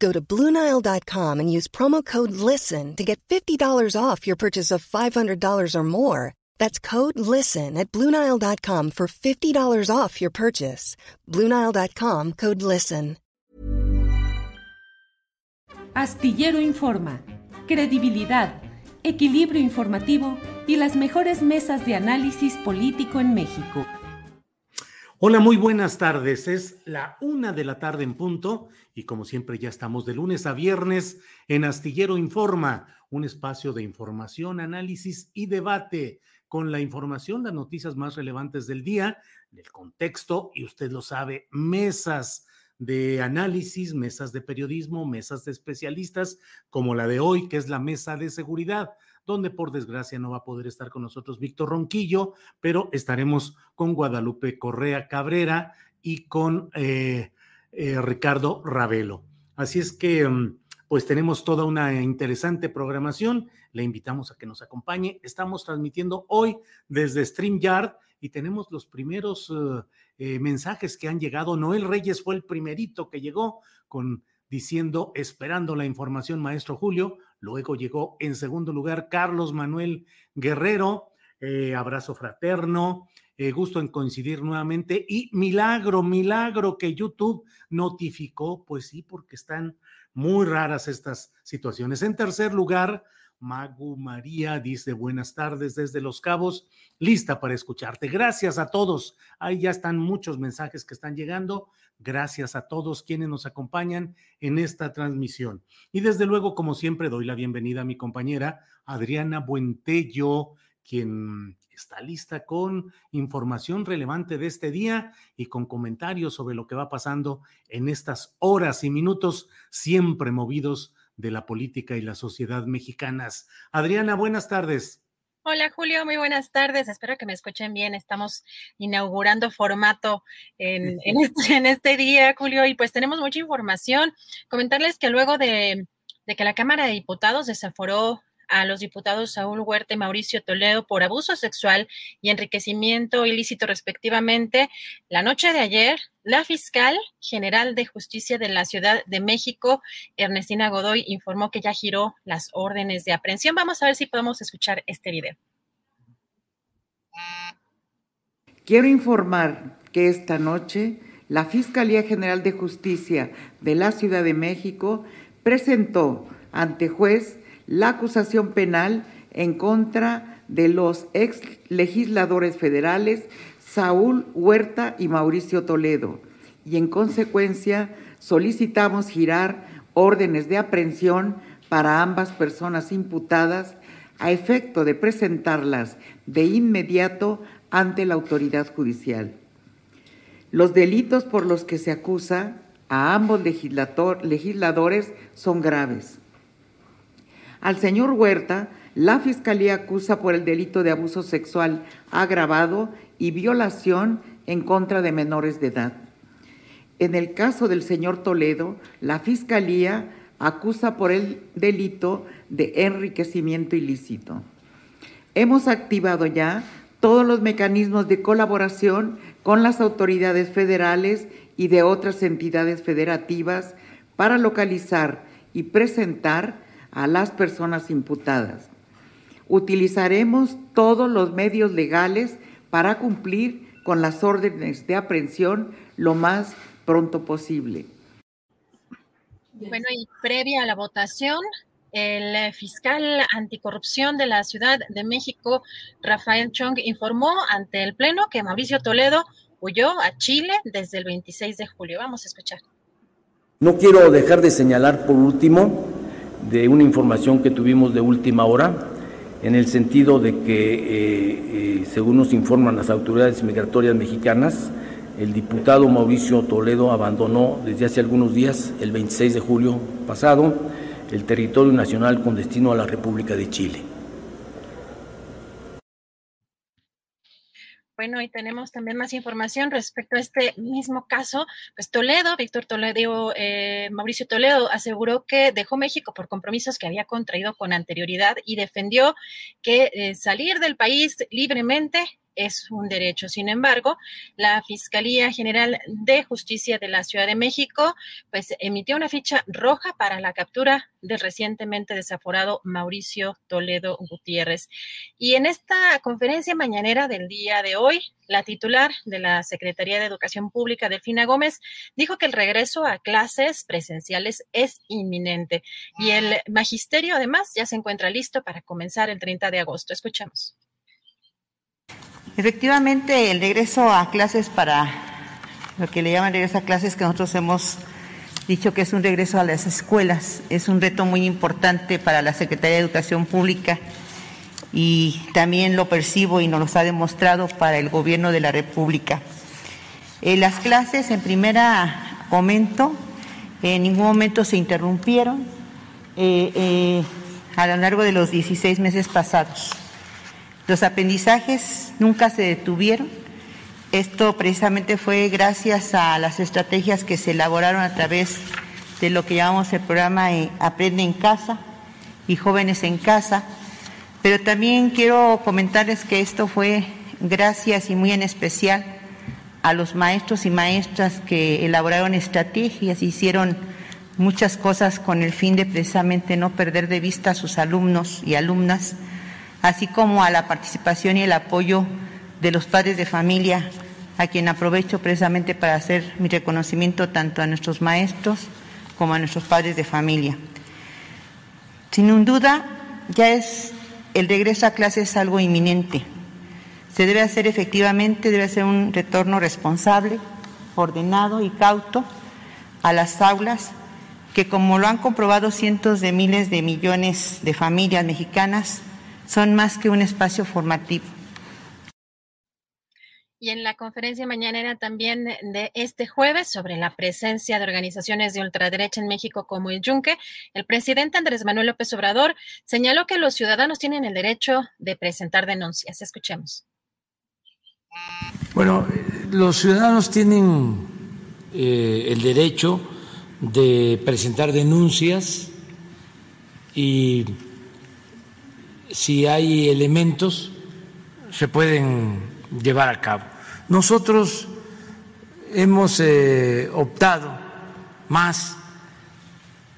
Go to Bluenile.com and use promo code LISTEN to get $50 off your purchase of $500 or more. That's code LISTEN at Bluenile.com for $50 off your purchase. Bluenile.com code LISTEN. Astillero Informa, credibilidad, equilibrio informativo y las mejores mesas de análisis político en México. Hola, muy buenas tardes. Es la una de la tarde en punto y como siempre ya estamos de lunes a viernes en Astillero Informa, un espacio de información, análisis y debate con la información, las noticias más relevantes del día, del contexto y usted lo sabe, mesas de análisis, mesas de periodismo, mesas de especialistas como la de hoy, que es la mesa de seguridad donde por desgracia no va a poder estar con nosotros Víctor Ronquillo, pero estaremos con Guadalupe Correa Cabrera y con eh, eh, Ricardo Ravelo. Así es que, mm, pues tenemos toda una interesante programación. Le invitamos a que nos acompañe. Estamos transmitiendo hoy desde StreamYard y tenemos los primeros eh, mensajes que han llegado. Noel Reyes fue el primerito que llegó con diciendo, esperando la información, maestro Julio. Luego llegó en segundo lugar Carlos Manuel Guerrero, eh, abrazo fraterno, eh, gusto en coincidir nuevamente y milagro, milagro que YouTube notificó, pues sí, porque están muy raras estas situaciones. En tercer lugar, Magu María dice buenas tardes desde Los Cabos, lista para escucharte. Gracias a todos. Ahí ya están muchos mensajes que están llegando. Gracias a todos quienes nos acompañan en esta transmisión. Y desde luego, como siempre, doy la bienvenida a mi compañera Adriana Buentello, quien está lista con información relevante de este día y con comentarios sobre lo que va pasando en estas horas y minutos siempre movidos de la política y la sociedad mexicanas. Adriana, buenas tardes. Hola Julio, muy buenas tardes. Espero que me escuchen bien. Estamos inaugurando formato en, este, en, este, día, Julio, y pues tenemos mucha información. Comentarles que luego de, de que la Cámara de Diputados desaforó a los diputados Saúl Huerta y Mauricio Toledo por abuso sexual y enriquecimiento ilícito respectivamente. La noche de ayer, la fiscal general de justicia de la Ciudad de México, Ernestina Godoy, informó que ya giró las órdenes de aprehensión. Vamos a ver si podemos escuchar este video. Quiero informar que esta noche la Fiscalía General de Justicia de la Ciudad de México presentó ante juez la acusación penal en contra de los ex legisladores federales Saúl Huerta y Mauricio Toledo y en consecuencia solicitamos girar órdenes de aprehensión para ambas personas imputadas a efecto de presentarlas de inmediato ante la autoridad judicial. Los delitos por los que se acusa a ambos legisladores son graves al señor Huerta, la Fiscalía acusa por el delito de abuso sexual agravado y violación en contra de menores de edad. En el caso del señor Toledo, la Fiscalía acusa por el delito de enriquecimiento ilícito. Hemos activado ya todos los mecanismos de colaboración con las autoridades federales y de otras entidades federativas para localizar y presentar a las personas imputadas. Utilizaremos todos los medios legales para cumplir con las órdenes de aprehensión lo más pronto posible. Bueno, y previa a la votación, El fiscal anticorrupción de la Ciudad de México, Rafael Chong, informó ante el Pleno que Mauricio Toledo huyó a Chile desde el 26 de julio. Vamos a escuchar. No quiero dejar de señalar por último de una información que tuvimos de última hora, en el sentido de que, eh, eh, según nos informan las autoridades migratorias mexicanas, el diputado Mauricio Toledo abandonó desde hace algunos días, el 26 de julio pasado, el territorio nacional con destino a la República de Chile. Bueno, y tenemos también más información respecto a este mismo caso. Pues Toledo, Víctor Toledo, eh, Mauricio Toledo aseguró que dejó México por compromisos que había contraído con anterioridad y defendió que eh, salir del país libremente es un derecho. Sin embargo, la Fiscalía General de Justicia de la Ciudad de México pues emitió una ficha roja para la captura del recientemente desaforado Mauricio Toledo Gutiérrez. Y en esta conferencia mañanera del día de hoy, la titular de la Secretaría de Educación Pública, Delfina Gómez, dijo que el regreso a clases presenciales es inminente y el magisterio además ya se encuentra listo para comenzar el 30 de agosto. Escuchemos. Efectivamente, el regreso a clases para lo que le llaman regreso a clases, que nosotros hemos dicho que es un regreso a las escuelas, es un reto muy importante para la Secretaría de Educación Pública y también lo percibo y nos lo ha demostrado para el Gobierno de la República. Eh, las clases, en primera momento, en ningún momento se interrumpieron eh, eh, a lo largo de los 16 meses pasados. Los aprendizajes nunca se detuvieron. Esto precisamente fue gracias a las estrategias que se elaboraron a través de lo que llamamos el programa Aprende en Casa y Jóvenes en Casa. Pero también quiero comentarles que esto fue gracias y muy en especial a los maestros y maestras que elaboraron estrategias, hicieron muchas cosas con el fin de precisamente no perder de vista a sus alumnos y alumnas así como a la participación y el apoyo de los padres de familia, a quien aprovecho precisamente para hacer mi reconocimiento tanto a nuestros maestros como a nuestros padres de familia. Sin duda, ya es el regreso a clases algo inminente. Se debe hacer efectivamente, debe ser un retorno responsable, ordenado y cauto a las aulas que, como lo han comprobado cientos de miles de millones de familias mexicanas, son más que un espacio formativo. Y en la conferencia mañanera también de este jueves sobre la presencia de organizaciones de ultraderecha en México como el Yunque, el presidente Andrés Manuel López Obrador señaló que los ciudadanos tienen el derecho de presentar denuncias. Escuchemos. Bueno, los ciudadanos tienen eh, el derecho de presentar denuncias y si hay elementos, se pueden llevar a cabo. Nosotros hemos eh, optado más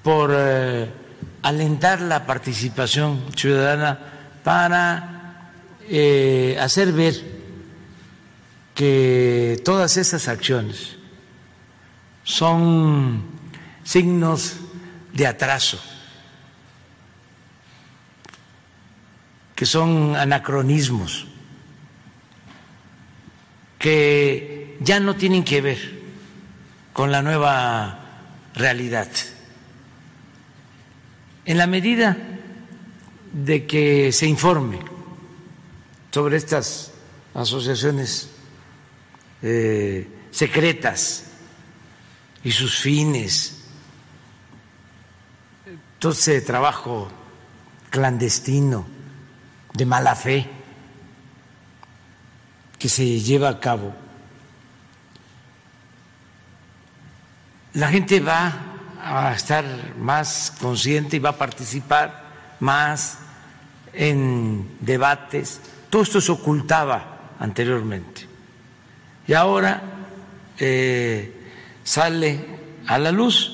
por eh, alentar la participación ciudadana para eh, hacer ver que todas esas acciones son signos de atraso que son anacronismos, que ya no tienen que ver con la nueva realidad. En la medida de que se informe sobre estas asociaciones eh, secretas y sus fines, todo ese trabajo clandestino, de mala fe que se lleva a cabo, la gente va a estar más consciente y va a participar más en debates. Todo esto se ocultaba anteriormente. Y ahora eh, sale a la luz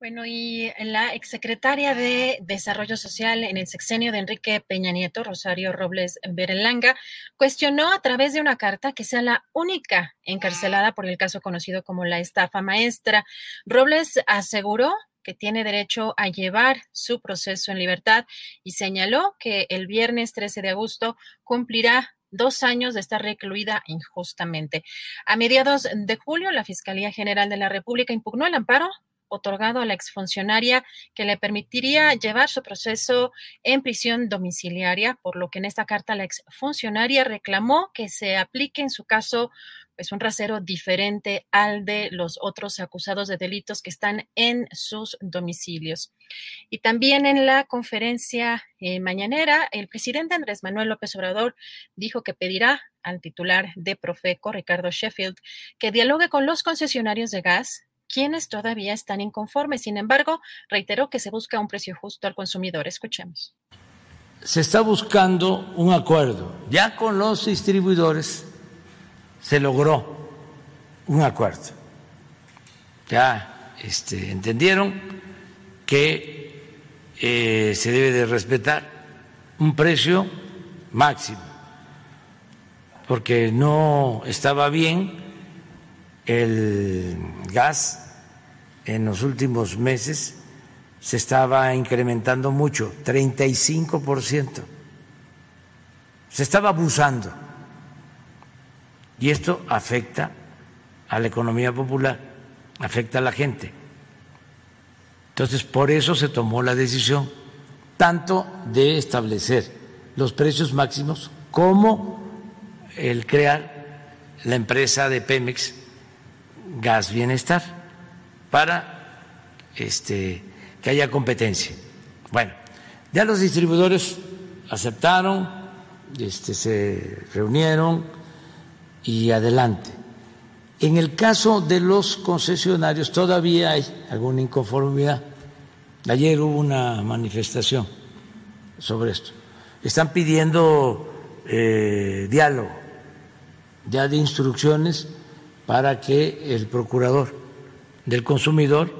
bueno, y la exsecretaria de Desarrollo Social en el sexenio de Enrique Peña Nieto, Rosario Robles Berelanga, cuestionó a través de una carta que sea la única encarcelada por el caso conocido como la estafa maestra. Robles aseguró que tiene derecho a llevar su proceso en libertad y señaló que el viernes 13 de agosto cumplirá dos años de estar recluida injustamente. A mediados de julio, la Fiscalía General de la República impugnó el amparo otorgado a la exfuncionaria que le permitiría llevar su proceso en prisión domiciliaria, por lo que en esta carta la exfuncionaria reclamó que se aplique en su caso pues un rasero diferente al de los otros acusados de delitos que están en sus domicilios. Y también en la conferencia eh, mañanera, el presidente Andrés Manuel López Obrador dijo que pedirá al titular de Profeco, Ricardo Sheffield, que dialogue con los concesionarios de gas quienes todavía están inconformes. Sin embargo, reiteró que se busca un precio justo al consumidor. Escuchemos. Se está buscando un acuerdo. Ya con los distribuidores se logró un acuerdo. Ya este, entendieron que eh, se debe de respetar un precio máximo, porque no estaba bien el gas en los últimos meses se estaba incrementando mucho, 35%. Se estaba abusando. Y esto afecta a la economía popular, afecta a la gente. Entonces, por eso se tomó la decisión tanto de establecer los precios máximos como el crear la empresa de Pemex Gas Bienestar para este, que haya competencia. Bueno, ya los distribuidores aceptaron, este, se reunieron y adelante. En el caso de los concesionarios todavía hay alguna inconformidad. Ayer hubo una manifestación sobre esto. Están pidiendo eh, diálogo, ya de instrucciones para que el procurador del consumidor,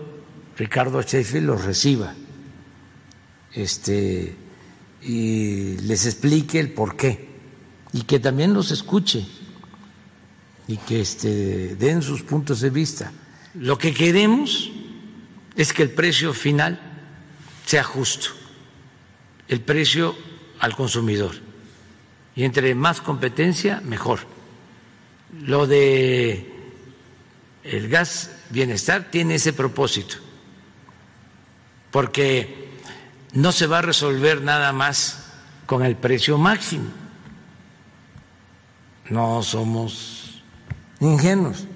Ricardo Sheffield, los reciba este, y les explique el por qué y que también los escuche y que este, den sus puntos de vista. Lo que queremos es que el precio final sea justo, el precio al consumidor. Y entre más competencia, mejor. Lo de el gas bienestar tiene ese propósito, porque no se va a resolver nada más con el precio máximo. No somos ingenuos.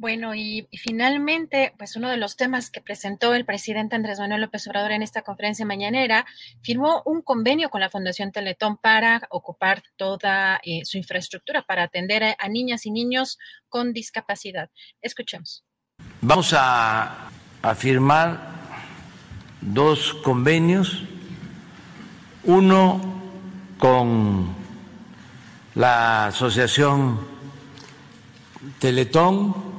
Bueno, y, finalmente, pues uno de los temas que presentó el presidente Andrés Manuel López Obrador en esta conferencia mañanera, firmó un convenio con la Fundación Teletón para ocupar toda eh, su infraestructura para atender a, niñas y niños con discapacidad. Escuchemos. Vamos a, a firmar dos convenios, uno con la Asociación Teletón,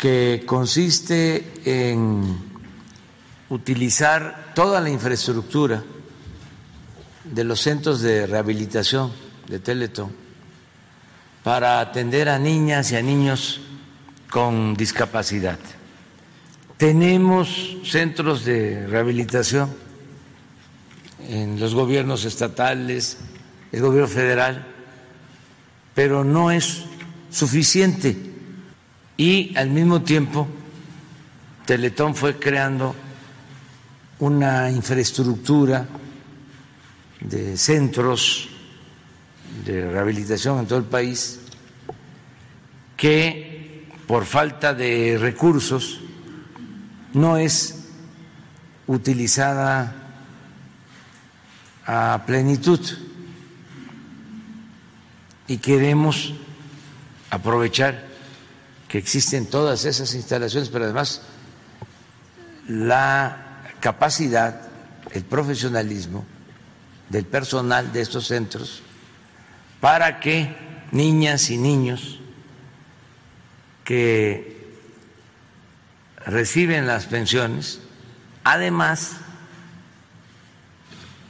que consiste en utilizar toda la infraestructura de los centros de rehabilitación de Teletón para atender a niñas y a niños con discapacidad. Tenemos centros de rehabilitación en los gobiernos estatales, el gobierno federal, pero no es suficiente y al mismo tiempo Teletón fue creando una infraestructura de centros de rehabilitación en todo el país que por falta de recursos no es utilizada a plenitud. Y queremos aprovechar que existen todas esas instalaciones, pero además la capacidad, el profesionalismo del personal de estos centros para que niñas y niños que reciben las pensiones, además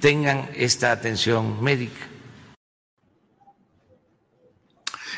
tengan esta atención médica.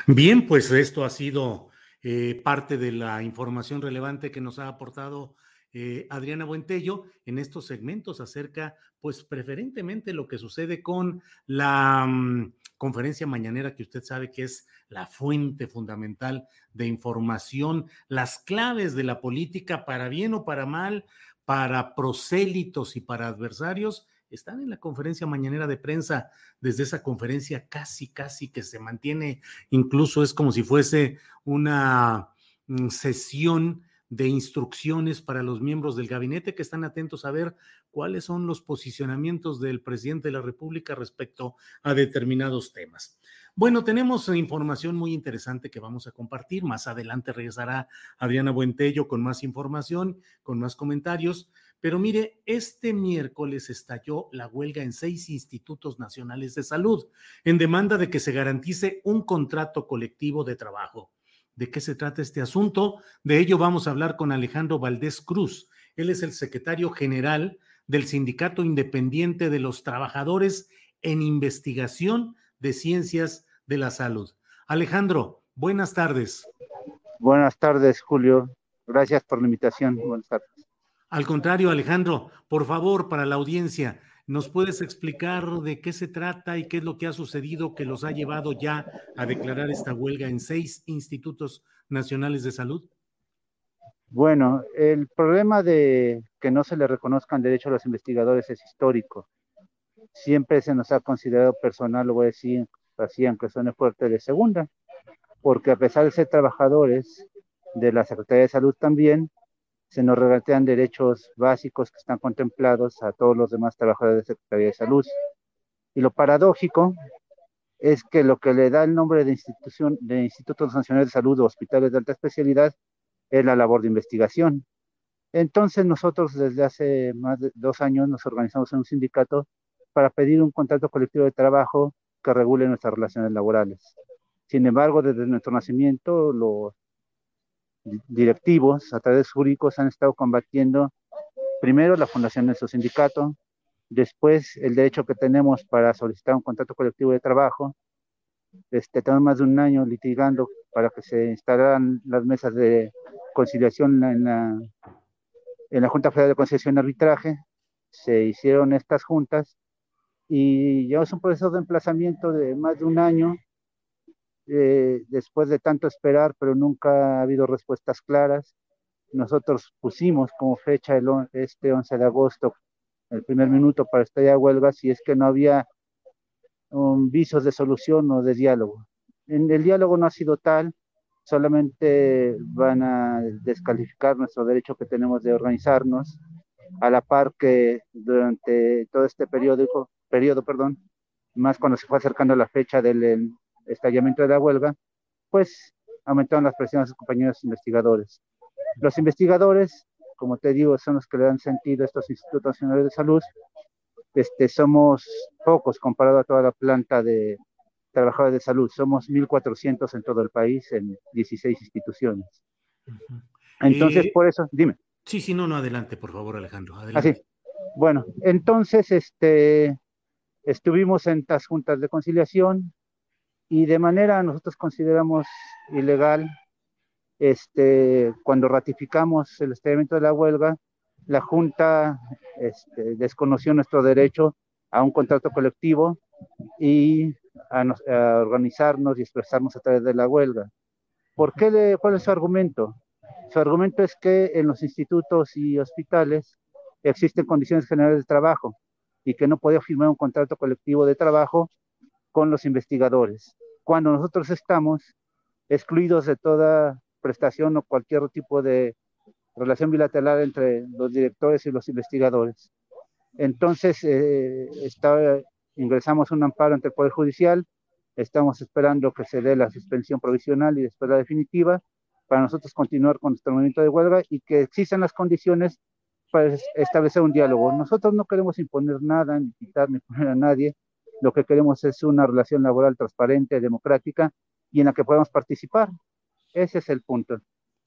Bien, pues esto ha sido eh, parte de la información relevante que nos ha aportado eh, Adriana Buentello en estos segmentos acerca, pues preferentemente lo que sucede con la mm, conferencia mañanera que usted sabe que es la fuente fundamental de información, las claves de la política para bien o para mal, para prosélitos y para adversarios, están en la conferencia mañanera de prensa, desde esa conferencia casi, casi que se mantiene, incluso es como si fuese una mm, sesión de instrucciones para los miembros del gabinete que están atentos a ver cuáles son los posicionamientos del presidente de la República respecto a determinados temas. Bueno, tenemos información muy interesante que vamos a compartir. Más adelante regresará Adriana Buentello con más información, con más comentarios. Pero mire, este miércoles estalló la huelga en seis institutos nacionales de salud en demanda de que se garantice un contrato colectivo de trabajo de qué se trata este asunto. De ello vamos a hablar con Alejandro Valdés Cruz. Él es el secretario general del Sindicato Independiente de los Trabajadores en Investigación de Ciencias de la Salud. Alejandro, buenas tardes. Buenas tardes, Julio. Gracias por la invitación. Buenas tardes. Al contrario, Alejandro, por favor, para la audiencia, ¿Nos puedes explicar de qué se trata y qué es lo que ha sucedido que los ha llevado ya a declarar esta huelga en seis institutos nacionales de salud? Bueno, el problema de que no se le reconozcan derechos a los investigadores es histórico. Siempre se nos ha considerado personal, lo voy a decir así, aunque suene fuerte, de segunda, porque a pesar de ser trabajadores de la Secretaría de Salud también, se nos regatean derechos básicos que están contemplados a todos los demás trabajadores de Secretaría de Salud. Y lo paradójico es que lo que le da el nombre de institución de Institutos de Salud o hospitales de alta especialidad es la labor de investigación. Entonces nosotros desde hace más de dos años nos organizamos en un sindicato para pedir un contrato colectivo de trabajo que regule nuestras relaciones laborales. Sin embargo, desde nuestro nacimiento, los directivos, a través jurídicos, han estado combatiendo primero la fundación de su sindicato, después el derecho que tenemos para solicitar un contrato colectivo de trabajo. Este, tenemos más de un año litigando para que se instalaran las mesas de conciliación en la, en la Junta Federal de Conciliación y Arbitraje. Se hicieron estas juntas y llevamos un proceso de emplazamiento de más de un año eh, después de tanto esperar, pero nunca ha habido respuestas claras. Nosotros pusimos como fecha este 11 de agosto, el primer minuto para estallar huelga, si es que no había un visos de solución o de diálogo. En el diálogo no ha sido tal, solamente van a descalificar nuestro derecho que tenemos de organizarnos, a la par que durante todo este periodo, periodo perdón, más cuando se fue acercando la fecha del estallamiento de la huelga, pues aumentaron las presiones a sus compañeros investigadores. Los investigadores, como te digo, son los que le dan sentido a estos institutos nacionales de salud. Este, somos pocos comparado a toda la planta de trabajadores de salud. Somos 1.400 en todo el país, en 16 instituciones. Entonces, por eso, dime. Sí, sí, no, no, adelante, por favor, Alejandro. Así. Ah, bueno, entonces, este, estuvimos en estas juntas de conciliación, y de manera nosotros consideramos ilegal este, cuando ratificamos el establecimiento de la huelga, la Junta este, desconoció nuestro derecho a un contrato colectivo y a, organizarnos y expresarnos a través de la huelga. ¿Por qué ¿Cuál es su argumento? Su argumento es que en los institutos y hospitales existen condiciones generales de trabajo y que no podía firmar un contrato colectivo de trabajo con los investigadores cuando nosotros estamos excluidos de toda prestación o cualquier tipo de relación bilateral entre los directores y los investigadores. Entonces, eh, ingresamos un amparo ante el Poder Judicial, estamos esperando que se dé la suspensión provisional y después la definitiva para nosotros continuar con nuestro movimiento de huelga y que existan las condiciones para establecer un diálogo. Nosotros no queremos imponer nada, ni quitar ni poner a nadie, lo que queremos es una relación laboral transparente, democrática y en la que podamos participar. Ese es el punto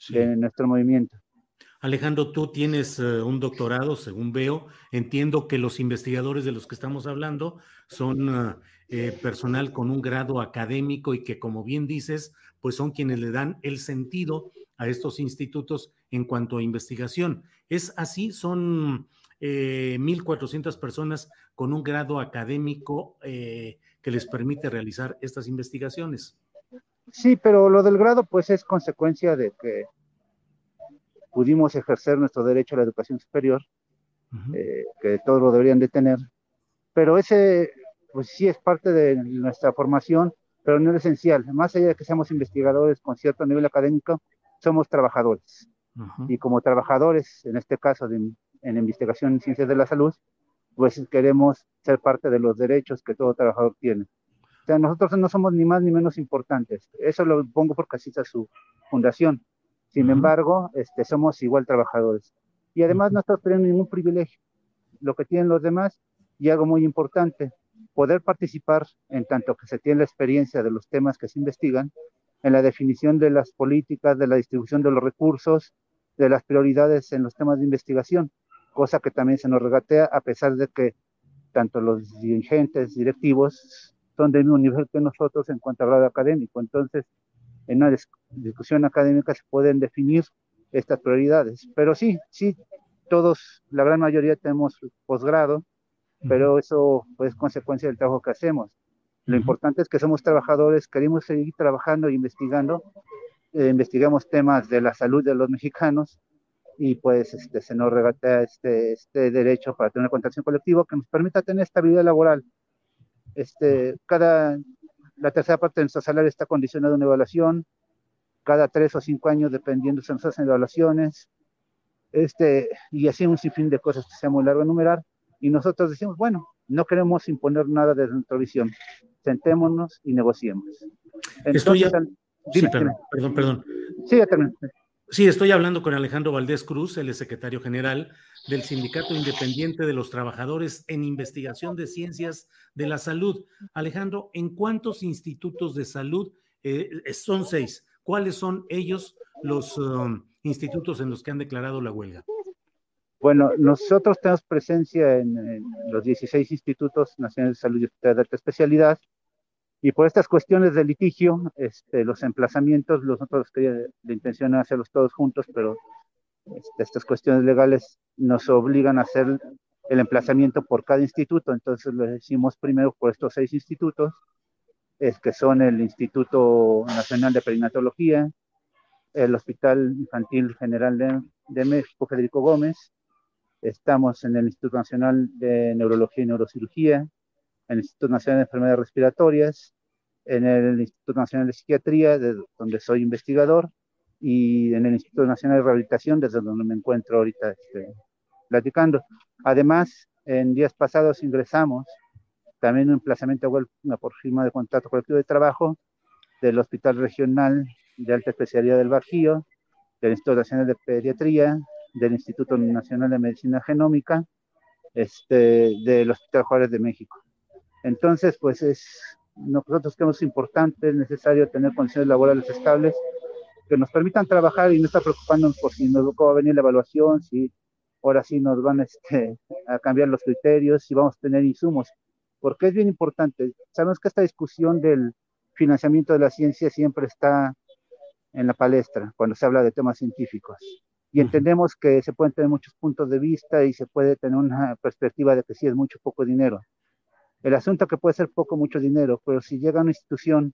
de nuestro movimiento. Alejandro, tú tienes eh, un doctorado, según veo. Entiendo que los investigadores de los que estamos hablando son eh, personal con un grado académico y que, como bien dices, pues son quienes le dan el sentido a estos institutos en cuanto a investigación. ¿Es así? ¿Son 1.400 personas con un grado académico que les permite realizar estas investigaciones? Sí, pero lo del grado pues es consecuencia de que pudimos ejercer nuestro derecho a la educación superior, eh, que todos lo deberían de tener, pero ese pues sí es parte de nuestra formación, pero no es esencial. Más allá de que seamos investigadores con cierto nivel académico, somos trabajadores. Y como trabajadores, en este caso de, en investigación en ciencias de la salud, pues queremos ser parte de los derechos que todo trabajador tiene. O sea, nosotros no somos ni más ni menos importantes. Eso lo pongo porque así está su fundación. Sin embargo, este, somos igual trabajadores. Y además no estamos teniendo ningún privilegio. Lo que tienen los demás, y algo muy importante, poder participar en tanto que se tiene la experiencia de los temas que se investigan, en la definición de las políticas, de la distribución de los recursos, de las prioridades en los temas de investigación, cosa que también se nos regatea a pesar de que tanto los dirigentes, directivos, son del mismo nivel que nosotros en cuanto a grado académico. Entonces, en una discusión académica se pueden definir estas prioridades. Pero sí, sí, todos, la gran mayoría tenemos posgrado, pero eso es consecuencia del trabajo que hacemos. Lo importante es que somos trabajadores, queremos seguir trabajando e investigando. Eh, investigamos temas de la salud de los mexicanos y pues este, se nos regatea este, este derecho para tener una contratación colectiva que nos permita tener estabilidad laboral este, cada, la tercera parte de nuestro salario está condicionada a una evaluación, cada tres o cinco años, dependiendo se nos hacen evaluaciones, este, y así un sinfín de cosas que sea muy largo enumerar, y nosotros decimos, bueno, no queremos imponer nada desde nuestra visión, sentémonos y negociemos. Estoy perdón, perdón, perdón. Sí, ya terminé. Sí, estoy hablando con Alejandro Valdés Cruz, el secretario general del Sindicato Independiente de los Trabajadores en Investigación de Ciencias de la Salud. Alejandro, ¿en cuántos institutos de salud? Eh, son seis. ¿Cuáles son ellos los um, institutos en los que han declarado la huelga? Bueno, nosotros tenemos presencia en, los 16 institutos nacionales de salud y de alta especialidad y por estas cuestiones de litigio, este, los emplazamientos, nosotros que la intención es hacerlos todos juntos, pero este, estas cuestiones legales nos obligan a hacer el emplazamiento por cada instituto, entonces lo decimos primero por estos seis institutos, es que son el Instituto Nacional de Perinatología, el Hospital Infantil General de, México, Federico Gómez, estamos en el Instituto Nacional de Neurología y Neurocirugía, el Instituto Nacional de Enfermedades Respiratorias, en el Instituto Nacional de Psiquiatría, de donde soy investigador, y en el Instituto Nacional de Rehabilitación, desde donde me encuentro ahorita este, platicando. Además, en días pasados ingresamos también un emplazamiento por firma de contrato colectivo de trabajo del Hospital Regional de Alta Especialidad del Bajío, del Instituto Nacional de Pediatría, del Instituto Nacional de Medicina Genómica, este, del Hospital Juárez de México. Entonces, pues es, nosotros creemos importante, es necesario tener condiciones laborales estables que nos permitan trabajar y no estar preocupándonos por si nos va a venir la evaluación, si ahora sí nos van este, a cambiar los criterios, si vamos a tener insumos, porque es bien importante. Sabemos que esta discusión del financiamiento de la ciencia siempre está en la palestra cuando se habla de temas científicos. Y entendemos que se pueden tener muchos puntos de vista y se puede tener una perspectiva de que sí es mucho poco dinero. El asunto que puede ser poco, mucho dinero, pero si llega a una institución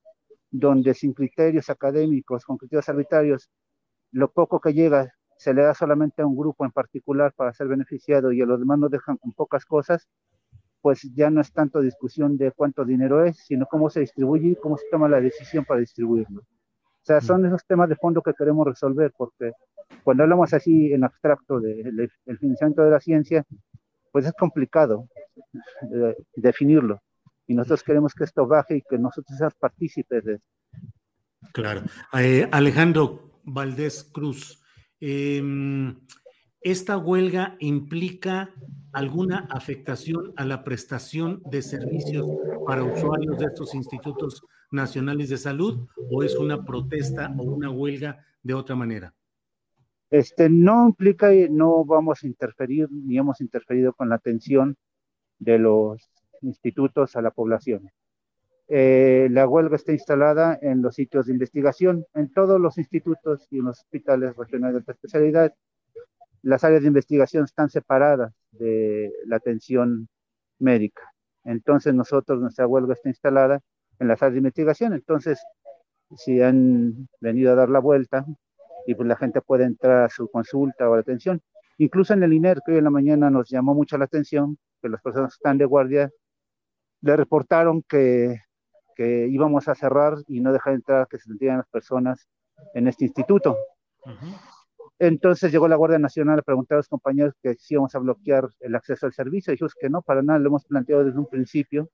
donde sin criterios académicos, con criterios arbitrarios, lo poco que llega se le da solamente a un grupo en particular para ser beneficiado y a los demás nos dejan con pocas cosas, pues ya no es tanto discusión de cuánto dinero es, sino cómo se distribuye y cómo se toma la decisión para distribuirlo. O sea, son esos temas de fondo que queremos resolver, porque cuando hablamos así en abstracto del financiamiento de la ciencia, pues es complicado eh, definirlo. Y nosotros queremos que esto baje y que nosotros seamos partícipes de esto. Claro. Eh, Alejandro Valdés Cruz, em, ¿esta huelga implica alguna afectación a la prestación de servicios para usuarios de estos institutos nacionales de salud o es una protesta o una huelga de otra manera? Este no implica y no vamos a interferir ni hemos interferido con la atención de los institutos a la población. Eh, la huelga está instalada en los sitios de investigación, en todos los institutos y en los hospitales regionales de especialidad. Las áreas de investigación están separadas de la atención médica. Entonces nosotros, nuestra huelga está instalada en las áreas de investigación. Entonces, si han venido a dar la vuelta y pues la gente puede entrar a su consulta o la atención. Incluso en el INER, que hoy en la mañana nos llamó mucho la atención, que las personas que están de guardia le reportaron que, que íbamos a cerrar y no dejar entrar que se sintieran las personas en este instituto. Entonces llegó la Guardia Nacional a preguntar a los compañeros que si íbamos a bloquear el acceso al servicio. Dijimos que no, para nada, lo hemos planteado desde un principio,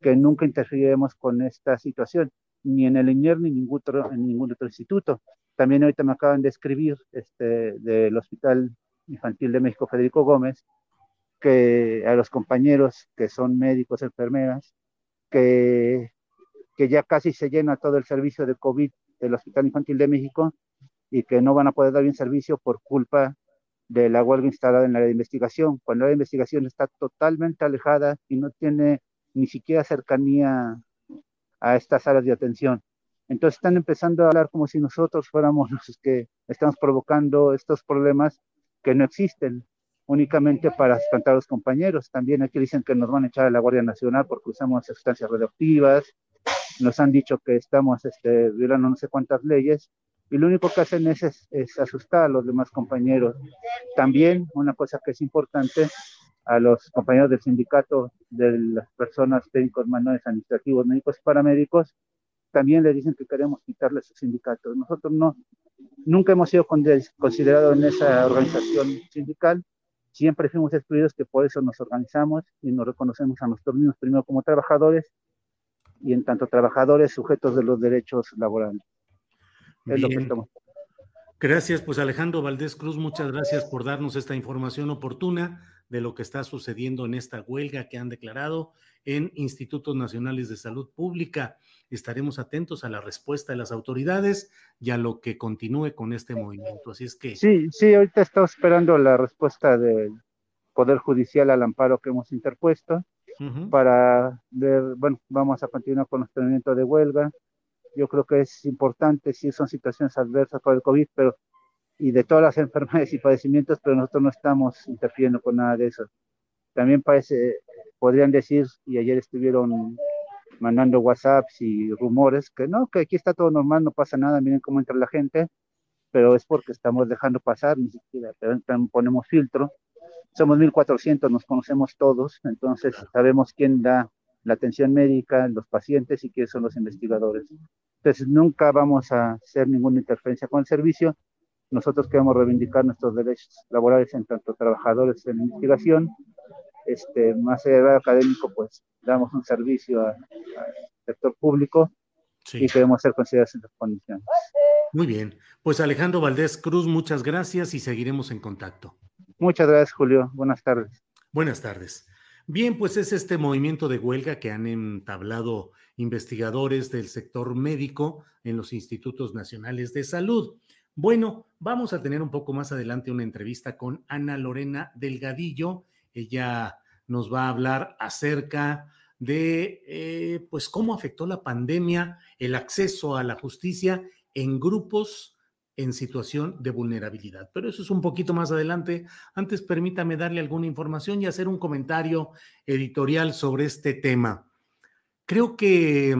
que nunca interferiremos con esta situación, ni en el INER ni ningún otro, en ningún otro instituto. También ahorita me acaban de escribir este, del Hospital Infantil de México Federico Gómez, que a los compañeros que son médicos, enfermeras, que, que ya casi se llena todo el servicio de COVID del Hospital Infantil de México y que no van a poder dar bien servicio por culpa de la huelga instalada en la área de investigación, cuando la investigación está totalmente alejada y no tiene ni siquiera cercanía a estas áreas de atención. Entonces están empezando a hablar como si nosotros fuéramos los que estamos provocando estos problemas que no existen únicamente para espantar a los compañeros. También aquí dicen que nos van a echar a la Guardia Nacional porque usamos sustancias radioactivas. Nos han dicho que estamos este, violando no sé cuántas leyes y lo único que hacen es, es, asustar a los demás compañeros. También una cosa que es importante a los compañeros del sindicato de las personas técnicos manuales administrativos, médicos y paramédicos, también le dicen que queremos quitarles su sindicato. Nosotros no, nunca hemos sido considerados en esa organización sindical, siempre fuimos excluidos, que por eso nos organizamos y nos reconocemos a nosotros mismos primero como trabajadores y en tanto trabajadores sujetos de los derechos laborales. Es lo que estamos. Gracias, pues Alejandro Valdés Cruz, muchas gracias por darnos esta información oportuna de lo que está sucediendo en esta huelga que han declarado en institutos nacionales de salud pública. Estaremos atentos a la respuesta de las autoridades y a lo que continúe con este movimiento. Así es que. Sí, sí, ahorita estamos esperando la respuesta del Poder Judicial al amparo que hemos interpuesto para ver, bueno, vamos a continuar con nuestro movimiento de huelga. Yo creo que es importante, si son situaciones adversas por el COVID, pero y de todas las enfermedades y padecimientos, pero nosotros no estamos interfiriendo con nada de eso. También parece, podrían decir, y ayer estuvieron mandando WhatsApps y rumores, que no, que aquí está todo normal, no pasa nada, miren cómo entra la gente, pero es porque estamos dejando pasar, ni siquiera ponemos filtro. Somos 1.400, nos conocemos todos, entonces sabemos quién da la atención médica, los pacientes y quiénes son los investigadores. Entonces nunca vamos a hacer ninguna interferencia con el servicio. Nosotros queremos reivindicar nuestros derechos laborales en tanto trabajadores en investigación este, más allá del académico, pues damos un servicio al sector público y queremos ser considerados en las condiciones. Muy bien, pues Alejandro Valdés Cruz, muchas gracias y seguiremos en contacto. Muchas gracias, Julio. Buenas tardes. Buenas tardes. Bien, pues es este movimiento de huelga que han entablado investigadores del sector médico en los institutos nacionales de salud. Bueno, vamos a tener un poco más adelante una entrevista con Ana Lorena Delgadillo. Ella nos va a hablar acerca de eh, pues cómo afectó la pandemia el acceso a la justicia en grupos en situación de vulnerabilidad. Pero eso es un poquito más adelante. Antes permítame darle alguna información y hacer un comentario editorial sobre este tema. Creo que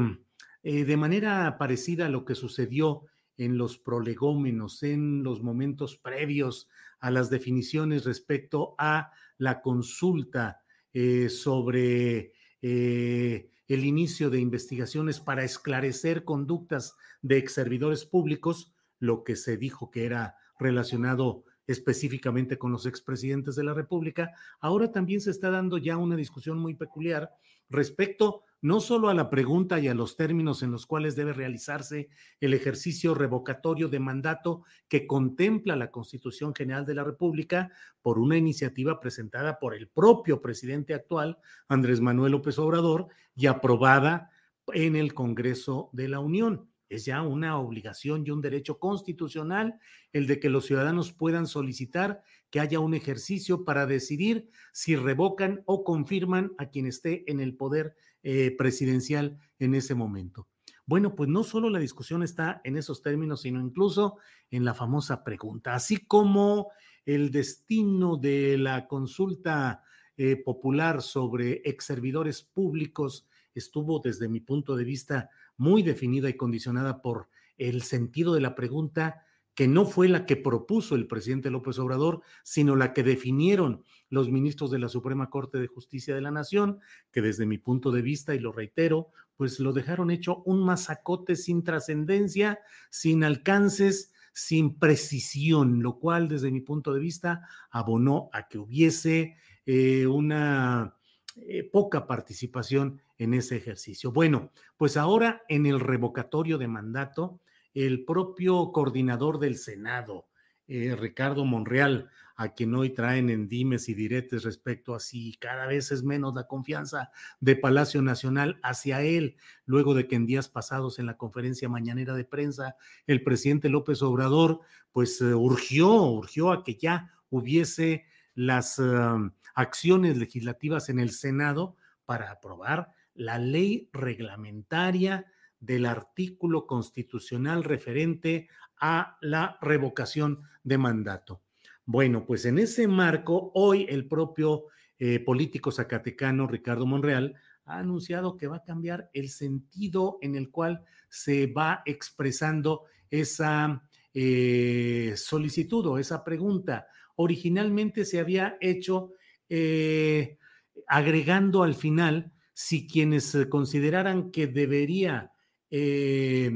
eh, de manera parecida a lo que sucedió en los prolegómenos, en los momentos previos a las definiciones respecto a la consulta eh, sobre eh, el inicio de investigaciones para esclarecer conductas de ex servidores públicos, lo que se dijo que era relacionado específicamente con los expresidentes de la República, ahora también se está dando ya una discusión muy peculiar respecto no solo a la pregunta y a los términos en los cuales debe realizarse el ejercicio revocatorio de mandato que contempla la Constitución General de la República por una iniciativa presentada por el propio presidente actual, Andrés Manuel López Obrador, y aprobada en el Congreso de la Unión. Es ya una obligación y un derecho constitucional el de que los ciudadanos puedan solicitar que haya un ejercicio para decidir si revocan o confirman a quien esté en el poder eh, presidencial en ese momento. Bueno, pues no solo la discusión está en esos términos, sino incluso en la famosa pregunta, así como el destino de la consulta eh, popular sobre ex servidores públicos estuvo desde mi punto de vista muy definida y condicionada por el sentido de la pregunta que no fue la que propuso el presidente López Obrador, sino la que definieron los ministros de la Suprema Corte de Justicia de la Nación, que desde mi punto de vista, y lo reitero, pues lo dejaron hecho un masacote sin trascendencia, sin alcances, sin precisión, lo cual desde mi punto de vista abonó a que hubiese eh, una eh, poca participación en ese ejercicio. Bueno, pues ahora en el revocatorio de mandato, el propio coordinador del Senado, eh, Ricardo Monreal, a quien hoy traen en dimes y diretes respecto a si cada vez es menos la confianza de Palacio Nacional hacia él, luego de que en días pasados en la conferencia mañanera de prensa el presidente López Obrador pues eh, urgió, urgió a que ya hubiese las um, acciones legislativas en el Senado para aprobar la ley reglamentaria del artículo constitucional referente a la revocación de mandato. Bueno, pues en ese marco, hoy el propio eh, político zacatecano Ricardo Monreal ha anunciado que va a cambiar el sentido en el cual se va expresando esa eh, solicitud o esa pregunta. Originalmente se había hecho eh, agregando al final si quienes consideraran que debería eh,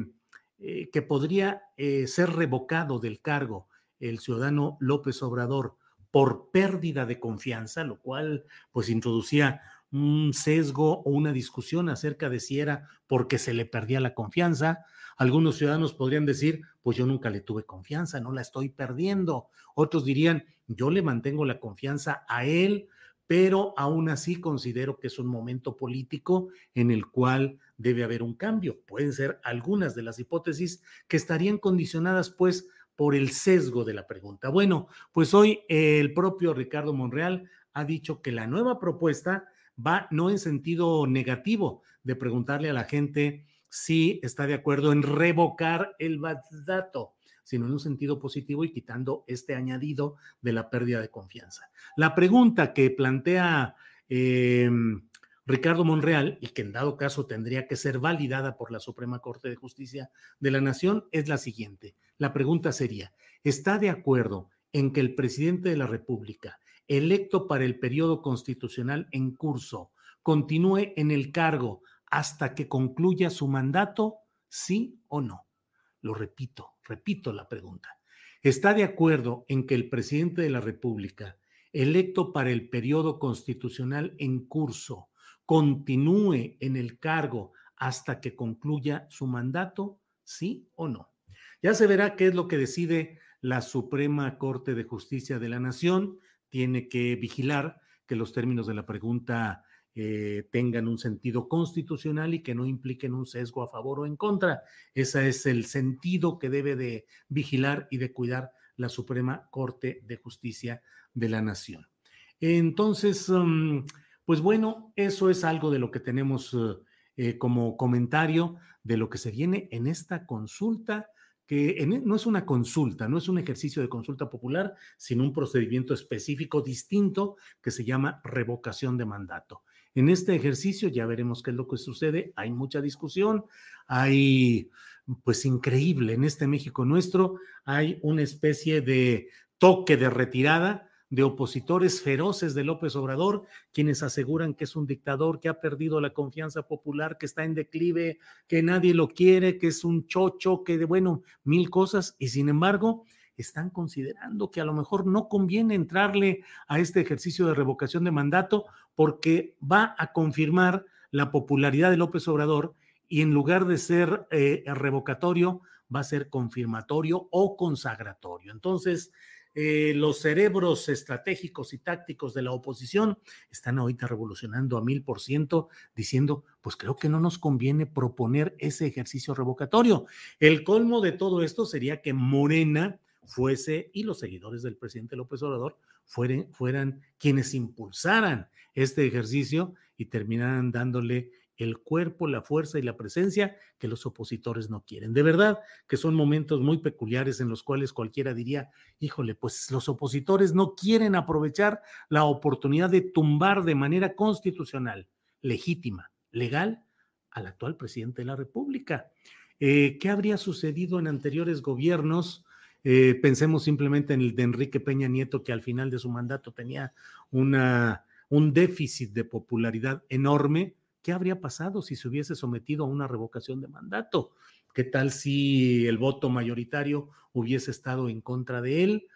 eh, que podría eh, ser revocado del cargo el ciudadano López Obrador por pérdida de confianza, lo cual pues introducía un sesgo o una discusión acerca de si era porque se le perdía la confianza. Algunos ciudadanos podrían decir, pues yo nunca le tuve confianza, no la estoy perdiendo. Otros dirían, yo le mantengo la confianza a él pero aún así considero que es un momento político en el cual debe haber un cambio. Pueden ser algunas de las hipótesis que estarían condicionadas pues por el sesgo de la pregunta. Bueno, pues hoy el propio Ricardo Monreal ha dicho que la nueva propuesta va no en sentido negativo de preguntarle a la gente si está de acuerdo en revocar el dato sino en un sentido positivo y quitando este añadido de la pérdida de confianza. La pregunta que plantea em, Ricardo Monreal, y que en dado caso tendría que ser validada por la Suprema Corte de Justicia de la Nación, es la siguiente. La pregunta sería, ¿está de acuerdo en que el presidente de la República, electo para el periodo constitucional en curso, continúe en el cargo hasta que concluya su mandato, sí o no? Lo repito, repito la pregunta. ¿Está de acuerdo en que el presidente de la República, electo para el periodo constitucional en curso, continúe en el cargo hasta que concluya su mandato? ¿Sí o no? Ya se verá qué es lo que decide la Suprema Corte de Justicia de la Nación. Tiene que vigilar que los términos de la pregunta eh, tengan un sentido constitucional y que no impliquen un sesgo a favor o en contra. Ese es el sentido que debe de vigilar y de cuidar la Suprema Corte de Justicia de la Nación. Entonces, um, pues bueno, eso es algo de lo que tenemos uh, eh, como comentario de lo que se viene en esta consulta que no es una consulta, no es un ejercicio de consulta popular, sino un procedimiento específico distinto que se llama revocación de mandato. En este ejercicio ya veremos qué es lo que sucede. Hay mucha discusión, hay, pues increíble, en este México nuestro hay una especie de toque de retirada de opositores feroces de López Obrador, quienes aseguran que es un dictador que ha perdido la confianza popular, que está en declive, que nadie lo quiere, que es un chocho, que de bueno, mil cosas, y sin embargo, están considerando que a lo mejor no conviene entrarle a este ejercicio de revocación de mandato porque va a confirmar la popularidad de López Obrador y en lugar de ser eh, revocatorio, va a ser confirmatorio o consagratorio. Entonces, eh, los cerebros estratégicos y tácticos de la oposición están ahorita revolucionando a mil por ciento, diciendo, pues creo que no nos conviene proponer ese ejercicio revocatorio. El colmo de todo esto sería que Morena fuese y los seguidores del presidente López Obrador fueran, fueran quienes impulsaran este ejercicio y terminaran dándole el cuerpo, la fuerza y la presencia que los opositores no quieren. De verdad que son momentos muy peculiares en los cuales cualquiera diría, híjole, pues los opositores no quieren aprovechar la oportunidad de tumbar de manera constitucional, legítima, legal, al actual presidente de la República. Eh, ¿Qué habría sucedido en anteriores gobiernos? Eh, pensemos simplemente en el de Enrique Peña Nieto, que al final de su mandato tenía una, un déficit de popularidad enorme ¿Qué habría pasado si se hubiese sometido a una revocación de mandato? ¿Qué tal si el voto mayoritario hubiese estado en contra de él?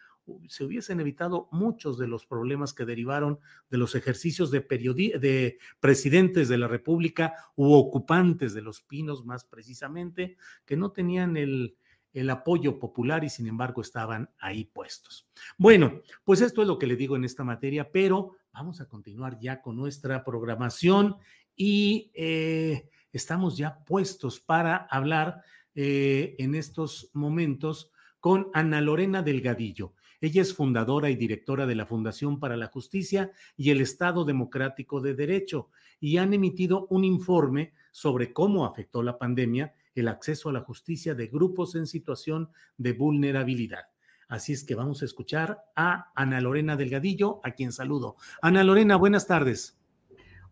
Se hubiesen evitado muchos de los problemas que derivaron de los ejercicios de, de presidentes de la República u ocupantes de los pinos, más precisamente, que no tenían el, el apoyo popular y sin embargo estaban ahí puestos. Bueno, pues esto es lo que le digo en esta materia, pero vamos a continuar ya con nuestra programación y eh, estamos ya puestos para hablar eh, en estos momentos con Ana Lorena Delgadillo. Ella es fundadora y directora de la Fundación para la Justicia y el Estado Democrático de Derecho y han emitido un informe sobre cómo afectó la pandemia el acceso a la justicia de grupos en situación de vulnerabilidad. Así es que vamos a escuchar a Ana Lorena Delgadillo, a quien saludo. Ana Lorena, buenas tardes.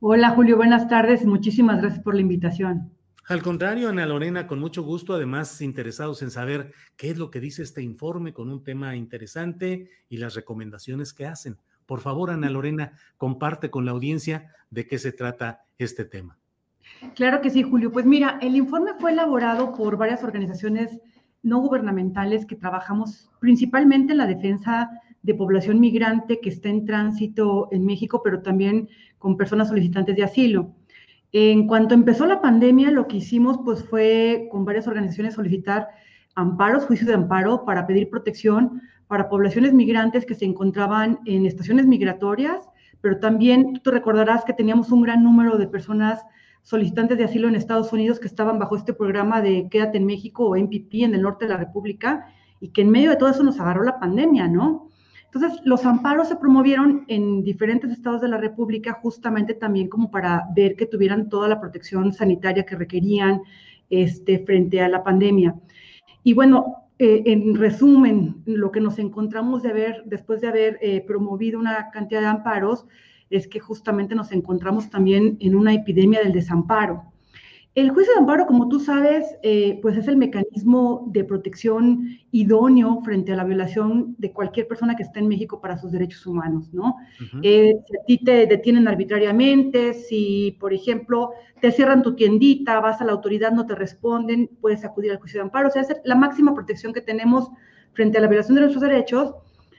Hola Julio, buenas tardes. Muchísimas gracias por la invitación. Al contrario, Ana Lorena, con mucho gusto, además interesados en saber qué es lo que dice este informe con un tema interesante y las recomendaciones que hacen. Por favor, Ana Lorena, comparte con la audiencia de qué se trata este tema. Claro que sí, Julio. Pues mira, el informe fue elaborado por varias organizaciones no gubernamentales que trabajamos principalmente en la defensa de población migrante que está en tránsito en México, pero también con personas solicitantes de asilo. En cuanto empezó la pandemia, lo que hicimos pues fue con varias organizaciones solicitar amparos, juicios de amparo para pedir protección para poblaciones migrantes que se encontraban en estaciones migratorias, pero también tú recordarás que teníamos un gran número de personas solicitantes de asilo en Estados Unidos que estaban bajo este programa de Quédate en México o MPP en el norte de la República y que en medio de todo eso nos agarró la pandemia, ¿no? Entonces, los amparos se promovieron en diferentes estados de la República justamente también como para ver que tuvieran toda la protección sanitaria que requerían este, frente a la pandemia. Y bueno, eh, en resumen, lo que nos encontramos de ver, después de haber eh, promovido una cantidad de amparos, es que justamente nos encontramos también en una epidemia del desamparo. El juicio de amparo, como tú sabes, eh, pues es el mecanismo de protección idóneo frente a la violación de cualquier persona que esté en México para sus derechos humanos, ¿no? Eh, si a ti te detienen arbitrariamente, si, por ejemplo, te cierran tu tiendita, vas a la autoridad, no te responden, puedes acudir al juicio de amparo. O sea, es la máxima protección que tenemos frente a la violación de nuestros derechos.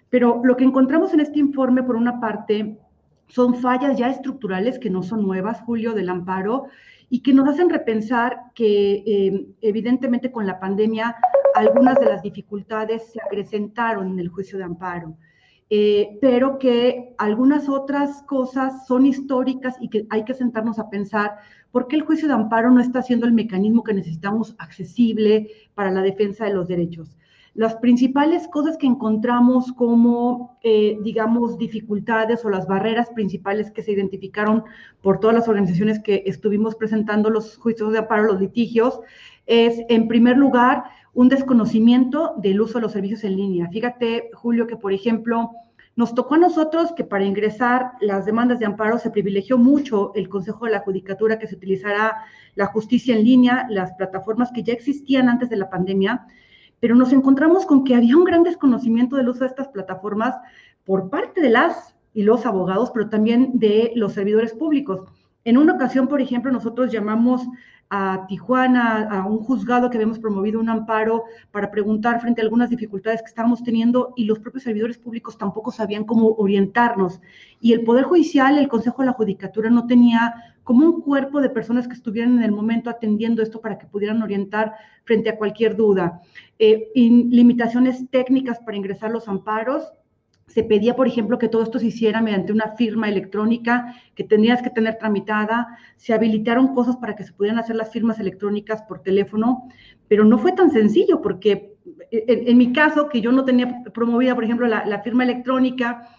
Pero lo que encontramos en este informe, por una parte, son fallas ya estructurales que no son nuevas, Julio, del amparo y que nos hacen repensar que eh, evidentemente con la pandemia algunas de las dificultades se acrecentaron en el juicio de amparo, eh, pero que algunas otras cosas son históricas y que hay que sentarnos a pensar por qué el juicio de amparo no está siendo el mecanismo que necesitamos accesible para la defensa de los derechos. Las principales cosas que encontramos como, eh, digamos, dificultades o las barreras principales que se identificaron por todas las organizaciones que estuvimos presentando los juicios de amparo, los litigios, es, en primer lugar, un desconocimiento del uso de los servicios en línea. Fíjate, Julio, que, por ejemplo, nos tocó a nosotros que para ingresar las demandas de amparo se privilegió mucho el Consejo de la Judicatura que se utilizara la justicia en línea, las plataformas que ya existían antes de la pandemia, pero nos encontramos con que había un gran desconocimiento del uso de estas plataformas por parte de las y los abogados, pero también de los servidores públicos. En una ocasión, por ejemplo, nosotros llamamos a Tijuana, a un juzgado que habíamos promovido un amparo para preguntar frente a algunas dificultades que estábamos teniendo y los propios servidores públicos tampoco sabían cómo orientarnos. Y el Poder Judicial, el Consejo de la Judicatura no tenía como un cuerpo de personas que estuvieran en el momento atendiendo esto para que pudieran orientar frente a cualquier duda. Eh, limitaciones técnicas para ingresar los amparos, se pedía, por ejemplo, que todo esto se hiciera mediante una firma electrónica que tendrías que tener tramitada. Se habilitaron cosas para que se pudieran hacer las firmas electrónicas por teléfono, pero no fue tan sencillo porque en, mi caso, que yo no tenía promovida, por ejemplo, la, firma electrónica,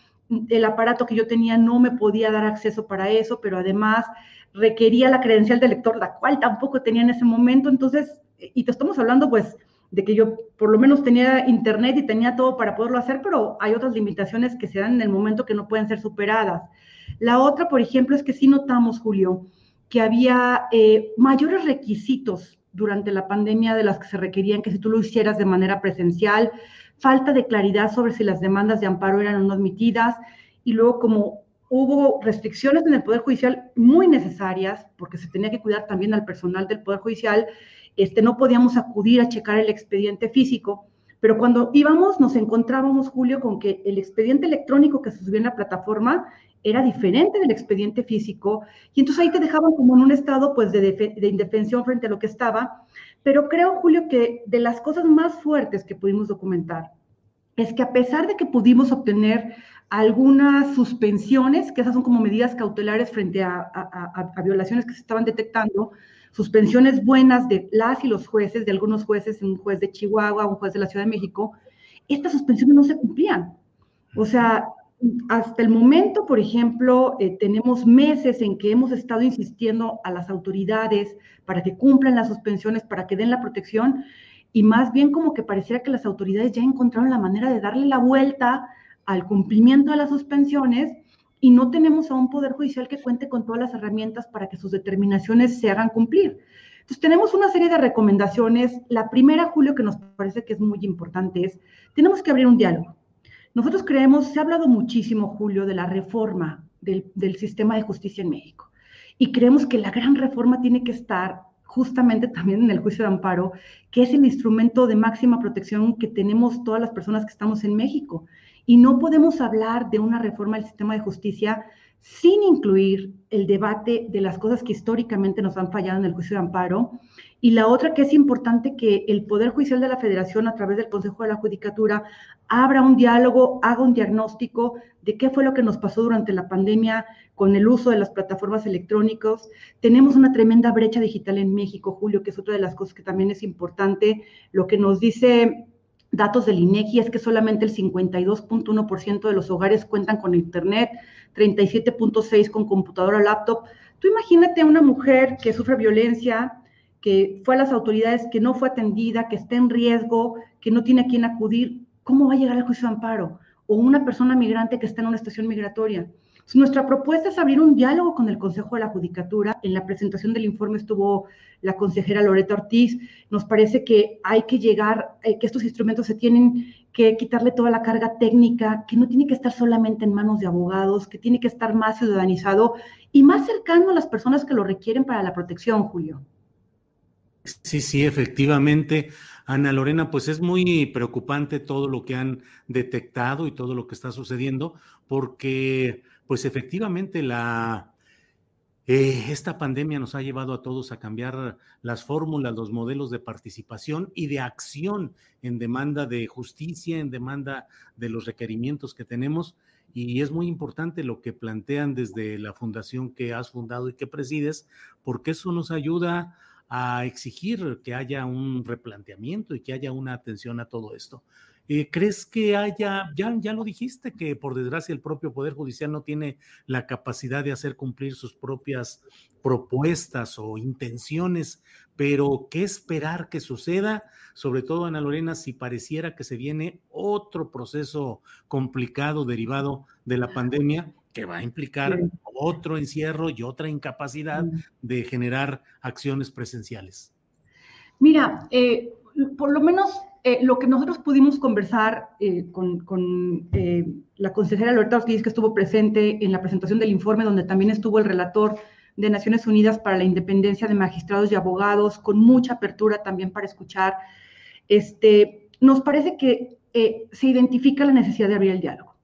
el aparato que yo tenía no me podía dar acceso para eso, pero además requería la credencial de lector, la cual tampoco tenía en ese momento. Entonces, y te estamos hablando, pues, de que yo por lo menos tenía internet y tenía todo para poderlo hacer, pero hay otras limitaciones que se dan en el momento que no pueden ser superadas. La otra, por ejemplo, es que sí notamos, Julio, que había eh, mayores requisitos durante la pandemia de las que se requerían que si tú lo hicieras de manera presencial, falta de claridad sobre si las demandas de amparo eran o no admitidas, y luego como hubo restricciones en el Poder Judicial muy necesarias, porque se tenía que cuidar también al personal del Poder Judicial, este, no podíamos acudir a checar el expediente físico, pero cuando íbamos nos encontrábamos, Julio, con que el expediente electrónico que se subía en la plataforma era diferente del expediente físico, y entonces ahí te dejaban como en un estado pues de, de indefensión frente a lo que estaba, pero creo, Julio, que de las cosas más fuertes que pudimos documentar es que a pesar de que pudimos obtener algunas suspensiones, que esas son como medidas cautelares frente a, a violaciones que se estaban detectando, suspensiones buenas de las y los jueces, de algunos jueces, un juez de Chihuahua, un juez de la Ciudad de México, estas suspensiones no se cumplían. O sea, hasta el momento, por ejemplo, eh, tenemos meses en que hemos estado insistiendo a las autoridades para que cumplan las suspensiones, para que den la protección, y más bien como que pareciera que las autoridades ya encontraron la manera de darle la vuelta al cumplimiento de las suspensiones y no tenemos a un poder judicial que cuente con todas las herramientas para que sus determinaciones se hagan cumplir. Entonces, tenemos una serie de recomendaciones. La primera, Julio, que nos parece que es muy importante es, tenemos que abrir un diálogo. Nosotros creemos, se ha hablado muchísimo, Julio, de la reforma del, del sistema de justicia en México. Y creemos que la gran reforma tiene que estar justamente también en el juicio de amparo, que es el instrumento de máxima protección que tenemos todas las personas que estamos en México. Y no podemos hablar de una reforma del sistema de justicia sin incluir el debate de las cosas que históricamente nos han fallado en el juicio de amparo. Y la otra que es importante que el Poder Judicial de la Federación, a través del Consejo de la Judicatura, abra un diálogo, haga un diagnóstico de qué fue lo que nos pasó durante la pandemia con el uso de las plataformas electrónicas. Tenemos una tremenda brecha digital en México, Julio, que es otra de las cosas que también es importante. Lo que nos dice datos del INEGI es que solamente el 52.1% de los hogares cuentan con internet, 37.6 con computadora laptop. Tú imagínate a una mujer que sufre violencia, que fue a las autoridades, que no fue atendida, que está en riesgo, que no tiene a quién acudir, ¿cómo va a llegar al juicio de amparo? O una persona migrante que está en una estación migratoria. Nuestra propuesta es abrir un diálogo con el Consejo de la Judicatura. En la presentación del informe estuvo la consejera Loreta Ortiz. Nos parece que hay que llegar, eh, que estos instrumentos se tienen que quitarle toda la carga técnica, que no tiene que estar solamente en manos de abogados, que tiene que estar más ciudadanizado y más cercano a las personas que lo requieren para la protección, Julio. Sí, sí, efectivamente. Ana Lorena, pues es muy preocupante todo lo que han detectado y todo lo que está sucediendo, porque pues efectivamente la, eh, esta pandemia nos ha llevado a todos a cambiar las fórmulas, los modelos de participación y de acción en demanda de justicia, en demanda de los requerimientos que tenemos. Y es muy importante lo que plantean desde la fundación que has fundado y que presides, porque eso nos ayuda a exigir que haya un replanteamiento y que haya una atención a todo esto. Eh, ¿Crees que haya, ya, ya lo dijiste, que por desgracia el propio Poder Judicial no tiene la capacidad de hacer cumplir sus propias propuestas o intenciones, pero qué esperar que suceda, sobre todo Ana Lorena, si pareciera que se viene otro proceso complicado derivado de la pandemia que va a implicar otro encierro y otra incapacidad de generar acciones presenciales? Mira, eh, por lo menos eh, lo que nosotros pudimos conversar eh, con, eh, la consejera Loretta Ortiz, que estuvo presente en la presentación del informe, donde también estuvo el relator de Naciones Unidas para la Independencia de Magistrados y Abogados, con mucha apertura también para escuchar. Este, nos parece que eh, se identifica la necesidad de abrir el diálogo.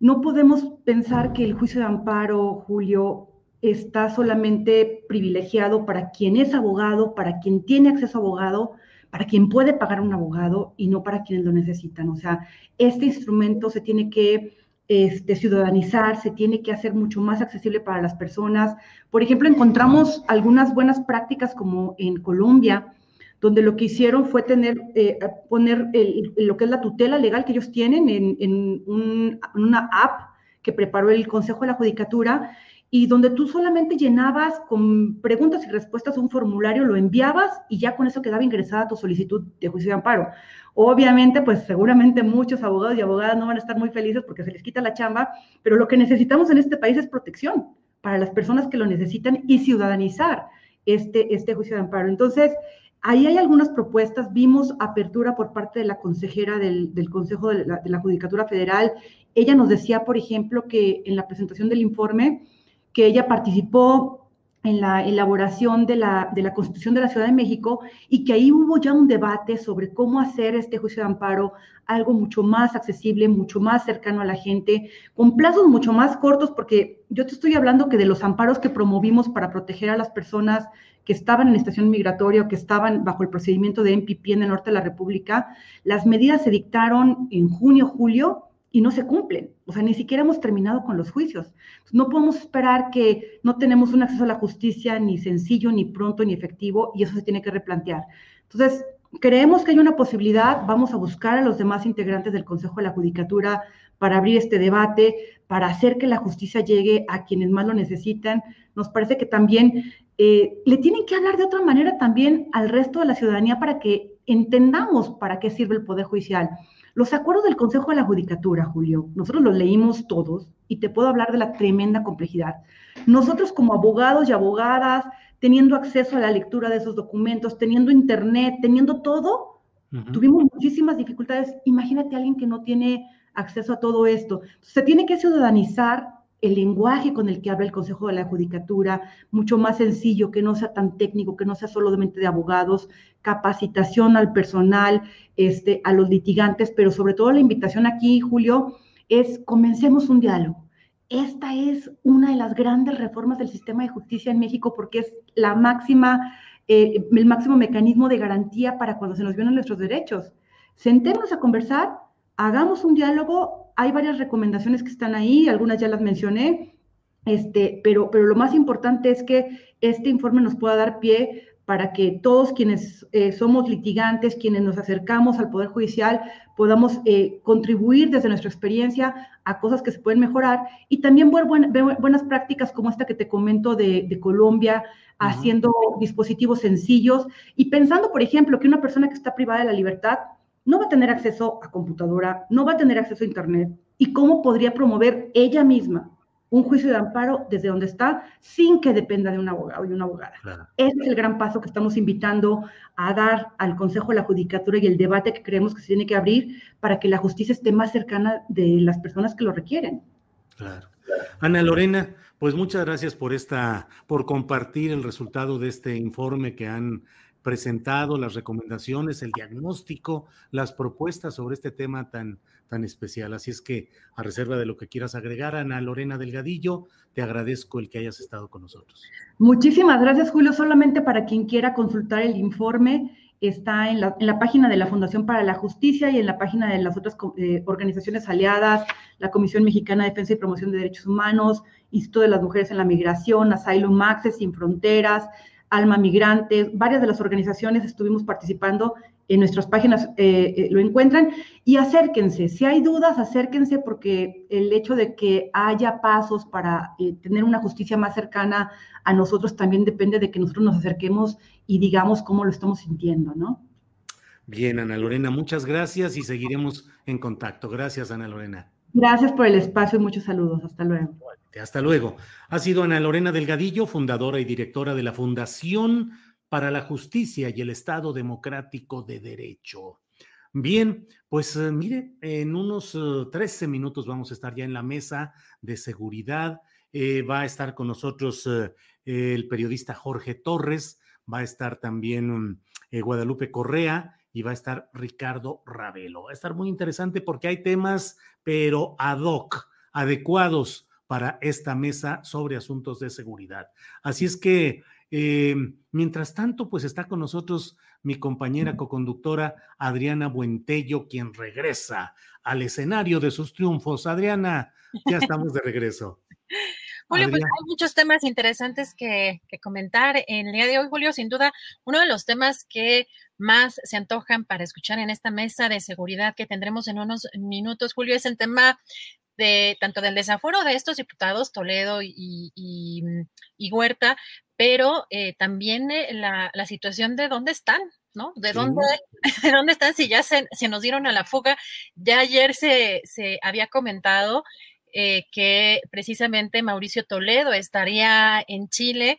No podemos pensar que el juicio de amparo, Julio, está solamente privilegiado para quien es abogado, para quien tiene acceso a abogado, para quien puede pagar un abogado y no para quienes lo necesitan. O sea, este instrumento se tiene que este, ciudadanizar, se tiene que hacer mucho más accesible para las personas. Por ejemplo, encontramos algunas buenas prácticas como en Colombia, donde lo que hicieron fue tener, eh, poner lo que es la tutela legal que ellos tienen en, una app que preparó el Consejo de la Judicatura y donde tú solamente llenabas con preguntas y respuestas un formulario, lo enviabas y ya con eso quedaba ingresada tu solicitud de juicio de amparo. Obviamente, pues seguramente muchos abogados y abogadas no van a estar muy felices porque se les quita la chamba, pero lo que necesitamos en este país es protección para las personas que lo necesitan y ciudadanizar este, este juicio de amparo. Entonces, Ahí hay algunas propuestas, vimos apertura por parte de la consejera del, Consejo de la, Judicatura Federal. Ella nos decía, por ejemplo, que en la presentación del informe, que ella participó en la elaboración de la, de la Constitución de la Ciudad de México y que ahí hubo ya un debate sobre cómo hacer este juicio de amparo algo mucho más accesible, mucho más cercano a la gente, con plazos mucho más cortos, porque yo te estoy hablando que de los amparos que promovimos para proteger a las personas que estaban en estación migratoria o que estaban bajo el procedimiento de MPP en el norte de la República, las medidas se dictaron en junio, julio y no se cumplen. O sea, ni siquiera hemos terminado con los juicios. No podemos esperar que no tenemos un acceso a la justicia ni sencillo, ni pronto, ni efectivo, y eso se tiene que replantear. Entonces, creemos que hay una posibilidad, vamos a buscar a los demás integrantes del Consejo de la Judicatura para abrir este debate, para hacer que la justicia llegue a quienes más lo necesitan. Nos parece que también eh, le tienen que hablar de otra manera también al resto de la ciudadanía para que entendamos para qué sirve el Poder Judicial. Los acuerdos del Consejo de la Judicatura, Julio, nosotros los leímos todos y te puedo hablar de la tremenda complejidad. Nosotros como abogados y abogadas, teniendo acceso a la lectura de esos documentos, teniendo internet, teniendo todo, tuvimos muchísimas dificultades. Imagínate a alguien que no tiene acceso a todo esto. Se tiene que ciudadanizar el lenguaje con el que habla el Consejo de la Judicatura, mucho más sencillo, que no sea tan técnico, que no sea solamente de abogados, capacitación al personal, este, a los litigantes, pero sobre todo la invitación aquí, Julio, es comencemos un diálogo. Esta es una de las grandes reformas del sistema de justicia en México porque es la máxima, eh, el máximo mecanismo de garantía para cuando se nos violan nuestros derechos. Sentémonos a conversar, hagamos un diálogo hay varias recomendaciones que están ahí, algunas ya las mencioné, este, pero, pero lo más importante es que este informe nos pueda dar pie para que todos quienes eh, somos litigantes, quienes nos acercamos al Poder Judicial, podamos eh, contribuir desde nuestra experiencia a cosas que se pueden mejorar y también ver, buenas prácticas como esta que te comento de, Colombia, haciendo dispositivos sencillos y pensando, por ejemplo, que una persona que está privada de la libertad no va a tener acceso a computadora, no va a tener acceso a Internet, y cómo podría promover ella misma un juicio de amparo desde donde está sin que dependa de un abogado y una abogada. Ese es el gran paso que estamos invitando a dar al Consejo de la Judicatura y el debate que creemos que se tiene que abrir para que la justicia esté más cercana de las personas que lo requieren. Claro. Ana Lorena, pues muchas gracias por esta, por compartir el resultado de este informe que han presentado las recomendaciones, el diagnóstico, las propuestas sobre este tema tan, tan especial. Así es que, a reserva de lo que quieras agregar, Ana Lorena Delgadillo, te agradezco el que hayas estado con nosotros. Muchísimas gracias, Julio. Solamente para quien quiera consultar el informe, está en la, página de la Fundación para la Justicia y en la página de las otras eh, organizaciones aliadas, la Comisión Mexicana de Defensa y Promoción de Derechos Humanos, Instituto de las Mujeres en la Migración, Asylum Access, Sin Fronteras, Alma Migrante, varias de las organizaciones estuvimos participando en nuestras páginas, eh, eh, lo encuentran y acérquense. Si hay dudas, acérquense porque el hecho de que haya pasos para eh, tener una justicia más cercana a nosotros también depende de que nosotros nos acerquemos y digamos cómo lo estamos sintiendo, ¿no? Bien, Ana Lorena, muchas gracias y seguiremos en contacto. Gracias, Ana Lorena. Gracias por el espacio y muchos saludos. Hasta luego. Hasta luego. Ha sido Ana Lorena Delgadillo, fundadora y directora de la Fundación para la Justicia y el Estado Democrático de Derecho. Bien, pues eh, mire, en unos 13 eh, minutos vamos a estar ya en la mesa de seguridad eh, va a estar con nosotros el periodista Jorge Torres, va a estar también mm, Guadalupe Correa y va a estar Ricardo Ravelo. Va a estar muy interesante porque hay temas, pero ad hoc, adecuados para esta mesa sobre asuntos de seguridad. Así es que, mientras tanto, pues está con nosotros mi compañera coconductora Adriana Buentello, quien regresa al escenario de sus triunfos. Adriana, ya estamos de regreso. Julio, pues hay muchos temas interesantes que, comentar en el día de hoy, Julio. Sin duda, uno de los temas que más se antojan para escuchar en esta mesa de seguridad que tendremos en unos minutos, Julio, es el tema de tanto del desaforo de estos diputados Toledo y, Huerta, pero eh, también eh, la, situación de dónde están, ¿no? De dónde, de dónde están, si ya se, se, nos dieron a la fuga. Ya ayer se, se había comentado eh, que precisamente Mauricio Toledo estaría en Chile,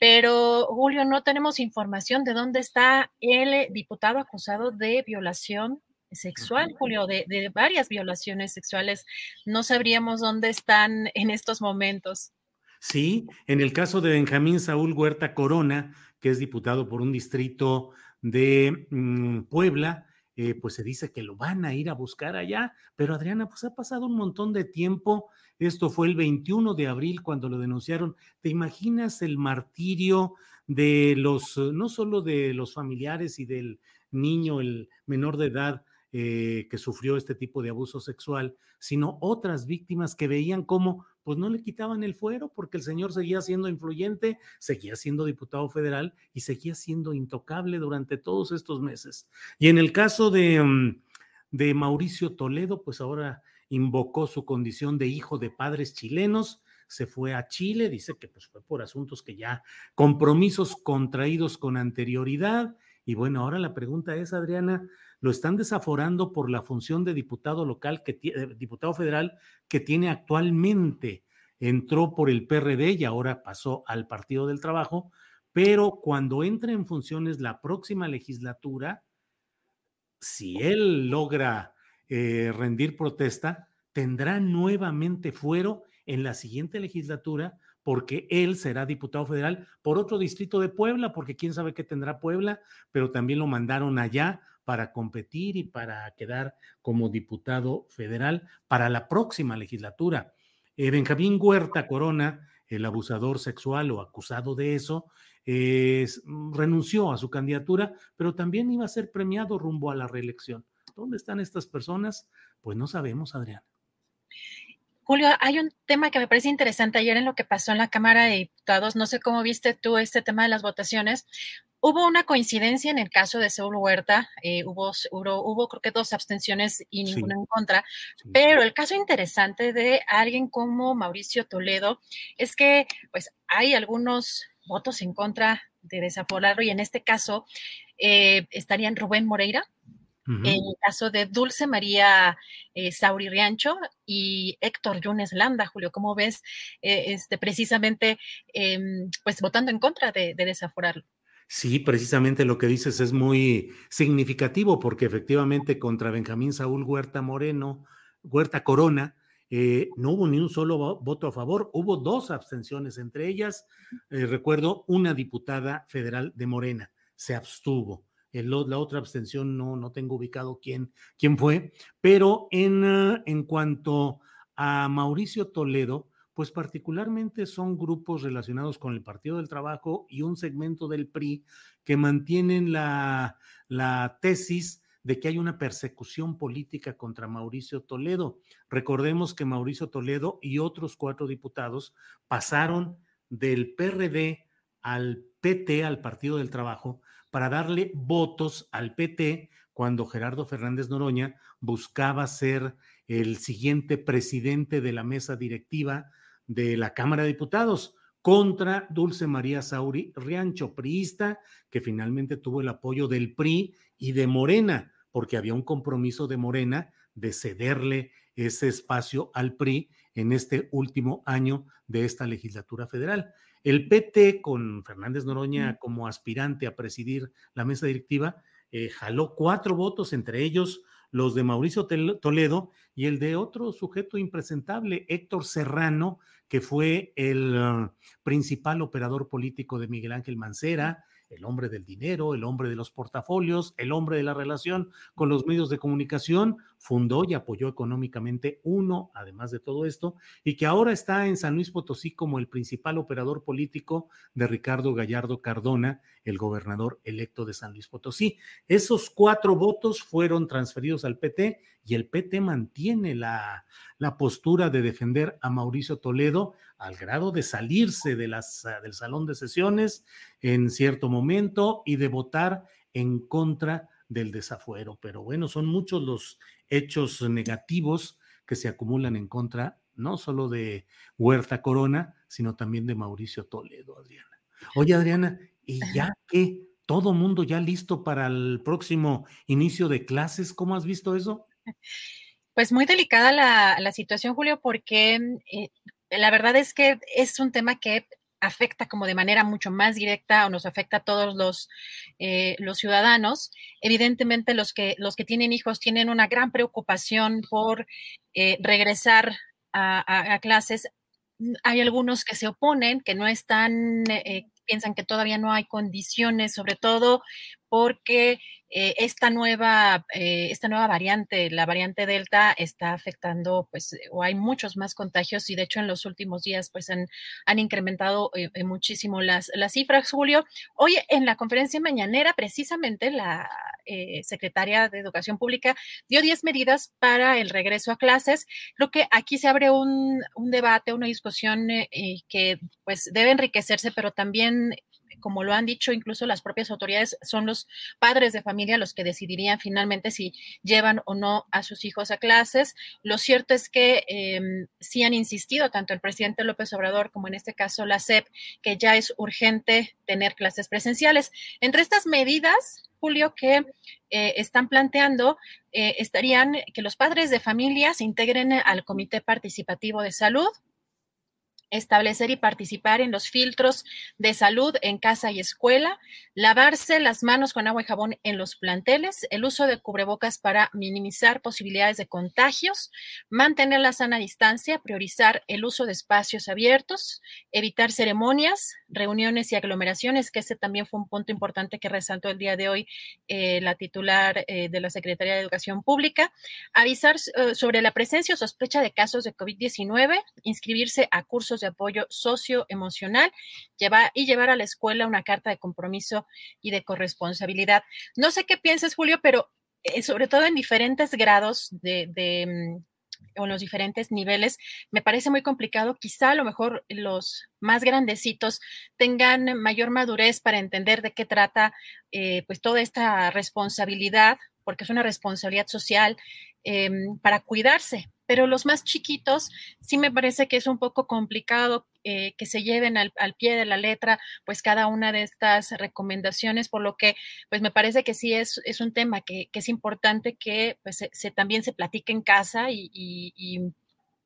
pero Julio, no tenemos información de dónde está el diputado acusado de violación sexual, Julio, de, de, varias violaciones sexuales. No sabríamos dónde están en estos momentos. Sí, en el caso de Benjamín Saúl Huerta Corona, que es diputado por un distrito de mm, Puebla, eh, pues se dice que lo van a ir a buscar allá, pero Adriana, pues ha pasado un montón de tiempo. Esto fue el 21 de abril cuando lo denunciaron. ¿Te imaginas el martirio de los, no solo de los familiares y del niño, el menor de edad, eh, que sufrió este tipo de abuso sexual, sino otras víctimas que veían cómo pues no le quitaban el fuero porque el señor seguía siendo influyente, seguía siendo diputado federal y seguía siendo intocable durante todos estos meses. Y en el caso de, mm, de Mauricio Toledo, pues ahora invocó su condición de hijo de padres chilenos, se fue a Chile, dice que pues fue por asuntos que ya, compromisos contraídos con anterioridad. Y bueno, ahora la pregunta es, Adriana, lo están desaforando por la función de diputado local, que eh, diputado federal que tiene actualmente. Entró por el PRD y ahora pasó al Partido del Trabajo, pero cuando entre en funciones la próxima legislatura, si él logra eh, rendir protesta, tendrá nuevamente fuero en la siguiente legislatura porque él será diputado federal por otro distrito de Puebla, porque quién sabe qué tendrá Puebla, pero también lo mandaron allá para competir y para quedar como diputado federal para la próxima legislatura. Eh, Benjamín Huerta Corona, el abusador sexual o acusado de eso, mm, renunció a su candidatura, pero también iba a ser premiado rumbo a la reelección. ¿Dónde están estas personas? Pues no sabemos, Adrián. Julio, hay un tema que me parece interesante ayer en lo que pasó en la Cámara de Diputados. No sé cómo viste tú este tema de las votaciones. Hubo una coincidencia en el caso de Saúl Huerta, eh, hubo, hubo, creo que dos abstenciones y ninguna en contra, pero el caso interesante de alguien como Mauricio Toledo es que pues hay algunos votos en contra de desaforarlo y en este caso eh, estarían Rubén Moreira, en el caso de Dulce María eh, Sauri Riancho y Héctor Yunes Landa, Julio, ¿cómo ves este, precisamente em, pues votando en contra de desaforarlo? Sí, precisamente lo que dices es muy significativo porque efectivamente contra Benjamín Saúl Huerta Moreno, Huerta Corona, eh, no hubo ni un solo voto a favor, hubo dos abstenciones, entre ellas, eh, recuerdo, una diputada federal de Morena se abstuvo. la otra abstención no, no tengo ubicado quién, quién fue, pero en, ah, en cuanto a Mauricio Toledo, pues particularmente son grupos relacionados con el Partido del Trabajo y un segmento del PRI que mantienen la, la tesis de que hay una persecución política contra Mauricio Toledo. Recordemos que Mauricio Toledo y otros cuatro diputados pasaron del PRD al PT, al Partido del Trabajo, para darle votos al PT cuando Gerardo Fernández Noroña buscaba ser el siguiente presidente de la mesa directiva de la Cámara de Diputados contra Dulce María Sauri Riancho, priista, que finalmente tuvo el apoyo del PRI y de Morena, porque había un compromiso de Morena de cederle ese espacio al PRI en este último año de esta legislatura federal. El PT, con Fernández Noroña como aspirante a presidir la mesa directiva, eh, jaló cuatro votos, entre ellos los de Mauricio Toledo y el de otro sujeto impresentable, Héctor Serrano, que fue el uh, principal operador político de Miguel Ángel Mancera, el hombre del dinero, el hombre de los portafolios, el hombre de la relación con los medios de comunicación, fundó y apoyó económicamente uno, además de todo esto, y que ahora está en San Luis Potosí como el principal operador político de Ricardo Gallardo Cardona, el gobernador electo de San Luis Potosí. Esos cuatro votos fueron transferidos al PT y el PT mantiene la, la postura de defender a Mauricio Toledo al grado de salirse de las, del salón de sesiones en cierto momento y de votar en contra del desafuero. Pero bueno, son muchos los hechos negativos que se acumulan en contra no solo de Huerta Corona, sino también de Mauricio Toledo, Adriana. Oye, Adriana, ¿y ya que todo mundo ya listo para el próximo inicio de clases? ¿Cómo has visto eso? Pues muy delicada la, situación, Julio, porque eh, la verdad es que es un tema que afecta como de manera mucho más directa o nos afecta a todos los, eh, los ciudadanos. Evidentemente los que, los que tienen hijos tienen una gran preocupación por eh, regresar a, clases. Hay algunos que se oponen, que no están, piensan que todavía no hay condiciones, sobre todo porque eh, esta, nueva, eh, esta nueva variante, la variante Delta, está afectando, pues, o hay muchos más contagios y de hecho en los últimos días, pues, han, han incrementado eh, muchísimo las, las cifras, Julio. Hoy en la conferencia mañanera, precisamente la secretaria de Educación Pública dio 10 medidas para el regreso a clases. Creo que aquí se abre un, un debate, una discusión que, pues, debe enriquecerse, pero también como lo han dicho incluso las propias autoridades, son los padres de familia los que decidirían finalmente si llevan o no a sus hijos a clases. Lo cierto es que eh, sí han insistido tanto el presidente López Obrador como en este caso la SEP que ya es urgente tener clases presenciales. Entre estas medidas, Julio, que eh, están planteando, eh, estarían que los padres de familia se integren al Comité Participativo de Salud, establecer y participar en los filtros de salud en casa y escuela, lavarse las manos con agua y jabón en los planteles, el uso de cubrebocas para minimizar posibilidades de contagios, mantener la sana distancia, priorizar el uso de espacios abiertos, evitar ceremonias, reuniones y aglomeraciones, que ese también fue un punto importante que resaltó el día de hoy eh, la titular eh, de la Secretaría de Educación Pública, avisar eh, sobre la presencia o sospecha de casos de COVID-19, inscribirse a cursos de apoyo socioemocional llevar, y llevar a la escuela una carta de compromiso y de corresponsabilidad. No sé qué piensas, Julio, pero eh, sobre todo en diferentes grados de, de mm, o en los diferentes niveles, me parece muy complicado. Quizá a lo mejor los más grandecitos tengan mayor madurez para entender de qué trata eh, pues toda esta responsabilidad, porque es una responsabilidad social em, para cuidarse, pero los más chiquitos sí me parece que es un poco complicado eh, que se lleven al, pie de la letra pues cada una de estas recomendaciones, por lo que pues me parece que sí es, es un tema que, es importante que pues, se, también se platique en casa y,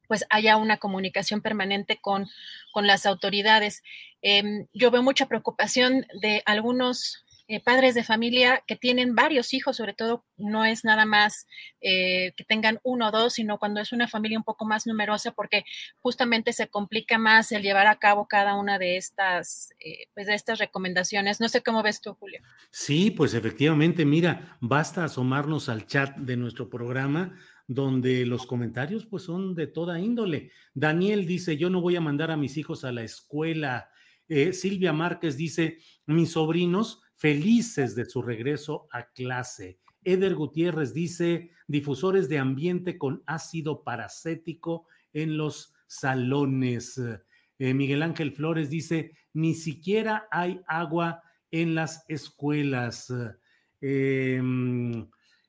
pues haya una comunicación permanente con, con las autoridades. Em, yo veo mucha preocupación de algunos eh, padres de familia que tienen varios hijos, sobre todo no es nada más eh, que tengan uno o dos, sino cuando es una familia un poco más numerosa, porque justamente se complica más el llevar a cabo cada una de estas, eh, pues de estas recomendaciones. No sé cómo ves tú, Julio. Sí, pues efectivamente, mira, basta asomarnos al chat de nuestro programa donde los comentarios pues son de toda índole. Daniel dice, yo no voy a mandar a mis hijos a la escuela. Silvia Márquez dice, mis sobrinos felices de su regreso a clase. Eder Gutiérrez dice, difusores de ambiente con ácido paracético en los salones. Eh, Miguel Ángel Flores dice, ni siquiera hay agua en las escuelas. Em,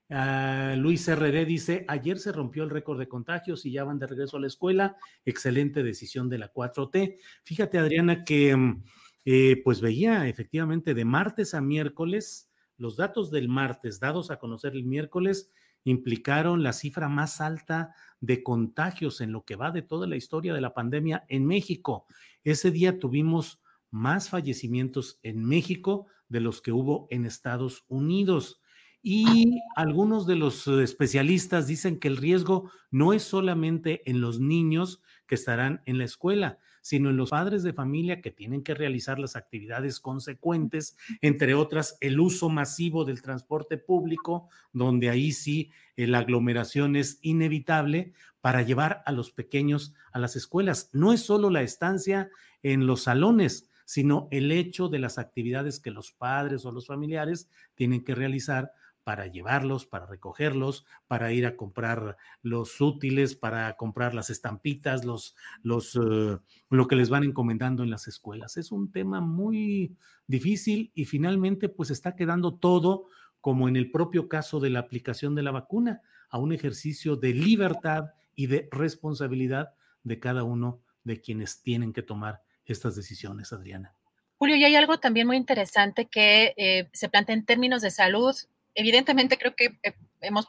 ah, Luis RD dice, ayer se rompió el récord de contagios y ya van de regreso a la escuela. Excelente decisión de la 4T. Fíjate, Adriana, que em, eh, pues veía efectivamente de martes a miércoles, los datos del martes dados a conocer el miércoles implicaron la cifra más alta de contagios en lo que va de toda la historia de la pandemia en México. Ese día tuvimos más fallecimientos en México de los que hubo en Estados Unidos. Y algunos de los especialistas dicen que el riesgo no es solamente en los niños que estarán en la escuela, sino en los padres de familia que tienen que realizar las actividades consecuentes, entre otras el uso masivo del transporte público, donde ahí sí eh, la aglomeración es inevitable para llevar a los pequeños a las escuelas. No es solo la estancia en los salones, sino el hecho de las actividades que los padres o los familiares tienen que realizar para llevarlos, para recogerlos, para ir a comprar los útiles, para comprar las estampitas, los, los, eh, lo que les van encomendando en las escuelas. Es un tema muy difícil y finalmente pues está quedando todo como en el propio caso de la aplicación de la vacuna, a un ejercicio de libertad y de responsabilidad de cada uno de quienes tienen que tomar estas decisiones, Adriana. Julio, y hay algo también muy interesante que eh, se plantea en términos de salud evidentemente creo que eh, hemos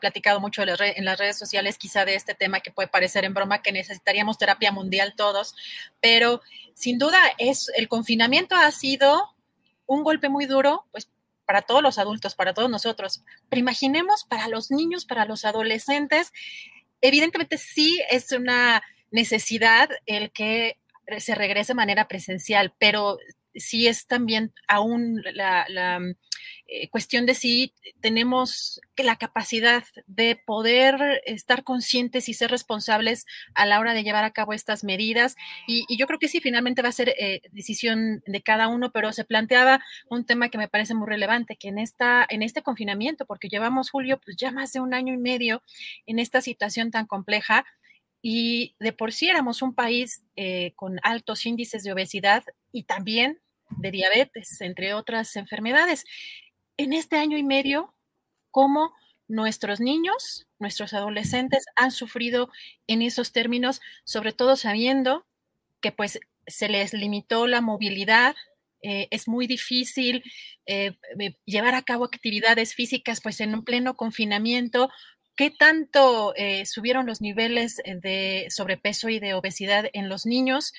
platicado mucho en las redes sociales quizá de este tema que puede parecer en broma que necesitaríamos terapia mundial todos, pero sin duda es el confinamiento ha sido un golpe muy duro, pues para todos los adultos, para todos nosotros. Pero imaginemos para los niños, para los adolescentes, evidentemente sí es una necesidad el que se regrese de manera presencial, pero sí es también aún la, eh, cuestión de si tenemos la capacidad de poder estar conscientes y ser responsables a la hora de llevar a cabo estas medidas. Y, yo creo que sí, finalmente va a ser eh, decisión de cada uno, pero se planteaba un tema que me parece muy relevante, que en, esta, en este confinamiento, porque llevamos, Julio, pues ya más de un año y medio en esta situación tan compleja, y de por sí éramos un país eh, con altos índices de obesidad y también de diabetes, entre otras enfermedades. En este año y medio, ¿cómo nuestros niños, nuestros adolescentes han sufrido en esos términos, sobre todo sabiendo que pues se les limitó la movilidad, eh, es muy difícil eh, llevar a cabo actividades físicas pues en un pleno confinamiento ¿Qué tanto eh, subieron los niveles eh, de sobrepeso y de obesidad en los niños?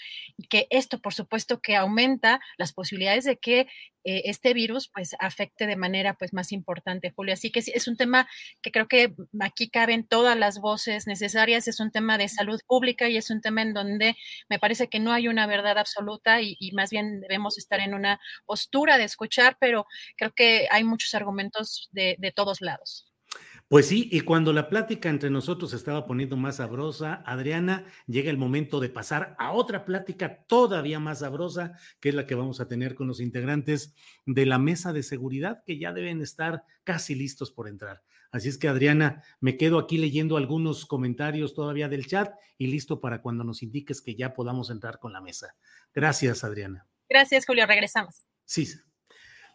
Que esto, por supuesto, que aumenta las posibilidades de que eh, este virus pues afecte de manera pues más importante, Julio. Así que es un tema que creo que aquí caben todas las voces necesarias, es un tema de salud pública y es un tema en donde me parece que no hay una verdad absoluta y, más bien debemos estar en una postura de escuchar, pero creo que hay muchos argumentos de todos lados. Pues sí, y cuando la plática entre nosotros se estaba poniendo más sabrosa, Adriana, llega el momento de pasar a otra plática todavía más sabrosa, que es la que vamos a tener con los integrantes de la mesa de seguridad, que ya deben estar casi listos por entrar. Así es que, Adriana, me quedo aquí leyendo algunos comentarios todavía del chat y listo para cuando nos indiques que ya podamos entrar con la mesa. Gracias, Adriana. Gracias, Julio. Regresamos. Sí.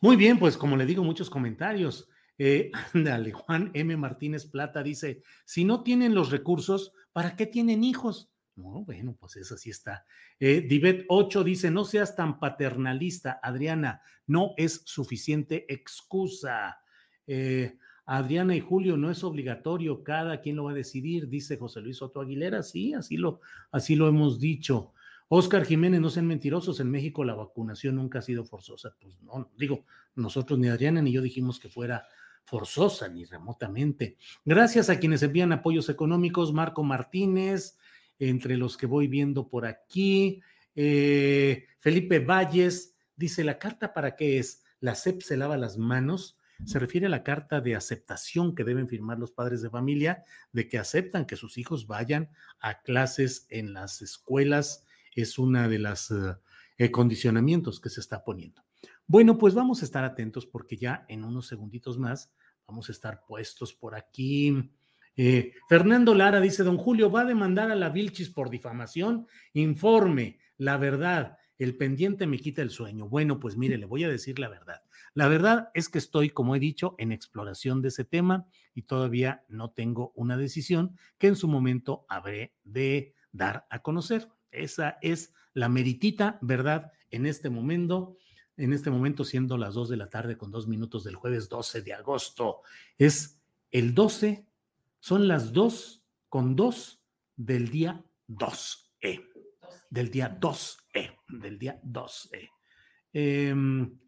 Muy bien, pues como le digo, muchos comentarios. Eh, ándale, Juan M. Martínez Plata dice, si no tienen los recursos, ¿para qué tienen hijos? No, bueno, pues eso sí está. Eh, Divet 8 dice, no seas tan paternalista, Adriana, no es suficiente excusa. Eh, Adriana y Julio, no es obligatorio, cada quien lo va a decidir, dice José Luis Soto Aguilera, sí, así lo, así lo hemos dicho. Oscar Jiménez, no sean mentirosos, en México la vacunación nunca ha sido forzosa. Pues no, digo, nosotros ni Adriana ni yo dijimos que fuera forzosa ni remotamente. Gracias a quienes envían apoyos económicos, Marco Martínez, entre los que voy viendo por aquí, eh, Felipe Valles, dice, ¿la carta para qué es? ¿La CEP se lava las manos? Se refiere a la carta de aceptación que deben firmar los padres de familia de que aceptan que sus hijos vayan a clases en las escuelas. Es una de las eh, condicionamientos que se está poniendo. Bueno, pues vamos a estar atentos porque ya en unos segunditos más vamos a estar puestos por aquí. Eh, Fernando Lara dice, don Julio, ¿va a demandar a la Vilchis por difamación? Informe, la verdad, el pendiente me quita el sueño. Bueno, pues mire, le voy a decir la verdad. La verdad es que estoy, como he dicho, en exploración de ese tema y todavía no tengo una decisión que en su momento habré de dar a conocer. Esa es la meritita verdad en este momento en este momento siendo las 2 de la tarde con dos minutos del jueves 12 de agosto. Es el 12, son las 2 con 2 del día 2E, del día 2E, del día 2E. Em,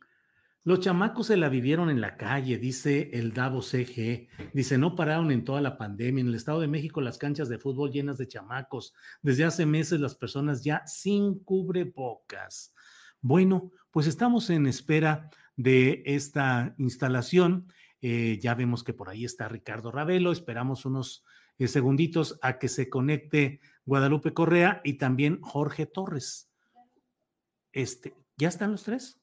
Los chamacos se la vivieron en la calle, dice el Davo CG. Dice, no pararon en toda la pandemia. En el Estado de México las canchas de fútbol llenas de chamacos. Desde hace meses las personas ya sin cubrebocas. Bueno, pues estamos en espera de esta instalación. Eh, ya vemos que por ahí está Ricardo Ravelo. Esperamos unos eh, segunditos a que se conecte Guadalupe Correa y también Jorge Torres. Este, ¿Ya están los tres?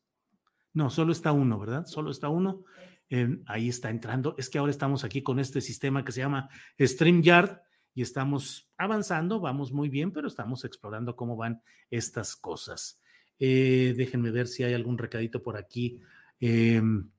No, solo está uno, ¿verdad? Solo está uno. Em, ahí está entrando. Es que ahora estamos aquí con este sistema que se llama StreamYard y estamos avanzando, vamos muy bien, pero estamos explorando cómo van estas cosas. Eh, déjenme ver si hay algún recadito por aquí. Em,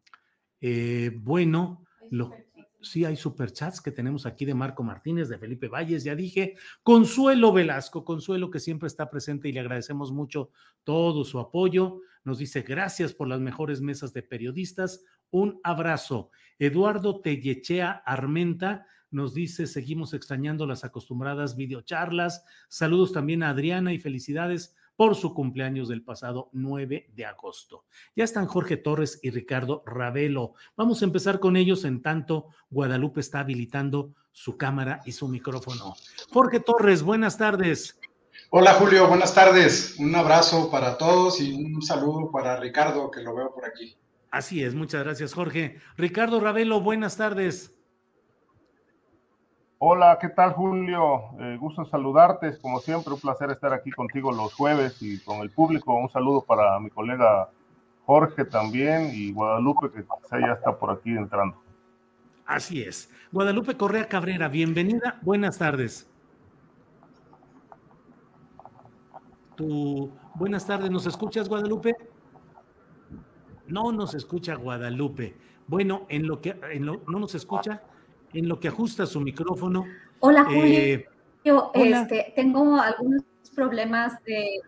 eh, bueno, lo, sí hay superchats que tenemos aquí de Marco Martínez, de Felipe Valles, ya dije, Consuelo Velasco, Consuelo que siempre está presente y le agradecemos mucho todo su apoyo. Nos dice, gracias por las mejores mesas de periodistas, un abrazo. Eduardo Tellechea Armenta nos dice, seguimos extrañando las acostumbradas videocharlas. Saludos también a Adriana y felicidades por su cumpleaños del pasado 9 de agosto. Ya están Jorge Torres y Ricardo Ravelo. Vamos a empezar con ellos en tanto Guadalupe está habilitando su cámara y su micrófono. Jorge Torres, buenas tardes. Hola Julio, buenas tardes. Un abrazo para todos y un saludo para Ricardo, que lo veo por aquí. Así es, muchas gracias Jorge. Ricardo Ravelo, buenas tardes. Hola, ¿qué tal Julio? Eh, gusto saludarte, como siempre, un placer estar aquí contigo los jueves y con el público. Un saludo para mi colega Jorge también y Guadalupe, que ya está por aquí entrando. Así es. Guadalupe Correa Cabrera, bienvenida, buenas tardes. Tu... Buenas tardes, ¿nos escuchas Guadalupe? No nos escucha Guadalupe. Bueno, en lo que en lo, no nos escucha en lo que ajusta su micrófono. Hola, Julio. Eh, Yo este, tengo algunos problemas de.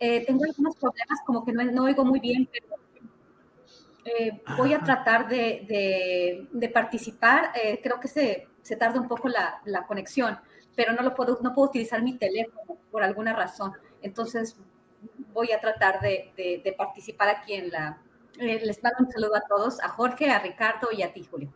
Eh, tengo algunos problemas como que no, oigo muy bien, pero eh, voy a tratar de, de, participar. creo que se, se, tarda un poco la, la, conexión, pero no lo puedo, no puedo utilizar mi teléfono por alguna razón. Entonces voy a tratar de, de participar aquí en la. les mando un saludo a todos, a Jorge, a Ricardo y a ti, Julio.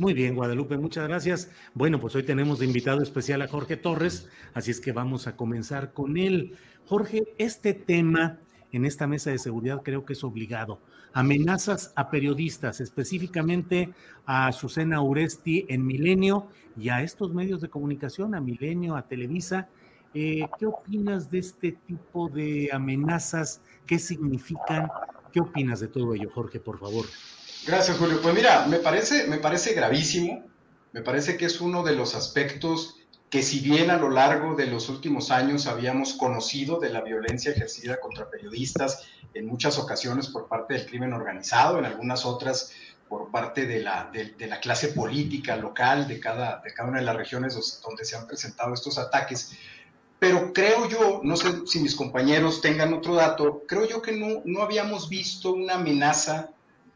Muy bien, Guadalupe, muchas gracias. Bueno, pues hoy tenemos de invitado especial a Jorge Torres, así es que vamos a comenzar con él. Jorge, este tema en esta mesa de seguridad creo que es obligado. Amenazas a periodistas, específicamente a Azucena Uresti en Milenio y a estos medios de comunicación, a Milenio, a Televisa. Eh, ¿Qué opinas de este tipo de amenazas? ¿Qué significan? ¿Qué opinas de todo ello, Jorge, por favor? Gracias, Julio. Pues mira, me parece, me parece gravísimo, me parece que es uno de los aspectos que si bien a lo largo de los últimos años habíamos conocido de la violencia ejercida contra periodistas, en muchas ocasiones por parte del crimen organizado, en algunas otras por parte de la, de, la clase política local de cada, de cada una de las regiones donde se han presentado estos ataques. Pero creo yo, no sé si mis compañeros tengan otro dato, creo yo que no, no habíamos visto una amenaza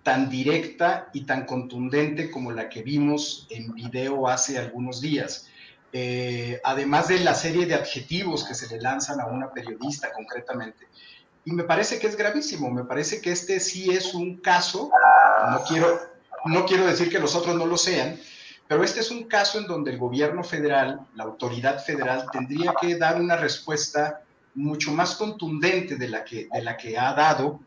tan directa y tan contundente como la que vimos en video hace algunos días. Eh, además de la serie de adjetivos que se le lanzan a una periodista concretamente. Y me parece que es gravísimo, me parece que este sí es un caso, no quiero, no quiero decir que los otros no lo sean, pero este es un caso en donde el gobierno federal, la autoridad federal, tendría que dar una respuesta mucho más contundente de la que, de la que ha dado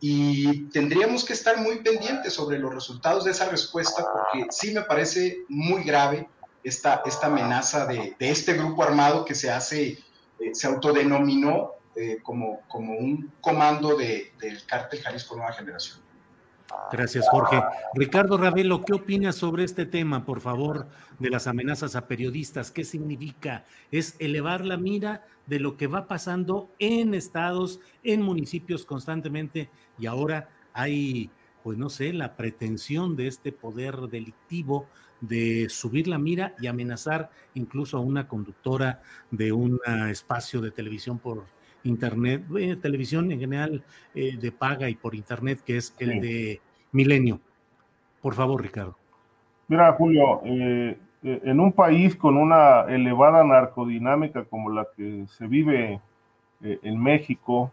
y tendríamos que estar muy pendientes sobre los resultados de esa respuesta porque sí me parece muy grave esta, esta amenaza de, de este grupo armado que se hace, eh, se autodenominó eh, como, como un comando de, del cártel Jalisco Nueva Generación. Gracias, Jorge. Ricardo Ravelo, ¿qué opinas sobre este tema, por favor, de las amenazas a periodistas? ¿Qué significa? ¿Es elevar la mira de lo que va pasando en estados, en municipios constantemente y ahora hay, pues no sé, la pretensión de este poder delictivo de subir la mira y amenazar incluso a una conductora de un espacio de televisión por internet, eh, televisión en general eh, de paga y por internet, que es el de Milenio. Por favor, Ricardo. Mira, Julio, eh, en un país con una elevada narcodinámica como la que se vive en México,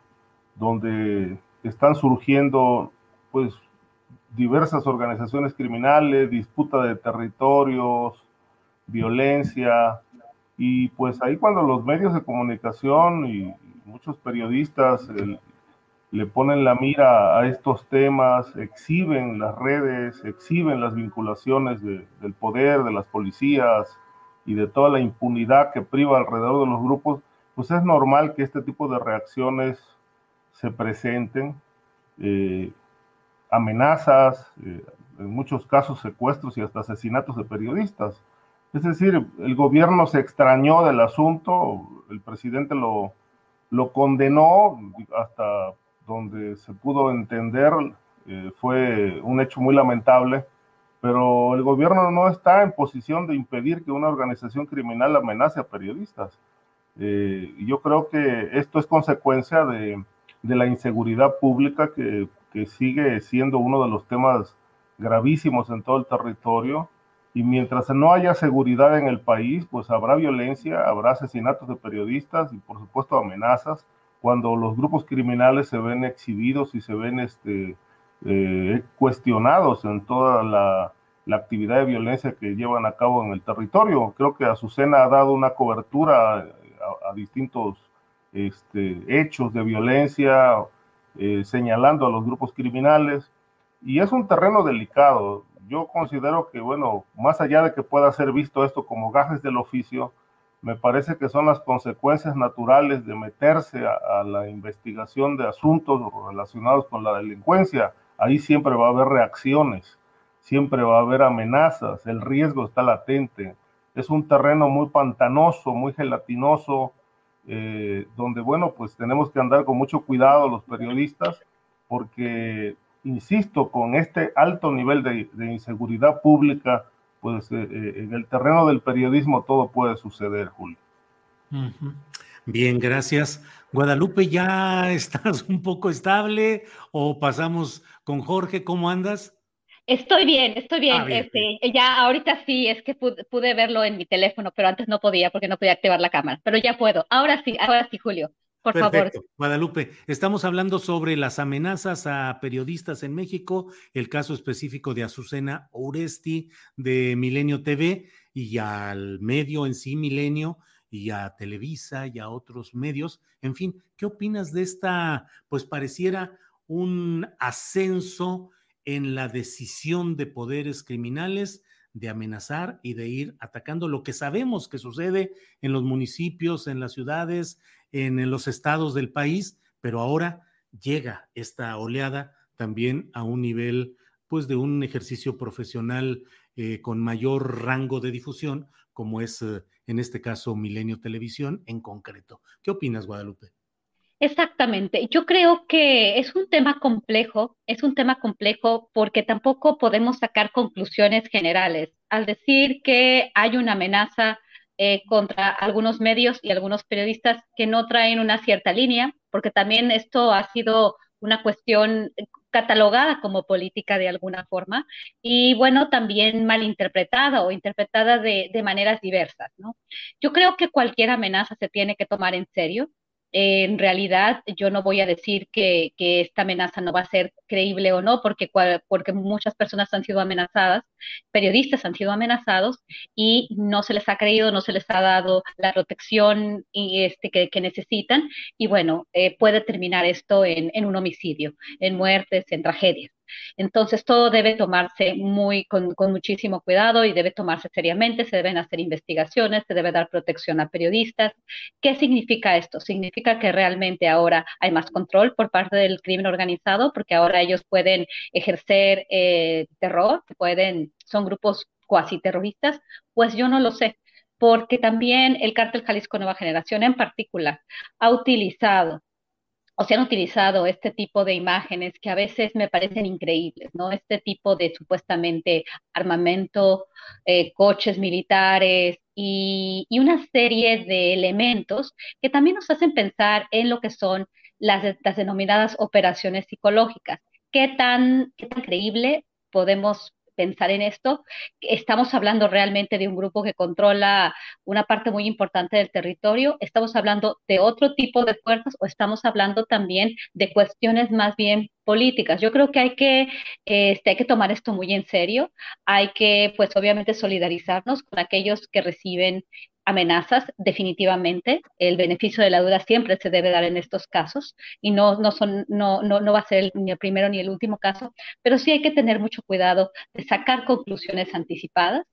donde están surgiendo pues diversas organizaciones criminales, disputa de territorios, violencia, y pues ahí cuando los medios de comunicación y muchos periodistas le ponen la mira a estos temas, exhiben las redes, exhiben las vinculaciones del poder, de las policías y de toda la impunidad que priva alrededor de los grupos, pues es normal que este tipo de reacciones se presenten. Eh, amenazas, eh, en muchos casos secuestros y hasta asesinatos de periodistas. Es decir, el gobierno se extrañó del asunto, el presidente lo, lo condenó hasta donde se pudo entender, eh, fue un hecho muy lamentable, pero el gobierno no está en posición de impedir que una organización criminal amenace a periodistas. Yo creo que esto es consecuencia de, de la inseguridad pública que, que sigue siendo uno de los temas gravísimos en todo el territorio y mientras no haya seguridad en el país, pues habrá violencia, habrá asesinatos de periodistas y por supuesto amenazas cuando los grupos criminales se ven exhibidos y se ven este, eh, cuestionados en toda la, actividad de violencia que llevan a cabo en el territorio. Creo que Azucena ha dado una cobertura a, distintos este, hechos de violencia, eh, señalando a los grupos criminales, y es un terreno delicado yo considero que, bueno, más allá de que pueda ser visto esto como gajes del oficio, me parece que son las consecuencias naturales de meterse a, la investigación de asuntos relacionados con la delincuencia. Ahí siempre va a haber reacciones, siempre va a haber amenazas, el riesgo está latente. Es un terreno muy pantanoso, muy gelatinoso, eh, donde, bueno, pues tenemos que andar con mucho cuidado los periodistas, porque insisto, con este alto nivel de, inseguridad pública, pues eh, eh, en el terreno del periodismo todo puede suceder, Julio. Bien, gracias. Guadalupe, ¿ya estás un poco estable o pasamos con Jorge? ¿Cómo andas? Estoy bien, estoy bien. Ah, este, ya ahorita sí, es que pude, verlo en mi teléfono, pero antes no podía porque no podía activar la cámara. Pero ya puedo. Ahora sí, ahora sí, Julio. Por Perfecto. favor. Guadalupe, estamos hablando sobre las amenazas a periodistas en México, el caso específico de Azucena Oresti de Milenio TV y al medio en sí, Milenio, y a Televisa y a otros medios. En fin, ¿qué opinas de esta, pues pareciera un ascenso en la decisión de poderes criminales de amenazar y de ir atacando lo que sabemos que sucede en los municipios, en las ciudades, en los estados del país, pero ahora llega esta oleada también a un nivel pues de un ejercicio profesional eh, con mayor rango de difusión, como es eh, en este caso Milenio Televisión en concreto. ¿Qué opinas, Guadalupe? Exactamente. Yo creo que es un tema complejo, es un tema complejo porque tampoco podemos sacar conclusiones generales. Al decir que hay una amenaza eh, contra algunos medios y algunos periodistas que no traen una cierta línea, porque también esto ha sido una cuestión catalogada como política de alguna forma y bueno, también malinterpretada o interpretada de, de maneras diversas, ¿no? Yo creo que cualquier amenaza se tiene que tomar en serio en realidad yo no voy a decir que, esta amenaza no va a ser creíble o no, porque, porque muchas personas han sido amenazadas, periodistas han sido amenazados y no se les ha creído, no se les ha dado la protección y este, que, necesitan. Y bueno, eh, puede terminar esto en, en un homicidio, en muertes, en tragedias. Entonces, todo debe tomarse muy, con, muchísimo cuidado y debe tomarse seriamente, se deben hacer investigaciones, se debe dar protección a periodistas. ¿Qué significa esto? Significa que realmente ahora hay más control por parte del crimen organizado, porque ahora ellos pueden ejercer eh, terror, pueden, son grupos cuasi terroristas, pues yo no lo sé porque también el cártel Jalisco Nueva Generación en particular ha utilizado o se han utilizado este tipo de imágenes que a veces me parecen increíbles, ¿no? Este tipo de supuestamente armamento, eh, coches militares y, una serie de elementos que también nos hacen pensar en lo que son las, denominadas operaciones psicológicas. ¿Qué tan, ¿Qué tan creíble podemos pensar en esto. Estamos hablando realmente de un grupo que controla una parte muy importante del territorio, estamos hablando de otro tipo de fuerzas o estamos hablando también de cuestiones más bien políticas. Yo creo que hay que, este, hay que tomar esto muy en serio, hay que pues obviamente solidarizarnos con aquellos que reciben amenazas, definitivamente. El beneficio de la duda siempre se debe dar en estos casos y no, no, son, no, no, no va a ser ni el primero ni el último caso, pero sí hay que tener mucho cuidado de sacar conclusiones anticipadas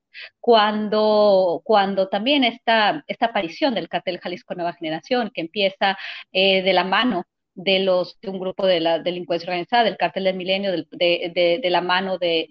cuando, cuando también esta, esta aparición del cartel Jalisco Nueva Generación, que empieza eh, de la mano de los de un grupo de la delincuencia organizada, del cartel del milenio, de, de, de la mano de,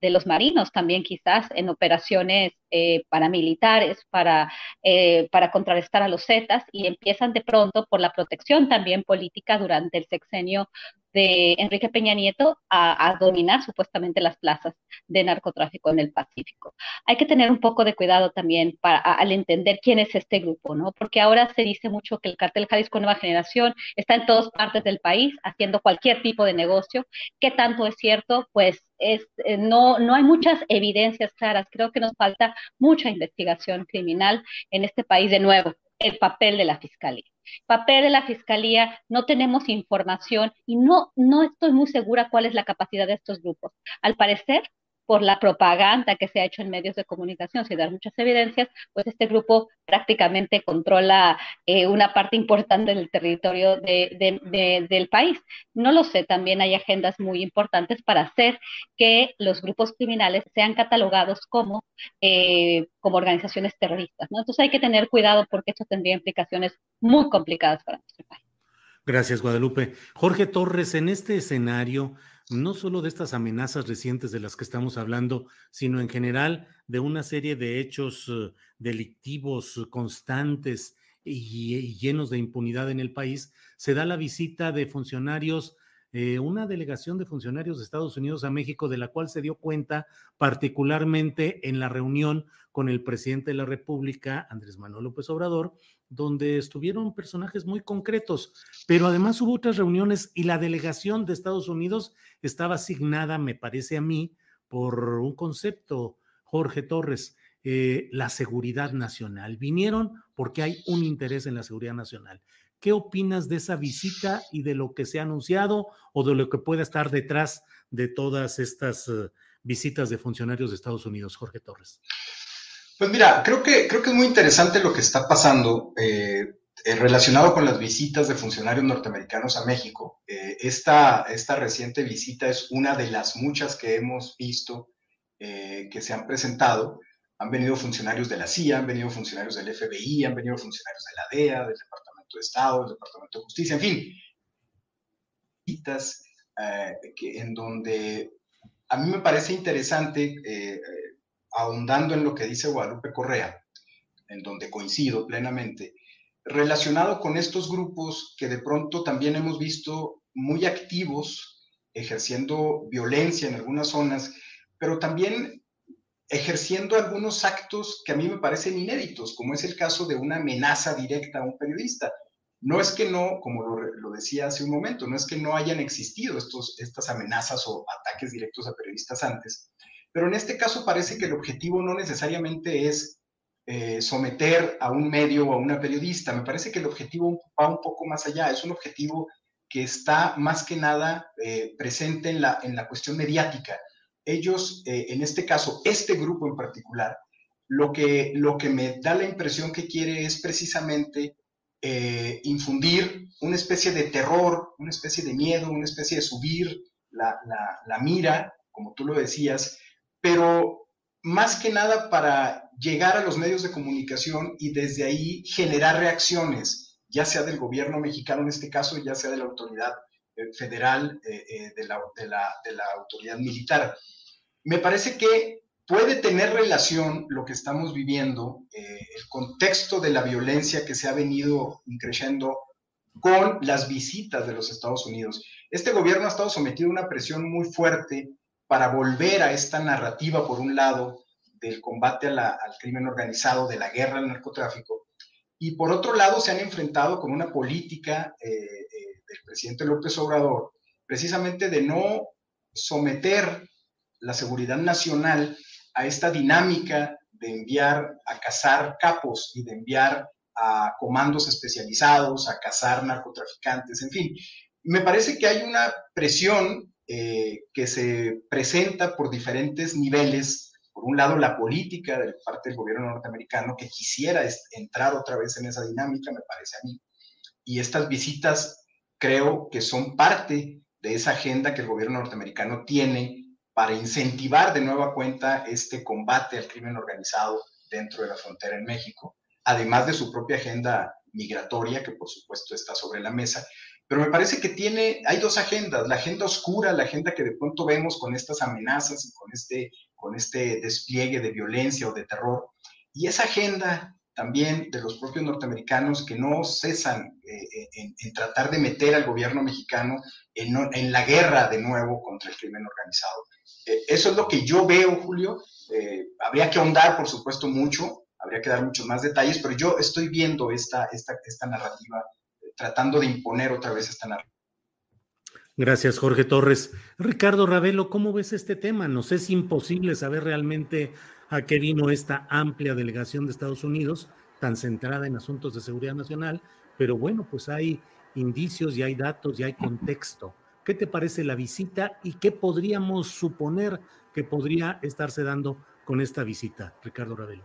de los marinos también quizás en operaciones eh, paramilitares para, eh, para contrarrestar a los Zetas y empiezan de pronto por la protección también política durante el sexenio de Enrique Peña Nieto a, dominar supuestamente las plazas de narcotráfico en el Pacífico. Hay que tener un poco de cuidado también para, al entender quién es este grupo, ¿no? Porque ahora se dice mucho que el cartel Jalisco Nueva Generación está en todas partes del país haciendo cualquier tipo de negocio. ¿Qué tanto es cierto? Pues es, eh, no, no hay muchas evidencias claras. Creo que nos falta mucha investigación criminal en este país de nuevo. El papel de la fiscalía. Papel de la fiscalía, no tenemos información y no, no estoy muy segura cuál es la capacidad de estos grupos. Al parecer, por la propaganda que se ha hecho en medios de comunicación, sin dar muchas evidencias, pues este grupo prácticamente controla eh, una parte importante del territorio del país. No lo sé, también hay agendas muy importantes para hacer que los grupos criminales sean catalogados como, eh, como organizaciones terroristas. Entonces hay que tener cuidado porque esto tendría implicaciones muy complicadas para nuestro país. Gracias, Guadalupe. Jorge Torres, en este escenario, no solo de estas amenazas recientes de las que estamos hablando, sino en general de una serie de hechos eh, delictivos constantes y, llenos de impunidad en el país, se da la visita de funcionarios eh, una delegación de funcionarios de Estados Unidos a México, de la cual se dio cuenta particularmente en la reunión con el presidente de la República, Andrés Manuel López Obrador, donde estuvieron personajes muy concretos, pero además hubo otras reuniones y la delegación de Estados Unidos estaba asignada, me parece a mí, por un concepto, Jorge Torres, eh, la seguridad nacional. Vinieron porque hay un interés en la seguridad nacional. ¿Qué opinas de esa visita y de lo que se ha anunciado o de lo que pueda estar detrás de todas estas eh, visitas de funcionarios de Estados Unidos, Jorge Torres? Pues mira, creo que, creo que es muy interesante lo que está pasando eh, eh, relacionado con las visitas de funcionarios norteamericanos a México. esta, esta reciente visita es una de las muchas que hemos visto que se han presentado. Han venido funcionarios de la CIA, han venido funcionarios del FBI, han venido funcionarios de la DEA, del Departamento de Estado, el Departamento de Justicia, en fin, eh, que, en donde a mí me parece interesante, eh, ahondando en lo que dice Guadalupe Correa, en donde coincido plenamente, relacionado con estos grupos que de pronto también hemos visto muy activos, ejerciendo violencia en algunas zonas, pero también ejerciendo algunos actos que a mí me parecen inéditos, como es el caso de una amenaza directa a un periodista. No es que no, como lo, decía hace un momento, no es que no hayan existido estos, estas amenazas o ataques directos a periodistas antes, pero en este caso parece que el objetivo no necesariamente es eh, someter a un medio o a una periodista, me parece que el objetivo va un poco más allá, es un objetivo que está más que nada eh, presente en la, en la cuestión mediática. Ellos, eh, en este caso, este grupo en particular, lo que, lo que me da la impresión que quiere es precisamente eh, infundir una especie de terror, una especie de miedo, una especie de subir la, la mira, como tú lo decías, pero más que nada para llegar a los medios de comunicación y desde ahí generar reacciones, ya sea del gobierno mexicano en este caso, ya sea de la autoridad eh, federal, de, la, de, la, de la autoridad militar me parece que puede tener relación lo que estamos viviendo, eh, el contexto de la violencia que se ha venido creciendo con las visitas de los Estados Unidos. Este gobierno ha estado sometido a una presión muy fuerte para volver a esta narrativa, por un lado, del combate al crimen organizado, de la guerra al narcotráfico, y por otro lado se han enfrentado con una política eh, eh, del presidente López Obrador, precisamente de no someter la seguridad nacional a esta dinámica de enviar a cazar capos y de enviar a comandos especializados, a cazar narcotraficantes, en fin. Me parece que hay una presión eh, que se presenta por diferentes niveles. Por un lado, la política de parte del gobierno norteamericano que quisiera entrar otra vez en esa dinámica, me parece a mí. Y estas visitas creo que son parte de esa agenda que el gobierno norteamericano tiene para incentivar de nueva cuenta este combate al crimen organizado dentro de la frontera en México, además de su propia agenda migratoria, que por supuesto está sobre la mesa. Pero me parece que tiene, hay dos agendas, la agenda oscura, la agenda que de pronto vemos con estas amenazas y con este, con este despliegue de violencia o de terror, y esa agenda también de los propios norteamericanos que no cesan eh, en, tratar de meter al gobierno mexicano en, en, la guerra de nuevo contra el crimen organizado. Eh, eso es lo que yo veo, Julio. Eh, habría que ahondar, por supuesto, mucho, habría que dar muchos más detalles, pero yo estoy viendo esta, esta, esta narrativa, tratando de imponer otra vez esta narrativa. Gracias, Jorge Torres. Ricardo Ravelo, ¿cómo ves este tema? Nos es imposible saber realmente a qué vino esta amplia delegación de Estados Unidos, tan centrada en asuntos de seguridad nacional, pero bueno, pues hay indicios y hay datos y hay contexto. ¿Qué te parece la visita y qué podríamos suponer que podría estarse dando con esta visita, Ricardo Ravelo?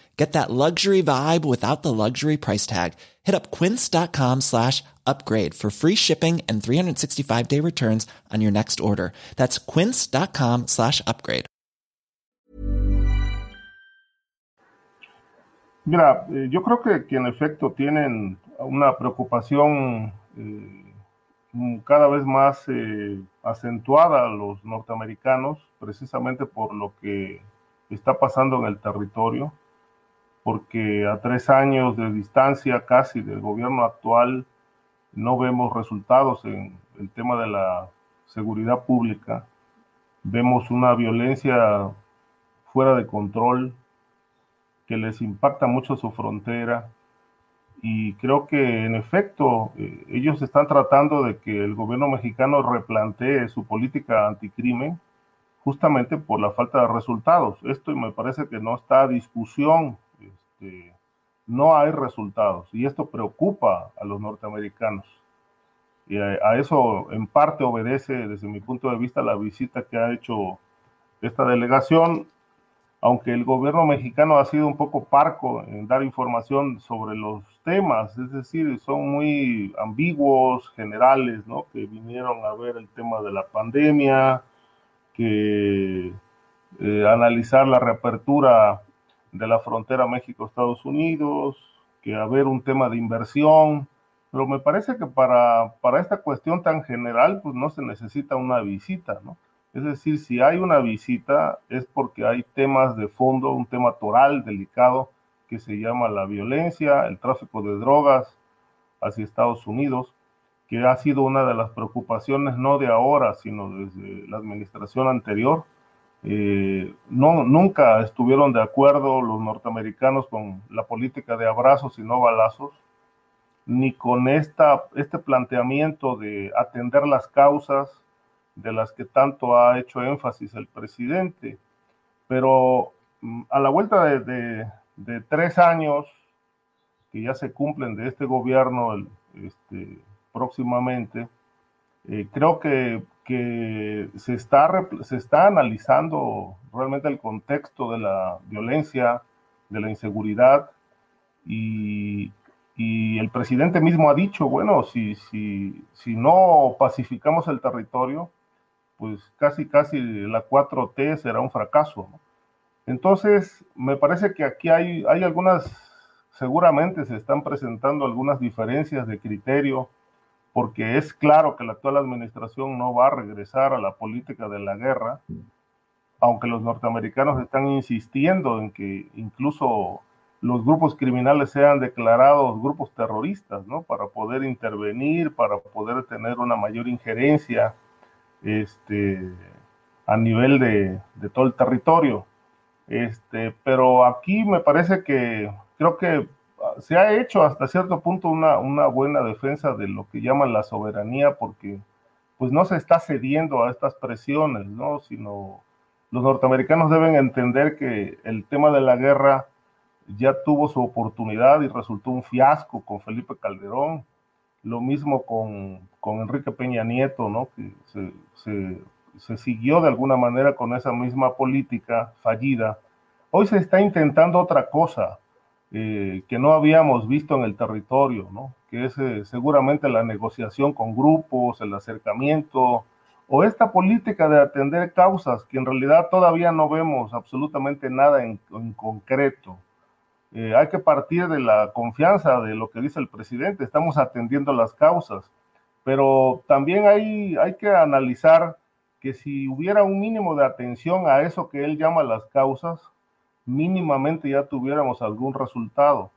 Get that luxury vibe without the luxury price tag. Hit up quince.com slash upgrade for free shipping and 365 day returns on your next order. That's quince.com slash upgrade. Mira, eh, yo creo que, que, en efecto tienen una preocupación eh, cada vez más eh, acentuada los norteamericanos, precisamente por lo que está pasando en el territorio porque a tres años de distancia casi del gobierno actual no vemos resultados en el tema de la seguridad pública. Vemos una violencia fuera de control que les impacta mucho su frontera y creo que en efecto eh, ellos están tratando de que el gobierno mexicano replantee su política anticrimen justamente por la falta de resultados. Esto me parece que no está a discusión no hay resultados y esto preocupa a los norteamericanos. Y a, eso en parte obedece, desde mi punto de vista, la visita que ha hecho esta delegación, aunque el gobierno mexicano ha sido un poco parco en dar información sobre los temas, es decir, son muy ambiguos, generales, ¿no? Que vinieron a ver el tema de la pandemia, que eh, analizar la reapertura de la frontera México-Estados Unidos, que haber un tema de inversión, pero me parece que para, para esta cuestión tan general, pues no se necesita una visita, ¿no? Es decir, si hay una visita es porque hay temas de fondo, un tema toral delicado que se llama la violencia, el tráfico de drogas hacia Estados Unidos, que ha sido una de las preocupaciones no de ahora, sino desde la administración anterior, eh, no, nunca estuvieron de acuerdo los norteamericanos con la política de abrazos y no balazos, ni con esta, este planteamiento de atender las causas de las que tanto ha hecho énfasis el presidente. Pero mm, a la vuelta de, de, tres años que ya se cumplen de este gobierno este, próximamente, eh, creo que que se está, se está analizando realmente el contexto de la violencia, de la inseguridad y, y el presidente mismo ha dicho, bueno, si, si, si no pacificamos el territorio, pues casi, casi la 4T será un fracaso. Entonces, me parece que aquí hay, hay algunas, seguramente se están presentando algunas diferencias de criterio, porque es claro que la actual administración no va a regresar a la política de la guerra, aunque los norteamericanos están insistiendo en que incluso los grupos criminales sean declarados grupos terroristas, ¿no? Para poder intervenir, para poder tener una mayor injerencia este, a nivel de, todo el territorio. Este, pero aquí me parece que creo que se ha hecho hasta cierto punto una, una buena defensa de lo que llaman la soberanía, porque pues no se está cediendo a estas presiones, ¿no? Sino los norteamericanos deben entender que el tema de la guerra ya tuvo su oportunidad y resultó un fiasco con Felipe Calderón. Lo mismo con, Enrique Peña Nieto, ¿no? que se, siguió de alguna manera con esa misma política fallida. Hoy se está intentando otra cosa eh, que no habíamos visto en el territorio, que es eh, seguramente la negociación con grupos, el acercamiento, o esta política de atender causas que en realidad todavía no vemos absolutamente nada en concreto. Eh, hay que partir de la confianza de lo que dice el presidente, estamos atendiendo las causas, pero también hay, hay que analizar que si hubiera un mínimo de atención a eso que él llama las causas, mínimamente ya tuviéramos algún resultado.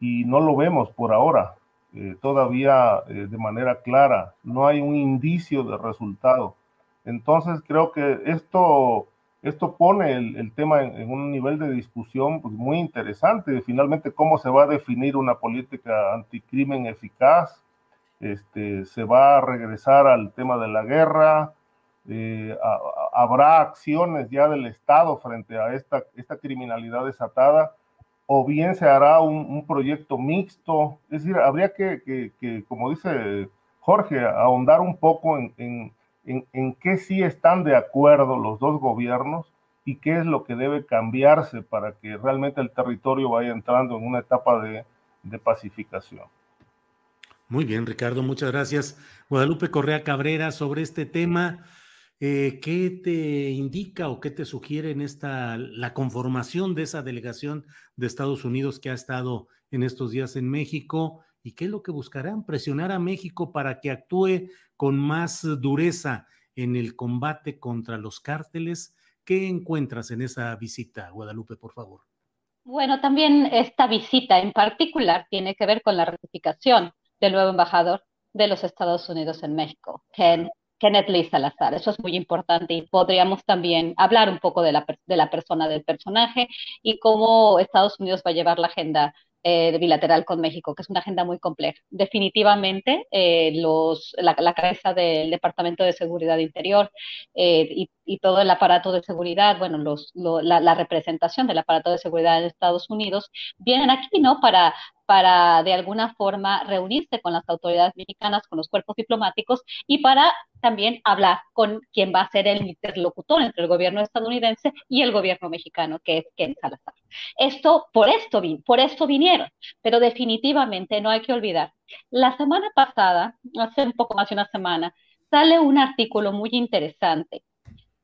Y no lo vemos por ahora, eh, todavía eh, de manera clara, no hay un indicio de resultado. Entonces creo que esto esto pone el, tema en, un nivel de discusión pues, muy interesante, finalmente cómo se va a definir una política anticrimen eficaz, este, se va a regresar al tema de la guerra, eh, habrá acciones ya del Estado frente a esta, esta criminalidad desatada, o bien se hará un, proyecto mixto, es decir, habría que, como dice Jorge, ahondar un poco en en, qué sí están de acuerdo los dos gobiernos y qué es lo que debe cambiarse para que realmente el territorio vaya entrando en una etapa de, pacificación. Muy bien, Ricardo, muchas gracias. Guadalupe Correa Cabrera, sobre este tema, eh, ¿qué te indica o qué te sugiere en esta, la conformación de esa delegación de Estados Unidos que ha estado en estos días en México? ¿Y qué es lo que buscarán? Presionar a México para que actúe con más dureza en el combate contra los cárteles. ¿Qué encuentras en esa visita, Guadalupe, por favor? Bueno, también esta visita en particular tiene que ver con la ratificación del nuevo embajador de los Estados Unidos en México, Kenneth Lee Salazar. Eso es muy importante y podríamos también hablar un poco de la, de la persona del personaje y cómo Estados Unidos va a llevar la agenda eh, bilateral con México, que es una agenda muy compleja. Definitivamente, eh, los, la, cabeza del Departamento de Seguridad Interior eh, y, y, todo el aparato de seguridad, bueno, los, la, la, representación del aparato de seguridad de Estados Unidos, vienen aquí, ¿no? Para, para de alguna forma reunirse con las autoridades mexicanas, con los cuerpos diplomáticos y para también hablar con quien va a ser el interlocutor entre el gobierno estadounidense y el gobierno mexicano, que es Ken Salazar. Esto, por esto, por esto vinieron, pero definitivamente no hay que olvidar. La semana pasada, hace un poco más de una semana, sale un artículo muy interesante.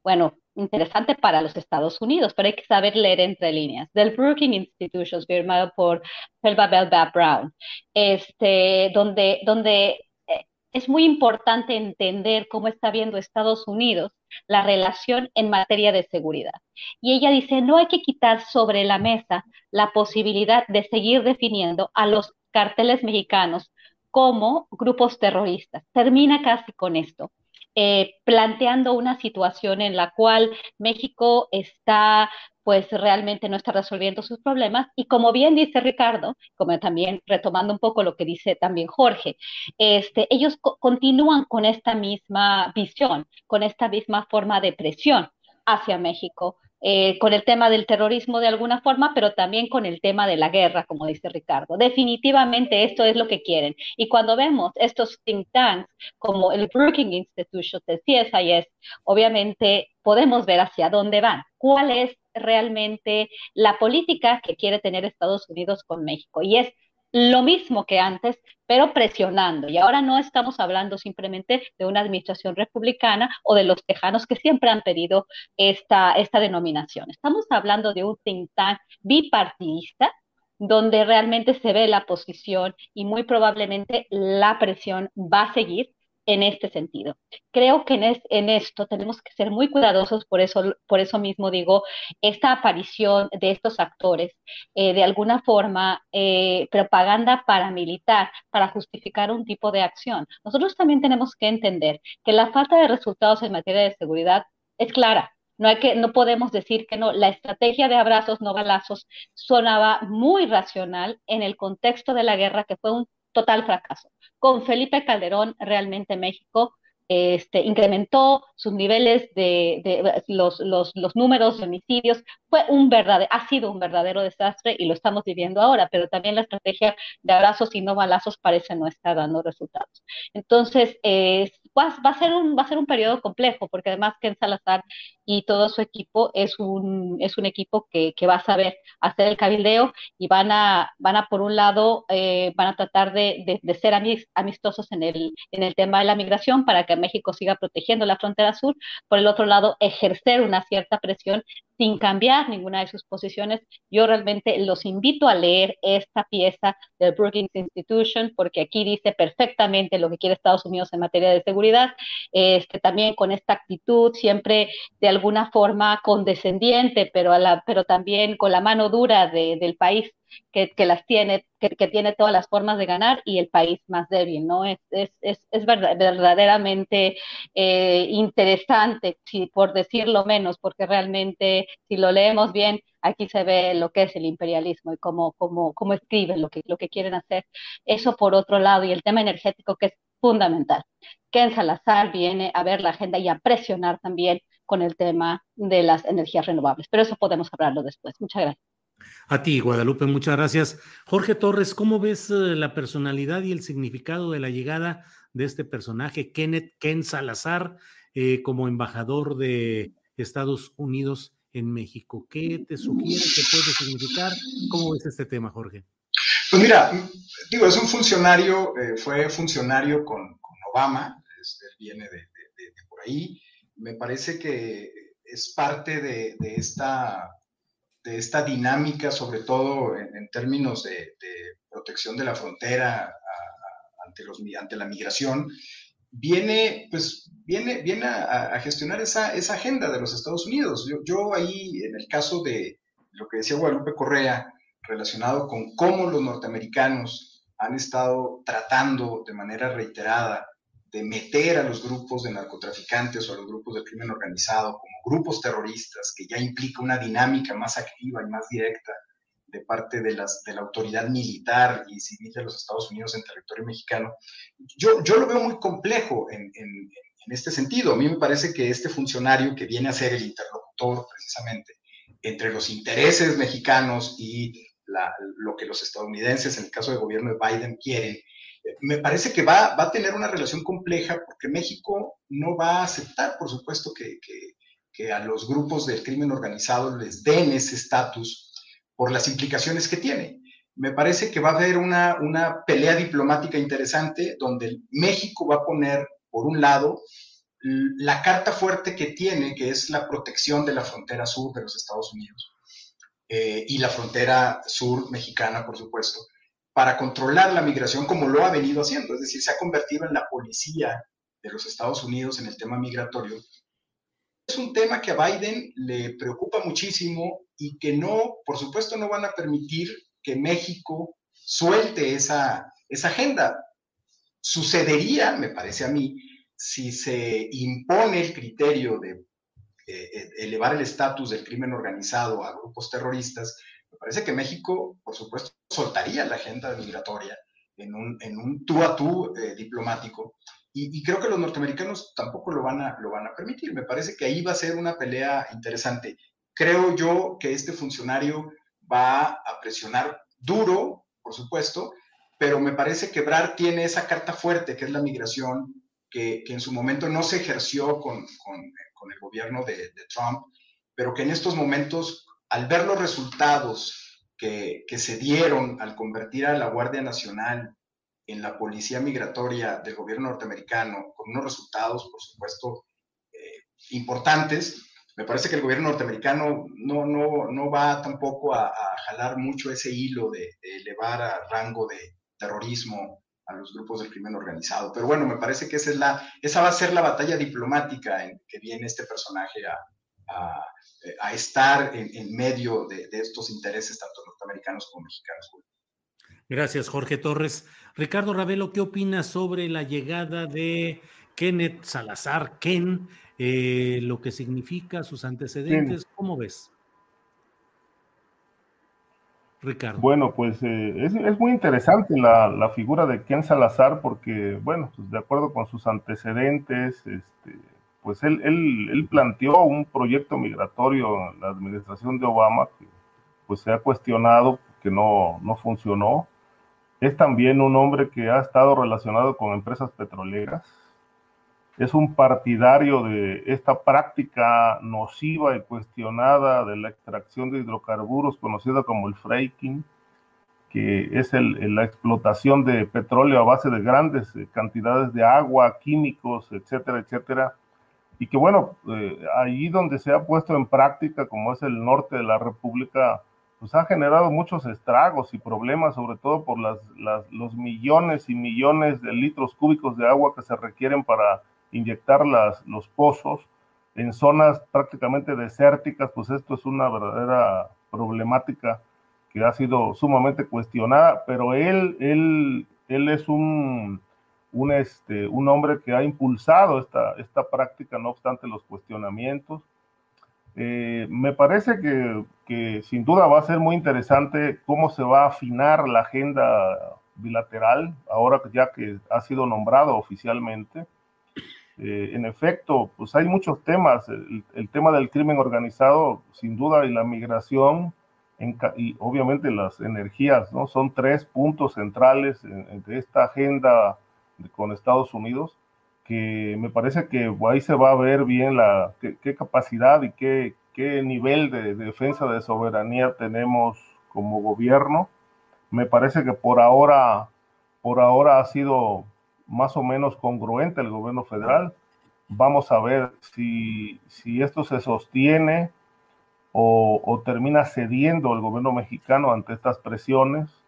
Bueno, interesante para los Estados Unidos, pero hay que saber leer entre líneas, del Brookings Institutions, firmado por Felba Belba Brown, este, donde, donde eh, es muy importante entender cómo está viendo Estados Unidos la relación en materia de seguridad. Y ella dice, no hay que quitar sobre la mesa la posibilidad de seguir definiendo a los carteles mexicanos como grupos terroristas. Termina casi con esto. Eh, planteando una situación en la cual México está pues realmente no está resolviendo sus problemas. Y como bien dice Ricardo, como también retomando un poco lo que dice también Jorge, este, ellos continúan con esta misma visión, con esta misma forma de presión hacia México eh, con el tema del terrorismo de alguna forma, pero también con el tema de la guerra, como dice Ricardo. Definitivamente esto es lo que quieren. Y cuando vemos estos think tanks como el Brookings Institution, el CSIS, obviamente podemos ver hacia dónde van, cuál es realmente la política que quiere tener Estados Unidos con México. Y es lo mismo que antes, pero presionando. Y ahora no estamos hablando simplemente de una administración republicana o de los tejanos que siempre han pedido esta, esta denominación. Estamos hablando de un think tank bipartidista donde realmente se ve la posición y muy probablemente la presión va a seguir en este sentido. Creo que en, esto tenemos que ser muy cuidadosos, por eso, por eso mismo digo, esta aparición de estos actores, eh, de alguna forma, eh, propaganda paramilitar para justificar un tipo de acción. Nosotros también tenemos que entender que la falta de resultados en materia de seguridad es clara. No, hay que, no podemos decir que no. La estrategia de abrazos, no balazos, sonaba muy racional en el contexto de la guerra, que fue un total fracaso. Con Felipe Calderón, realmente México este, incrementó sus niveles de, los, los, números de homicidios, fue un verdadero, ha sido un verdadero desastre y lo estamos viviendo ahora, pero también la estrategia de abrazos y no balazos parece no estar dando resultados. Entonces, eh, va, a ser un, va a ser un periodo complejo, porque además Ken Salazar y todo su equipo es un, es un equipo que, que va a saber hacer el cabildeo y van a, van a por un lado, eh, van a tratar de, de, ser amistosos en el, en el tema de la migración para que México siga protegiendo la frontera sur, por el otro lado, ejercer una cierta presión sin cambiar ninguna de sus posiciones. Yo realmente los invito a leer esta pieza del Brookings Institution porque aquí dice perfectamente lo que quiere Estados Unidos en materia de seguridad, este, también con esta actitud siempre de alguna forma condescendiente, pero, a la, pero también con la mano dura de, del país que, que las tiene, que, que, tiene todas las formas de ganar y el país más débil, ¿no? Es, es, es, es verdaderamente eh, interesante, si, por decirlo menos, porque realmente si lo leemos bien, aquí se ve lo que es el imperialismo y cómo, cómo, cómo escriben lo que, lo que quieren hacer. Eso por otro lado, y el tema energético que es fundamental. Ken Salazar viene a ver la agenda y a presionar también con el tema de las energías renovables, pero eso podemos hablarlo después. Muchas gracias. A ti, Guadalupe, muchas gracias. Jorge Torres, ¿cómo ves eh, la personalidad y el significado de la llegada de este personaje, Kenneth Ken Salazar, eh, como embajador de Estados Unidos en México? ¿Qué te sugiere que puede significar? ¿Cómo ves este tema, Jorge? Pues mira, digo, es un funcionario, eh, fue funcionario con, Obama, él viene de, por ahí. Me parece que es parte de esta de esta dinámica, sobre todo en, términos de, protección de la frontera ante, los, ante la migración, viene, pues, viene, viene a, gestionar esa, esa, agenda de los Estados Unidos. Yo, yo, ahí, en el caso de lo que decía Guadalupe Correa, relacionado con cómo los norteamericanos han estado tratando de manera reiterada de meter a los grupos de narcotraficantes o a los grupos de crimen organizado como grupos terroristas, que ya implica una dinámica más activa y más directa de parte de, las, de la autoridad militar y civil de los Estados Unidos en territorio mexicano, yo, yo lo veo muy complejo en, en, en este sentido. A mí me parece que este funcionario que viene a ser el interlocutor precisamente entre los intereses mexicanos y la, lo que los estadounidenses, en el caso del gobierno de Biden, quieren, me parece que va, a tener una relación compleja porque México no va a aceptar, por supuesto, que, a los grupos del crimen organizado les den ese estatus por las implicaciones que tiene. Me parece que va a haber una, una pelea diplomática interesante donde México va a poner, por un lado, la carta fuerte que tiene, que es la protección de la frontera sur de los Estados Unidos eh, y la frontera sur mexicana, por supuesto para controlar la migración como lo ha venido haciendo, es decir, se ha convertido en la policía de los Estados Unidos en el tema migratorio. Es un tema que a Biden le preocupa muchísimo y que no, por supuesto, no van a permitir que México suelte esa, esa agenda. Sucedería, me parece a mí, si se impone el criterio de eh, eh, elevar el estatus del crimen organizado a grupos terroristas, me parece que México, por supuesto, soltaría la agenda migratoria en un, en un tú a tú eh, diplomático. Y, creo que los norteamericanos tampoco lo van, a, lo van a permitir. Me parece que ahí va a ser una pelea interesante. Creo yo que este funcionario va a presionar duro, por supuesto, pero me parece que Brad tiene esa carta fuerte, que es la migración, que, que en su momento no se ejerció con, con, con el gobierno de, de Trump, pero que en estos momentos al ver los resultados que, que se dieron al convertir a la Guardia Nacional en la policía migratoria del gobierno norteamericano, con unos resultados, por supuesto, eh, importantes, me parece que el gobierno norteamericano no, no, no va tampoco a, jalar mucho ese hilo de, elevar a rango de terrorismo a los grupos del crimen organizado. Pero bueno, me parece que esa, es la, esa va a ser la batalla diplomática en que viene este personaje a, a, estar en, en medio de, de, estos intereses, tanto norteamericanos como mexicanos. Gracias, Jorge Torres. Ricardo Ravelo, ¿qué opinas sobre la llegada de Kenneth Salazar, Ken, eh, lo que significa, sus antecedentes? ¿Cómo ves? Ricardo. Bueno, pues eh, es, muy interesante la, figura de Ken Salazar porque, bueno, pues de acuerdo con sus antecedentes, este, pues él, él, planteó un proyecto migratorio en la administración de Obama que pues se ha cuestionado que no, no funcionó es también un hombre que ha estado relacionado con empresas petroleras. Es un partidario de esta práctica nociva y cuestionada de la extracción de hidrocarburos conocida como el fracking, que es la explotación de petróleo a base de grandes eh, cantidades de agua, químicos, etcétera, etcétera. Y que bueno, eh, ahí donde se ha puesto en práctica, como es el norte de la República, pues ha generado muchos estragos y problemas, sobre todo por las, los millones y millones de litros cúbicos de agua que se requieren para inyectar las, los pozos. En zonas prácticamente desérticas, pues esto es una verdadera problemática que ha sido sumamente cuestionada, pero él, él, él es un, un, este, un hombre que ha impulsado esta, esta práctica, no obstante los cuestionamientos. Eh, me parece que, que, sin duda va a ser muy interesante cómo se va a afinar la agenda bilateral, ahora ya que ha sido nombrado oficialmente. Eh, en efecto, pues hay muchos temas. El, tema del crimen organizado, sin duda, y la migración, y obviamente las energías, ¿no? Son tres puntos centrales de esta agenda con Estados Unidos que me parece que ahí se va a ver bien la, qué, capacidad y qué, qué nivel de, defensa de soberanía tenemos como gobierno. Me parece que por ahora, por ahora ha sido más o menos congruente el gobierno federal. Vamos a ver si, si esto se sostiene o, o termina cediendo el gobierno mexicano ante estas presiones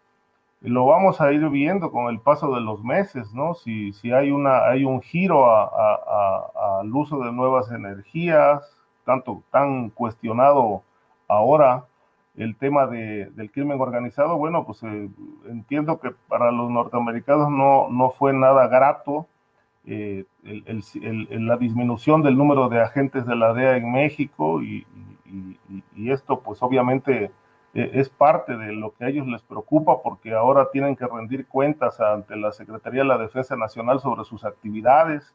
lo vamos a ir viendo con el paso de los meses, ¿no? Si, si hay, una, hay un giro al uso de nuevas energías, tanto tan cuestionado ahora el tema de, del crimen organizado, bueno, pues eh, entiendo que para los norteamericanos no, no fue nada grato eh, la disminución del número de agentes de la DEA en México y, y esto pues obviamente eh, es parte de lo que a ellos les preocupa porque ahora tienen que rendir cuentas ante la Secretaría de la Defensa Nacional sobre sus actividades.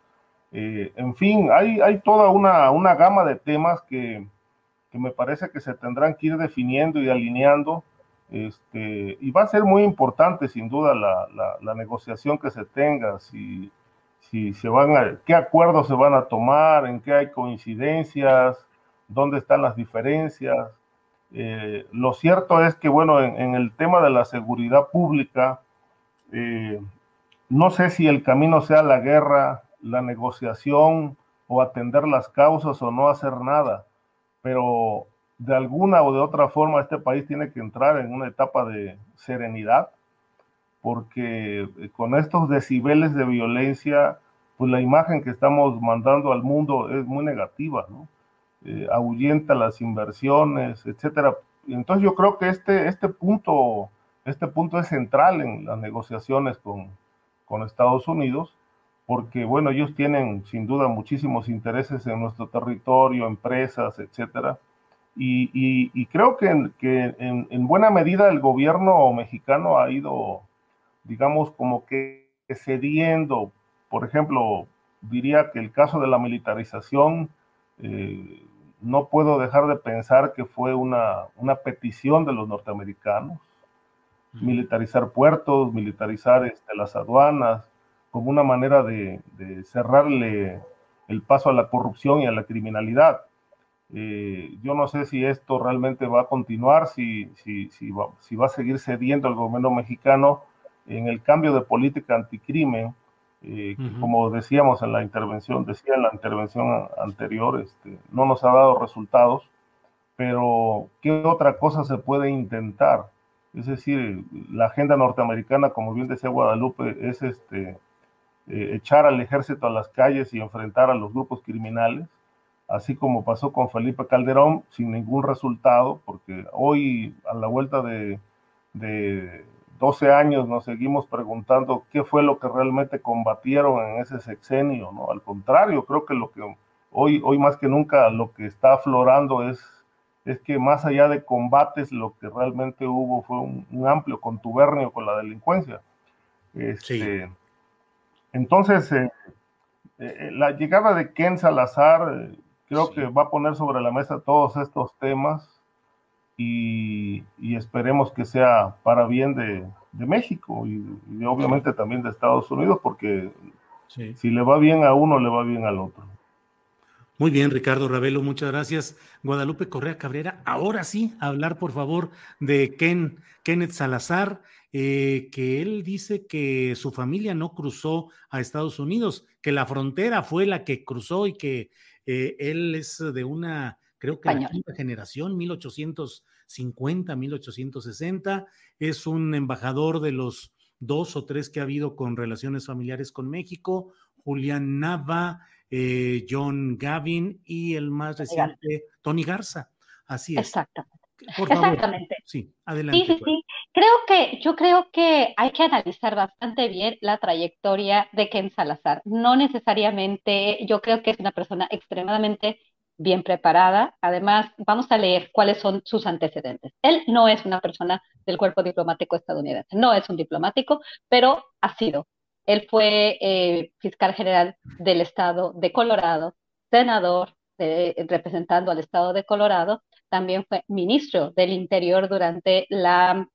Eh, en fin, hay, hay toda una, una, gama de temas que, que, me parece que se tendrán que ir definiendo y alineando. Este, y va a ser muy importante, sin duda, la, la, negociación que se tenga, si, si se van a, qué acuerdos se van a tomar, en qué hay coincidencias, dónde están las diferencias. Eh, lo cierto es que, bueno, en, el tema de la seguridad pública, eh, no sé si el camino sea la guerra, la negociación o atender las causas o no hacer nada, pero de alguna o de otra forma este país tiene que entrar en una etapa de serenidad, porque eh, con estos decibeles de violencia, pues la imagen que estamos mandando al mundo es muy negativa, ¿no? Eh, ahuyenta las inversiones, etcétera. Entonces yo creo que este, este, punto, este punto es central en las negociaciones con, con Estados Unidos, porque bueno, ellos tienen sin duda muchísimos intereses en nuestro territorio, empresas, etcétera. Y, y, creo que, que en, en, buena medida el gobierno mexicano ha ido, digamos, como que cediendo. Por ejemplo, diría que el caso de la militarización eh, no puedo dejar de pensar que fue una, una petición de los norteamericanos, militarizar puertos, militarizar este, las aduanas, como una manera de, cerrarle el paso a la corrupción y a la criminalidad. Eh, yo no sé si esto realmente va a continuar, si, si, si, va, si va a seguir cediendo el gobierno mexicano en el cambio de política anticrimen, eh, como decíamos en la intervención, decía en la intervención anterior, este, no nos ha dado resultados, pero ¿qué otra cosa se puede intentar? Es decir, la agenda norteamericana, como bien decía Guadalupe, es este, eh, echar al ejército a las calles y enfrentar a los grupos criminales, así como pasó con Felipe Calderón, sin ningún resultado, porque hoy a la vuelta de, de 12 años nos seguimos preguntando qué fue lo que realmente combatieron en ese sexenio, ¿no? Al contrario, creo que lo que hoy, hoy más que nunca lo que está aflorando es, es que más allá de combates, lo que realmente hubo fue un, amplio contubernio con la delincuencia. Este, Entonces, eh, eh, la llegada de Ken Salazar eh, creo que va a poner sobre la mesa todos estos temas y, esperemos que sea para bien de, México y, obviamente también de Estados Unidos, porque si le va bien a uno, le va bien al otro. Muy bien, Ricardo Ravelo, muchas gracias. Guadalupe Correa Cabrera, ahora sí, hablar por favor de Ken, Kenneth Salazar, eh, que él dice que su familia no cruzó a Estados Unidos, que la frontera fue la que cruzó y que eh, él es de una creo que la quinta generación, 1850, 1860, es un embajador de los dos o tres que ha habido con relaciones familiares con México, Julián Nava, eh, John Gavin y el más reciente, Tony Garza. Así es. Exactamente. Exactamente. Sí, adelante. Sí, sí, sí. Creo que, yo creo que hay que analizar bastante bien la trayectoria de Ken Salazar. No necesariamente, yo creo que es una persona extremadamente bien preparada. Además, vamos a leer cuáles son sus antecedentes. Él no es una persona del cuerpo diplomático estadounidense, no es un diplomático, pero ha sido. Él fue eh, fiscal general del estado de Colorado, senador representando al estado de Colorado, también fue ministro del Interior durante la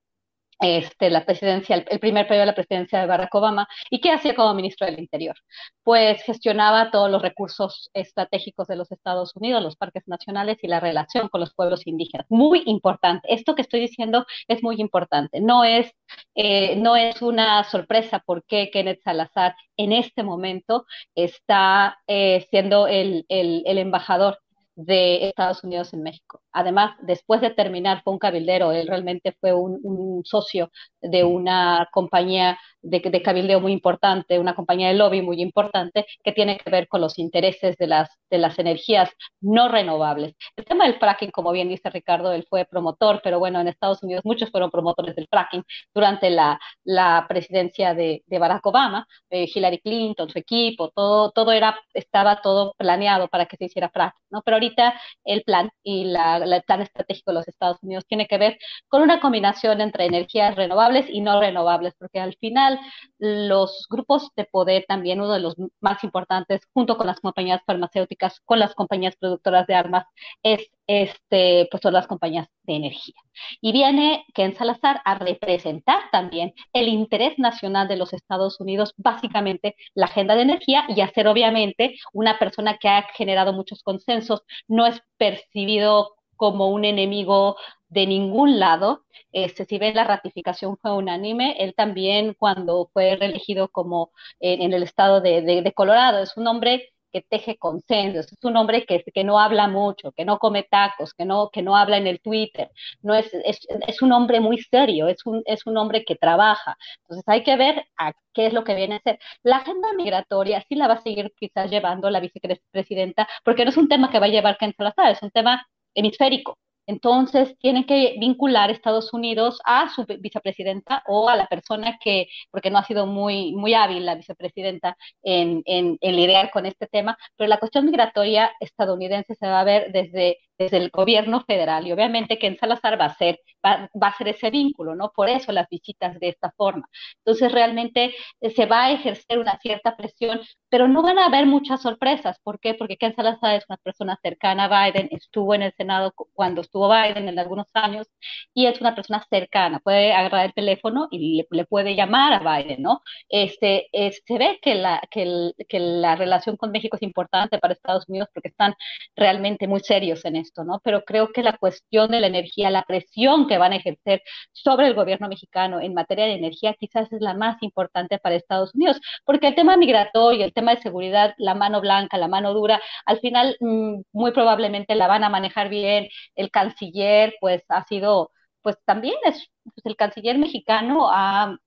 este, la presidencia, el, primer periodo de la presidencia de Barack Obama. ¿Y qué hacía como ministro del Interior? Pues gestionaba todos los recursos estratégicos de los Estados Unidos, los parques nacionales y la relación con los pueblos indígenas. Muy importante. Esto que estoy diciendo es muy importante. No es, eh, no es una sorpresa porque Kenneth Salazar en este momento está eh, siendo el, el embajador de Estados Unidos en México. Además, después de terminar, fue un cabildero, él realmente fue un, socio de una compañía de, de, cabildeo muy importante, una compañía de lobby muy importante que tiene que ver con los intereses de las, de las energías no renovables. El tema del fracking, como bien dice Ricardo, él fue promotor, pero bueno, en Estados Unidos muchos fueron promotores del fracking durante la, la presidencia de, de Barack Obama, Hillary Clinton, su equipo, todo, todo era, estaba todo planeado para que se hiciera fracking, ¿no? Pero ahorita el plan y la, el plan estratégico de los Estados Unidos tiene que ver con una combinación entre energías renovables y no renovables, porque al final los grupos de poder, también uno de los más importantes, junto con las compañías farmacéuticas, con las compañías productoras de armas, es este, pues son las compañías de energía. Y viene Ken Salazar a representar también el interés nacional de los Estados Unidos, básicamente la agenda de energía, y a ser obviamente una persona que ha generado muchos consensos, no es percibido como un enemigo de ningún lado. Este, si ven la ratificación fue unánime, él también cuando fue reelegido como en, el estado de, de, Colorado, es un hombre que teje consensos, es un hombre que, que no habla mucho, que no come tacos, que no, que no habla en el Twitter, no es, es, es un hombre muy serio, es un, es un hombre que trabaja. Entonces hay que ver a qué es lo que viene a ser. La agenda migratoria sí la va a seguir quizás llevando la vicepresidenta, porque no es un tema que va a llevar Ken Salazar, es un tema hemisférico. Entonces, tienen que vincular Estados Unidos a su vicepresidenta o a la persona que, porque no ha sido muy, muy hábil la vicepresidenta en, en, en lidiar con este tema, pero la cuestión migratoria estadounidense se va a ver desde desde el gobierno federal y obviamente que en Salazar va a ser va, a ser ese vínculo, ¿no? Por eso las visitas de esta forma. Entonces realmente eh, se va a ejercer una cierta presión, pero no van a haber muchas sorpresas. ¿Por qué? Porque Ken Salazar es una persona cercana a Biden, estuvo en el Senado cuando estuvo Biden en algunos años y es una persona cercana, puede agarrar el teléfono y le, puede llamar a Biden, ¿no? Este, se ve que la, que, que la relación con México es importante para Estados Unidos porque están realmente muy serios en ¿no? Pero creo que la cuestión de la energía, la presión que van a ejercer sobre el gobierno mexicano en materia de energía quizás es la más importante para Estados Unidos, porque el tema migratorio, el tema de seguridad, la mano blanca, la mano dura, al final mm, muy probablemente la van a manejar bien. El canciller, pues, ha sido pues también es pues el canciller mexicano ha,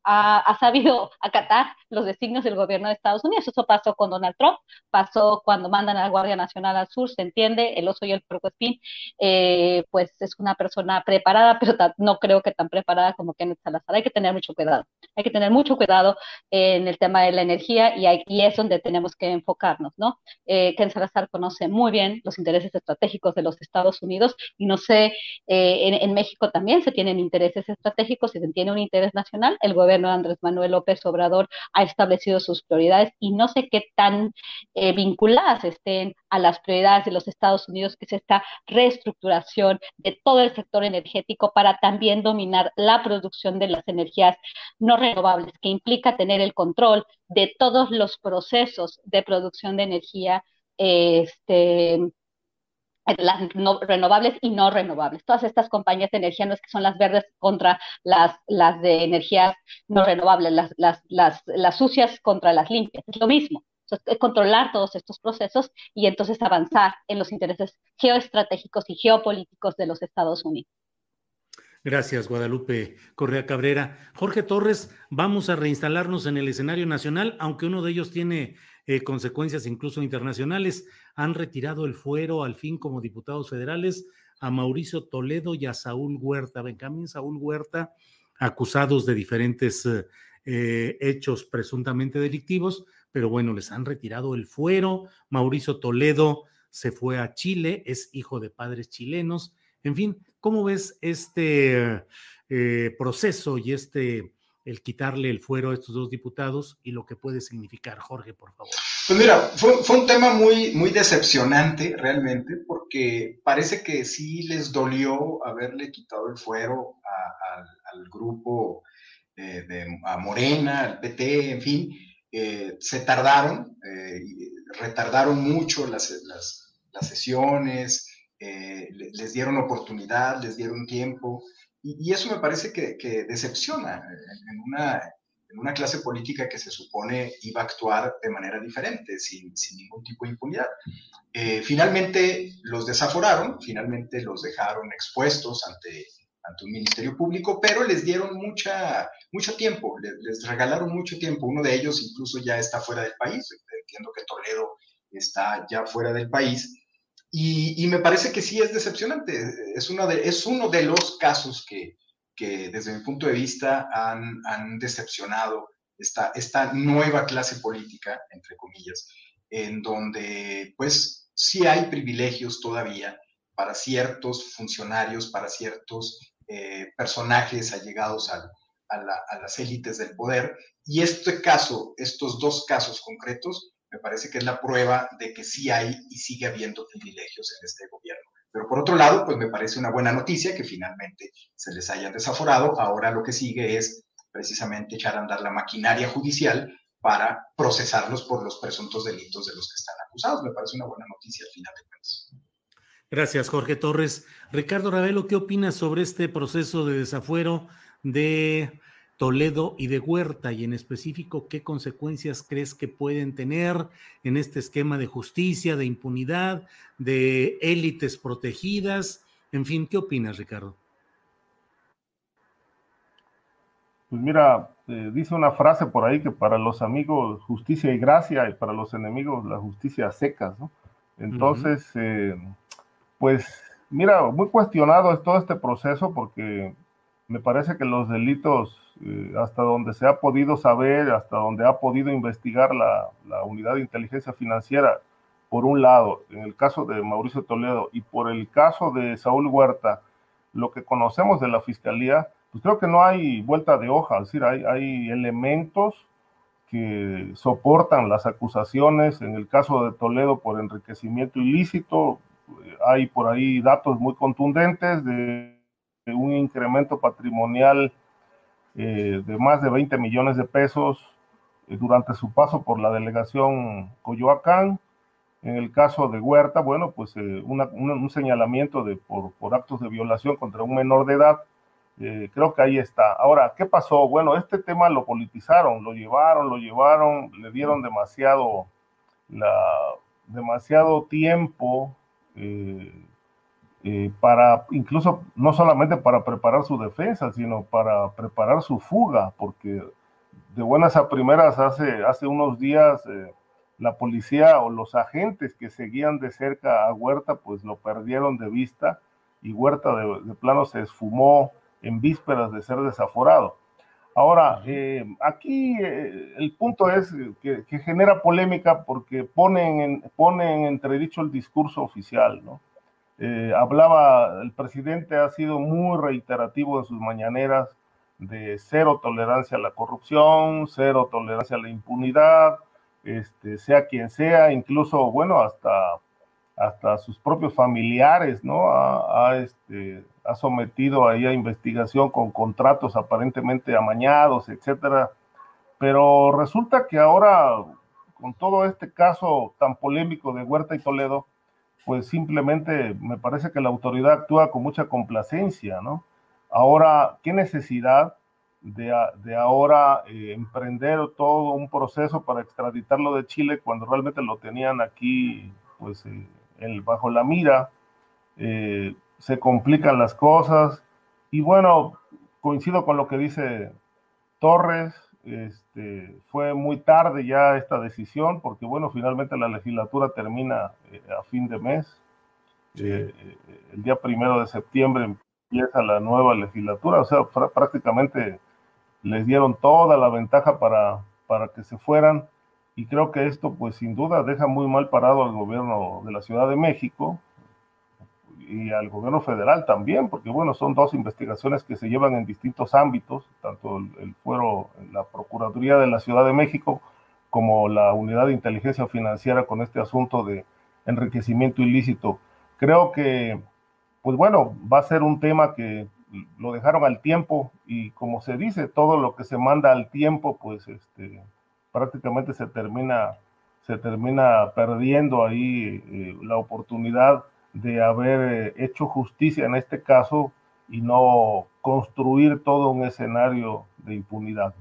sabido acatar los designios del gobierno de Estados Unidos. Eso pasó con Donald Trump, pasó cuando mandan a la Guardia Nacional al sur, se entiende, el oso y el puercoespín, eh, pues es una persona preparada, pero no creo que tan preparada como Kenneth Salazar. Hay que tener mucho cuidado, hay que tener mucho cuidado en el tema de la energía y, y es donde tenemos que enfocarnos, ¿no? Eh, Ken Salazar conoce muy bien los intereses estratégicos de los Estados Unidos y no sé, eh, en, en México también se tienen intereses estratégicos estratégicos y se tiene un interés nacional, el gobierno de Andrés Manuel López Obrador ha establecido sus prioridades y no sé qué tan eh, vinculadas estén a las prioridades de los Estados Unidos, que es esta reestructuración de todo el sector energético para también dominar la producción de las energías no renovables, que implica tener el control de todos los procesos de producción de energía este, las renovables y no renovables. Todas estas compañías de energía no es que son las verdes contra las, las de energías no renovables, las, las, las, las sucias contra las limpias. Es lo mismo. es controlar todos estos procesos y entonces avanzar en los intereses geoestratégicos y geopolíticos de los Estados Unidos. Gracias, Guadalupe Correa Cabrera. Jorge Torres, vamos a reinstalarnos en el escenario nacional, aunque uno de ellos tiene eh, consecuencias incluso internacionales. Han retirado el fuero al fin como diputados federales a Mauricio Toledo y a Saúl Huerta. Benjamín Saúl Huerta, acusados de diferentes eh, eh, hechos presuntamente delictivos, pero bueno, les han retirado el fuero. Mauricio Toledo se fue a Chile, es hijo de padres chilenos. En fin, ¿cómo ves este proceso y este el quitarle el fuero a estos dos diputados y lo que puede significar. Jorge, por favor. Pues mira, fue, un tema muy, muy decepcionante realmente, porque parece que sí les dolió haberle quitado el fuero al grupo eh, de a Morena, al PT, en fin. Eh, se tardaron, eh, retardaron mucho las, las sesiones, les dieron oportunidad, les dieron tiempo. Y, eso me parece que, decepciona en una, en una, clase política que se supone iba a actuar de manera diferente, sin, sin ningún tipo de impunidad. Eh, finalmente los desaforaron, finalmente los dejaron expuestos ante, ante un ministerio público, pero les dieron mucha, mucho tiempo, les, les, regalaron mucho tiempo. Uno de ellos incluso ya está fuera del país, entiendo que Toledo está ya fuera del país. Y, me parece que sí es decepcionante. Es uno de, es uno de los casos que, que desde mi punto de vista han, han decepcionado esta, esta nueva clase política, entre comillas, en donde pues sí hay privilegios todavía para ciertos funcionarios, para ciertos eh, personajes allegados a, a las élites del poder. Y este caso, estos dos casos concretos, me parece que es la prueba de que sí hay y sigue habiendo privilegios en este gobierno. Pero por otro lado, pues me parece una buena noticia que finalmente se les hayan desaforado. Ahora lo que sigue es precisamente echar a andar la maquinaria judicial para procesarlos por los presuntos delitos de los que están acusados. Me parece una buena noticia al final de cuentas. Gracias, Jorge Torres. Ricardo Ravelo, ¿qué opinas sobre este proceso de desafuero de Toledo y de Huerta y en específico qué consecuencias crees que pueden tener en este esquema de justicia, de impunidad, de élites protegidas. En fin, ¿qué opinas, Ricardo? Pues mira, eh, dice una frase por ahí que para los amigos justicia y gracia y para los enemigos la justicia secas, ¿no? Entonces, eh, pues mira, muy cuestionado es todo este proceso porque me parece que los delitos, eh, hasta donde se ha podido saber, hasta donde ha podido investigar la, unidad de inteligencia financiera, por un lado, en el caso de Mauricio Toledo y por el caso de Saúl Huerta, lo que conocemos de la fiscalía, pues creo que no hay vuelta de hoja, es decir, hay, hay elementos que soportan las acusaciones, en el caso de Toledo por enriquecimiento ilícito, hay por ahí datos muy contundentes de un incremento patrimonial eh, de más de 20 millones de pesos eh, durante su paso por la delegación Coyoacán. En el caso de Huerta, bueno, pues eh, un señalamiento de, por, por, actos de violación contra un menor de edad, creo que ahí está. Ahora, ¿qué pasó? Bueno, este tema lo politizaron, lo llevaron, lo llevaron, le dieron demasiado, la, demasiado tiempo eh, para, incluso no solamente para preparar su defensa, sino para preparar su fuga, porque de buenas a primeras hace, hace unos días la policía o los agentes que seguían de cerca a Huerta, pues lo perdieron de vista y Huerta de, plano se esfumó en vísperas de ser desaforado. Ahora, eh, aquí eh, el punto es que, genera polémica porque ponen en, ponen en entredicho el discurso oficial, ¿no? Eh, hablaba, el presidente ha sido muy reiterativo en sus mañaneras de cero tolerancia a la corrupción, cero tolerancia a la impunidad, este, sea quien sea, incluso, bueno, hasta, hasta sus propios familiares, ¿no? Ha, este, ha sometido ahí a investigación con contratos aparentemente amañados, etcétera. Pero resulta que ahora, con todo este caso tan polémico de Huerta y Toledo, pues simplemente me parece que la autoridad actúa con mucha complacencia, ¿no? Ahora, ¿qué necesidad de, ahora eh, emprender todo un proceso para extraditarlo de Chile cuando realmente lo tenían aquí pues eh, bajo la mira. Eh, se complican las cosas y bueno, coincido con lo que dice Torres, este, fue muy tarde ya esta decisión porque bueno, finalmente la legislatura termina a fin de mes. el día primero de septiembre empieza la nueva legislatura, o sea, prácticamente les dieron toda la ventaja para, para que se fueran y creo que esto pues sin duda deja muy mal parado al gobierno de la Ciudad de México y al gobierno federal también, porque bueno, son dos investigaciones que se llevan en distintos ámbitos, tanto el, fuero, la Procuraduría de la Ciudad de México como la Unidad de Inteligencia Financiera con este asunto de enriquecimiento ilícito. Creo que, pues bueno, va a ser un tema que lo dejaron al tiempo y como se dice, todo lo que se manda al tiempo, pues este, prácticamente se termina, se termina perdiendo ahí eh, la oportunidad de haber eh, hecho justicia en este caso y no construir todo un escenario de impunidad.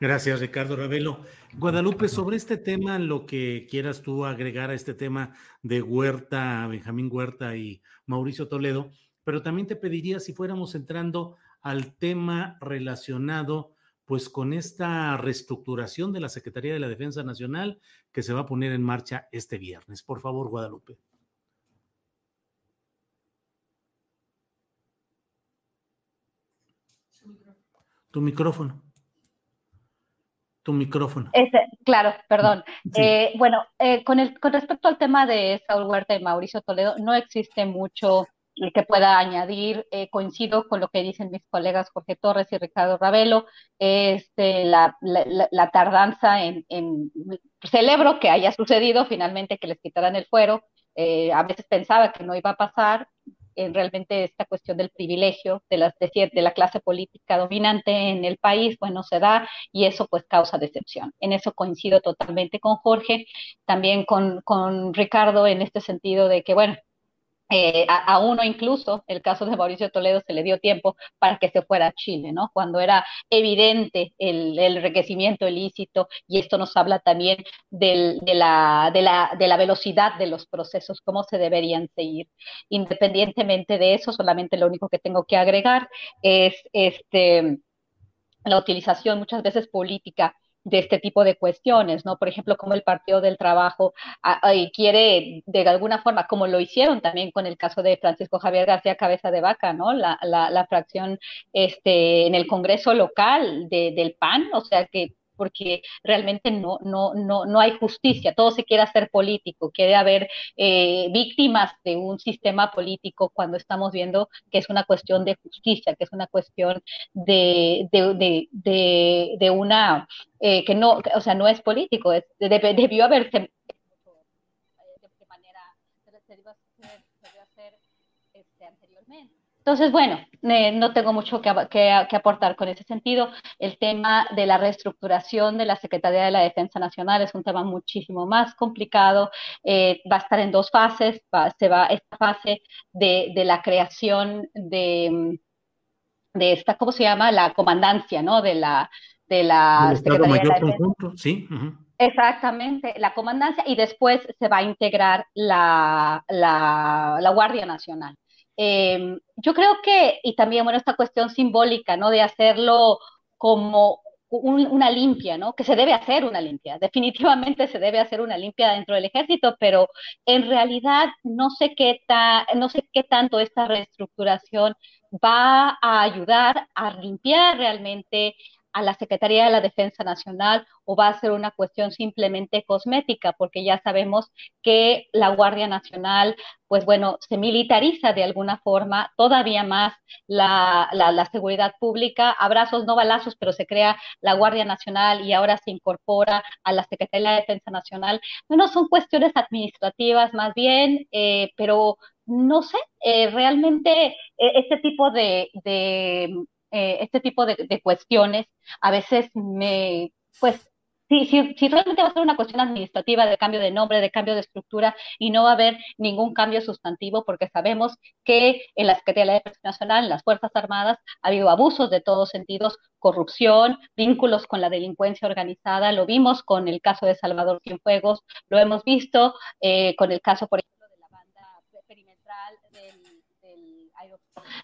Gracias, Ricardo Ravelo. Guadalupe, sobre este tema, lo que quieras tú agregar a este tema de Huerta, Benjamín Huerta y Mauricio Toledo, pero también te pediría si fuéramos entrando al tema relacionado pues con esta reestructuración de la Secretaría de la Defensa Nacional que se va a poner en marcha este viernes. Por favor, Guadalupe. Tu micrófono. Tu micrófono. claro, perdón. Eh, bueno, eh, con, el, con respecto al tema de Saúl Huerta y Mauricio Toledo, no existe mucho que pueda añadir, eh, coincido con lo que dicen mis colegas Jorge Torres y Ricardo Ravelo, este, la, la, tardanza en, celebro que haya sucedido finalmente que les quitaran el fuero, eh, a veces pensaba que no iba a pasar, en realmente esta cuestión del privilegio de, las, de, de, la clase política dominante en el país, bueno, se da y eso pues causa decepción. En eso coincido totalmente con Jorge, también con, con Ricardo en este sentido de que, bueno, eh, a, uno incluso, el caso de Mauricio Toledo, se le dio tiempo para que se fuera a Chile, ¿no? Cuando era evidente el, enriquecimiento ilícito, y esto nos habla también de, la, de, la, de la velocidad de los procesos, cómo se deberían seguir. Independientemente de eso, solamente lo único que tengo que agregar es este, la utilización muchas veces política de este tipo de cuestiones, ¿no? Por ejemplo, como el Partido del Trabajo quiere, de alguna forma, como lo hicieron también con el caso de Francisco Javier García Cabeza de Vaca, ¿no? La, la, fracción este, en el Congreso local del PAN, o sea, que porque realmente no, no, no, no hay justicia, todo se quiere hacer político, quiere haber eh, víctimas de un sistema político cuando estamos viendo que es una cuestión de justicia, que es una cuestión de, de, de, una, eh, que no, o sea, no es político, es, debió haberse de manera, se debió hacer este, anteriormente. Entonces, bueno, no tengo mucho que, aportar con ese sentido. El tema de la reestructuración de la Secretaría de la Defensa Nacional es un tema muchísimo más complicado. Eh, va a estar en dos fases. se va esta fase de, la creación de, de esta, ¿cómo se llama? La comandancia, ¿no? De la, de la Secretaría de la Defensa. sí. Exactamente, la comandancia y después se va a integrar la, la Guardia Nacional. Em, yo creo que, y también, bueno, esta cuestión simbólica, ¿no? De hacerlo como una limpia, ¿no? Que se debe hacer una limpia. Definitivamente se debe hacer una limpia dentro del ejército, pero en realidad no sé qué, no sé qué tanto esta reestructuración va a ayudar a limpiar realmente a la Secretaría de la Defensa Nacional o va a ser una cuestión simplemente cosmética, porque ya sabemos que la Guardia Nacional, pues bueno, se militariza de alguna forma todavía más la, seguridad pública, abrazos, no balazos, pero se crea la Guardia Nacional y ahora se incorpora a la Secretaría de la Defensa Nacional. Bueno, son cuestiones administrativas más bien, eh, pero no sé, eh, realmente eh, este tipo de eh, este tipo de, cuestiones, a veces me, pues, si, si, si, realmente va a ser una cuestión administrativa de cambio de nombre, de cambio de estructura, y no va a haber ningún cambio sustantivo, porque sabemos que en la Secretaría de la Defensa Nacional, en las Fuerzas Armadas, ha habido abusos de todos sentidos, corrupción, vínculos con la delincuencia organizada, lo vimos con el caso de Salvador Cienfuegos, lo hemos visto eh, con el caso, por ejemplo, de la banda perimetral del, del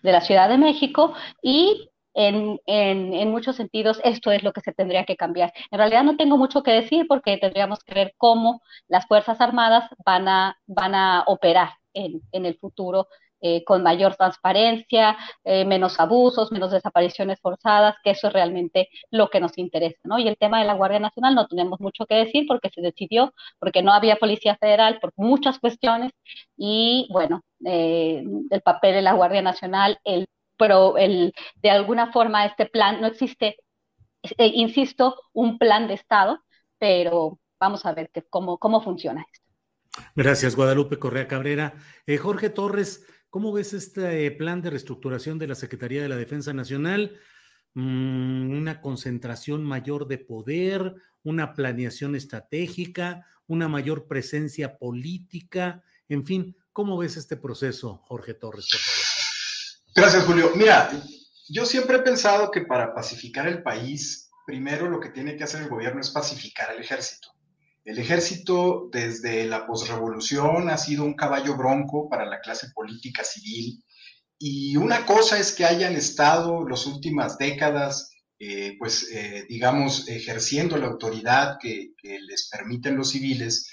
de la Ciudad de México, y en, en, muchos sentidos esto es lo que se tendría que cambiar. En realidad no tengo mucho que decir porque tendríamos que ver cómo las Fuerzas Armadas van a, van a operar en, en el futuro eh, con mayor transparencia, eh, menos abusos, menos desapariciones forzadas, que eso es realmente lo que nos interesa, ¿no? Y el tema de la Guardia Nacional no tenemos mucho que decir porque se decidió, porque no había Policía Federal, por muchas cuestiones, y bueno, eh, el papel de la Guardia Nacional, el pero el, de alguna forma este plan no existe, eh, insisto, un plan de Estado, pero vamos a ver cómo, cómo funciona esto. Gracias, Guadalupe Correa Cabrera. Eh, Jorge Torres, ¿cómo ves este plan de reestructuración de la Secretaría de la Defensa Nacional? Mm, una concentración mayor de poder, una planeación estratégica, una mayor presencia política, en fin, ¿cómo ves este proceso, Jorge Torres, por favor? Gracias, Julio. Mira, yo siempre he pensado que para pacificar el país, primero lo que tiene que hacer el gobierno es pacificar al ejército. El ejército desde la posrevolución ha sido un caballo bronco para la clase política civil. Y una cosa es que hayan estado las últimas décadas, eh, pues, eh, digamos, ejerciendo la autoridad que, que les permiten los civiles,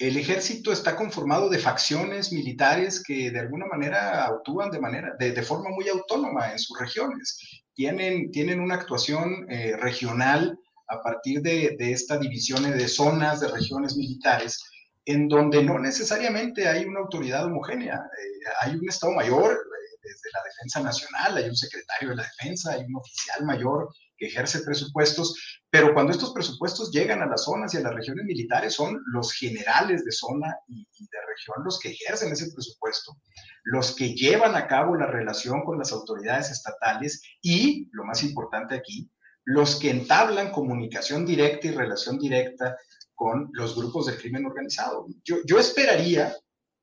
el ejército está conformado de facciones militares que de alguna manera actúan de, manera, de, forma muy autónoma en sus regiones. Tienen, tienen una actuación eh, regional a partir de, de esta división de zonas, de regiones militares, en donde no necesariamente hay una autoridad homogénea. Eh, hay un Estado mayor eh, desde la Defensa Nacional, hay un secretario de la Defensa, hay un oficial mayor que ejerce presupuestos, pero cuando estos presupuestos llegan a las zonas y a las regiones militares, son los generales de zona y, de región los que ejercen ese presupuesto, los que llevan a cabo la relación con las autoridades estatales y, lo más importante aquí, los que entablan comunicación directa y relación directa con los grupos del crimen organizado. Yo, yo esperaría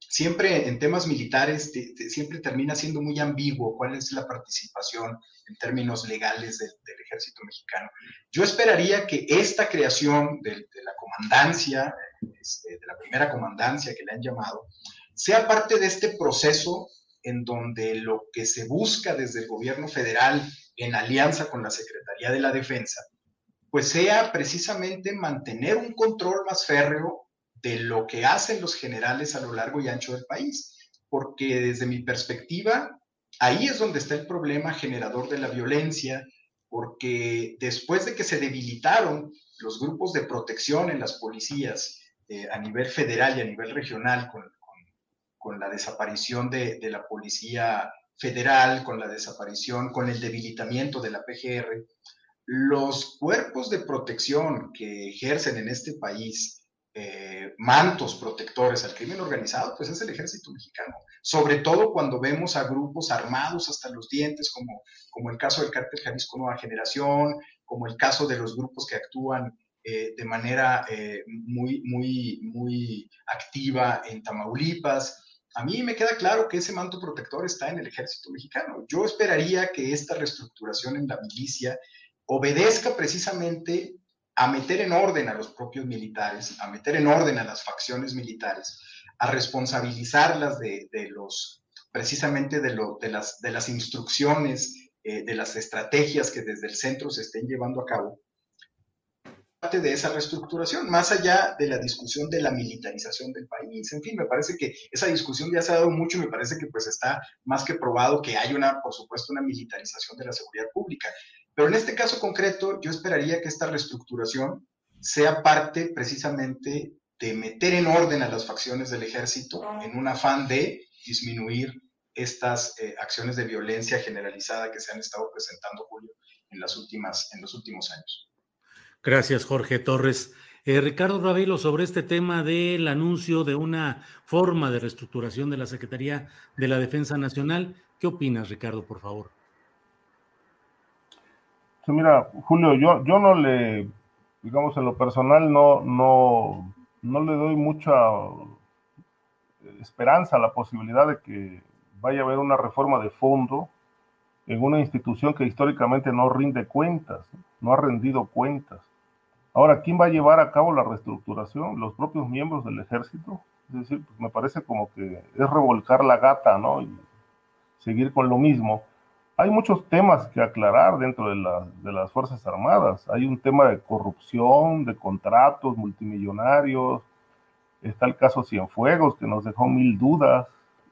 siempre en temas militares siempre termina siendo muy ambiguo cuál es la participación en términos legales del, ejército mexicano. Yo esperaría que esta creación de, la comandancia, este, de la primera comandancia que le han llamado, sea parte de este proceso en donde lo que se busca desde el gobierno federal en alianza con la Secretaría de la Defensa, pues sea precisamente mantener un control más férreo de lo que hacen los generales a lo largo y ancho del país, porque desde mi perspectiva, ahí es donde está el problema generador de la violencia, porque después de que se debilitaron los grupos de protección en las policías eh, a nivel federal y a nivel regional con, con, la desaparición de, de, la policía federal, con la desaparición, con el debilitamiento de la PGR, los cuerpos de protección que ejercen en este país eh, mantos protectores al crimen organizado, pues es el ejército mexicano. Sobre todo cuando vemos a grupos armados hasta los dientes, como, como el caso del cártel Jalisco Nueva Generación, como el caso de los grupos que actúan eh, de manera eh, muy, muy, muy activa en Tamaulipas. A mí me queda claro que ese manto protector está en el ejército mexicano. Yo esperaría que esta reestructuración en la milicia obedezca precisamente a meter en orden a los propios militares, a meter en orden a las facciones militares, a responsabilizarlas de, los, precisamente de, lo, de, las, de las instrucciones, eh, de las estrategias que desde el centro se estén llevando a cabo, parte de esa reestructuración, más allá de la discusión de la militarización del país. En fin, me parece que esa discusión ya se ha dado mucho y me parece que pues está más que probado que hay una, por supuesto, una militarización de la seguridad pública. Pero en este caso concreto, yo esperaría que esta reestructuración sea parte precisamente de meter en orden a las facciones del ejército en un afán de disminuir estas eh, acciones de violencia generalizada que se han estado presentando, Julio, en, las últimas, en los últimos años. Gracias, Jorge Torres. Eh, Ricardo Ravelo, sobre este tema del anuncio de una forma de reestructuración de la Secretaría de la Defensa Nacional, ¿qué opinas, Ricardo, por favor? Mira, Julio, yo, yo no le, digamos, en lo personal no, no, no le doy mucha esperanza a la posibilidad de que vaya a haber una reforma de fondo en una institución que históricamente no rinde cuentas, no ha rendido cuentas. Ahora, ¿quién va a llevar a cabo la reestructuración? Los propios miembros del ejército. Es decir, pues, me parece como que es revolcar la gata, ¿no? Y seguir con lo mismo hay muchos temas que aclarar dentro de, las Fuerzas Armadas. Hay un tema de corrupción, de contratos multimillonarios. Está el caso Cienfuegos, que nos dejó mil dudas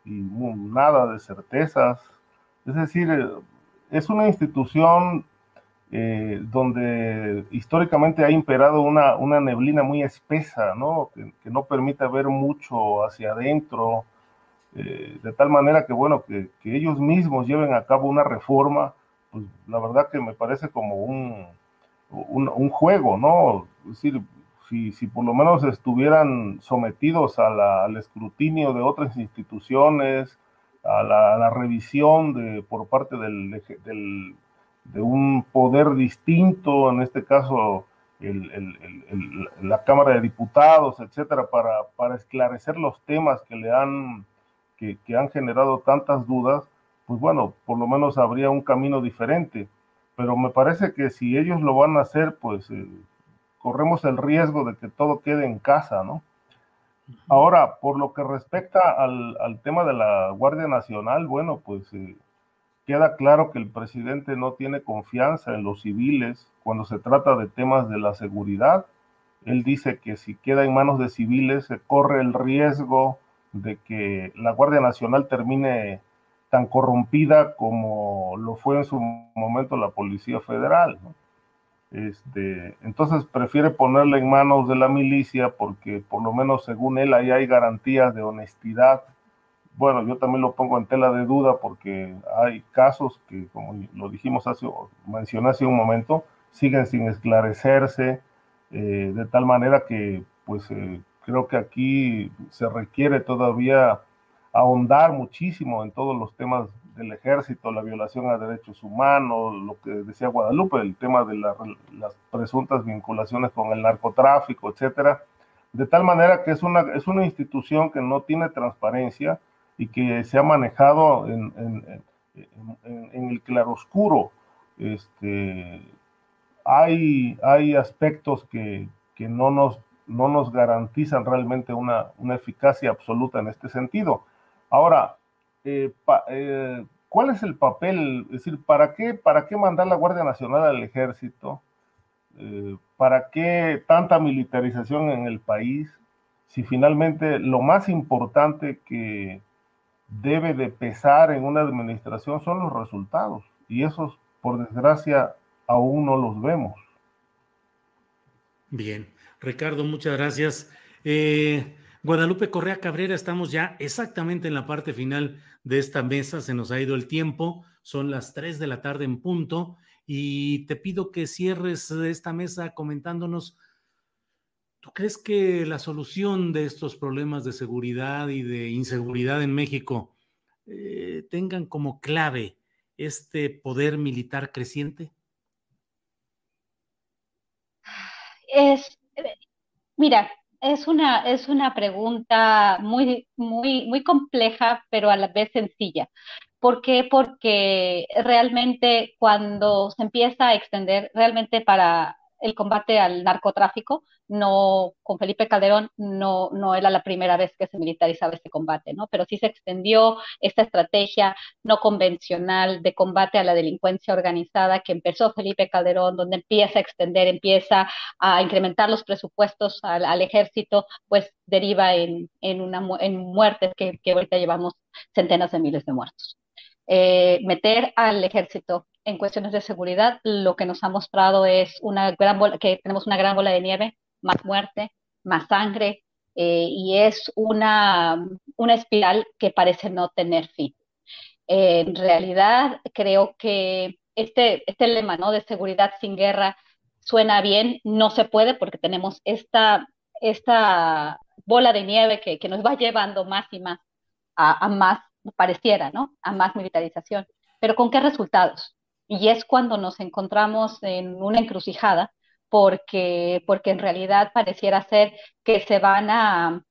y nada de certezas. Es decir, eh, es una institución eh, donde históricamente ha imperado una, neblina muy espesa, ¿no? Que, que, no permite ver mucho hacia adentro, eh, de tal manera que, bueno, que, ellos mismos lleven a cabo una reforma, pues la verdad que me parece como un, un, juego, ¿no? Es decir, si, si, por lo menos estuvieran sometidos al escrutinio de otras instituciones, a la, revisión de, por parte del, del, de un poder distinto, en este caso la Cámara de Diputados, etcétera, para, para esclarecer los temas que le han que, han generado tantas dudas, pues bueno, por lo menos habría un camino diferente. Pero me parece que si ellos lo van a hacer, pues eh, corremos el riesgo de que todo quede en casa, ¿no? Ahora, por lo que respecta al, tema de la Guardia Nacional, bueno, pues eh, queda claro que el presidente no tiene confianza en los civiles cuando se trata de temas de la seguridad. Él dice que si queda en manos de civiles se corre el riesgo de que la Guardia Nacional termine tan corrompida como lo fue en su momento la Policía Federal. Este, entonces prefiere ponerla en manos de la milicia porque por lo menos según él ahí hay garantías de honestidad. Bueno, yo también lo pongo en tela de duda porque hay casos que, como lo dijimos hace, mencioné hace un momento, siguen sin esclarecerse, eh, de tal manera que pues eh, Creo que aquí se requiere todavía ahondar muchísimo en todos los temas del ejército, la violación a derechos humanos, lo que decía Guadalupe, el tema de las presuntas vinculaciones con el narcotráfico, etcétera, de tal manera que es una, es una institución que no tiene transparencia y que se ha manejado en, en, el claroscuro. Este, hay, hay aspectos que, que no nos no nos garantizan realmente una, eficacia absoluta en este sentido. Ahora, eh, eh, ¿cuál es el papel? Es decir, ¿para qué, para qué mandar la Guardia Nacional al ejército? Eh, ¿Para qué tanta militarización en el país? Si finalmente lo más importante que debe de pesar en una administración son los resultados. Y esos, por desgracia, aún no los vemos. Bien. Ricardo, muchas gracias. Eh, Guadalupe Correa Cabrera, estamos ya exactamente en la parte final de esta mesa, se nos ha ido el tiempo, son las 3 de la tarde en punto y te pido que cierres esta mesa comentándonos ¿Tú crees que la solución de estos problemas de seguridad y de inseguridad en México eh, tengan como clave este poder militar creciente? Es, mira, es una, es una pregunta muy, muy, muy compleja, pero a la vez sencilla. ¿Por qué? Porque realmente cuando se empieza a extender, realmente para el combate al narcotráfico, no, con Felipe Calderón no, no era la primera vez que se militarizaba este combate, ¿no? Pero sí se extendió esta estrategia no convencional de combate a la delincuencia organizada que empezó Felipe Calderón, donde empieza a extender, empieza a incrementar los presupuestos al, ejército, pues deriva en, en, una, en muertes que, que ahorita llevamos centenas de miles de muertos. Eh, meter al ejército en cuestiones de seguridad, lo que nos ha mostrado es una gran bola, que tenemos una gran bola de nieve, más muerte, más sangre, eh, y es una, una espiral que parece no tener fin. en realidad, creo que este, este lema ¿no? de seguridad sin guerra suena bien, no se puede porque tenemos esta, esta bola de nieve que, que nos va llevando más y más a, a más, pareciera, ¿no? A más militarización. Pero ¿con qué resultados? Y es cuando nos encontramos en una encrucijada, porque, porque en realidad pareciera ser que se van a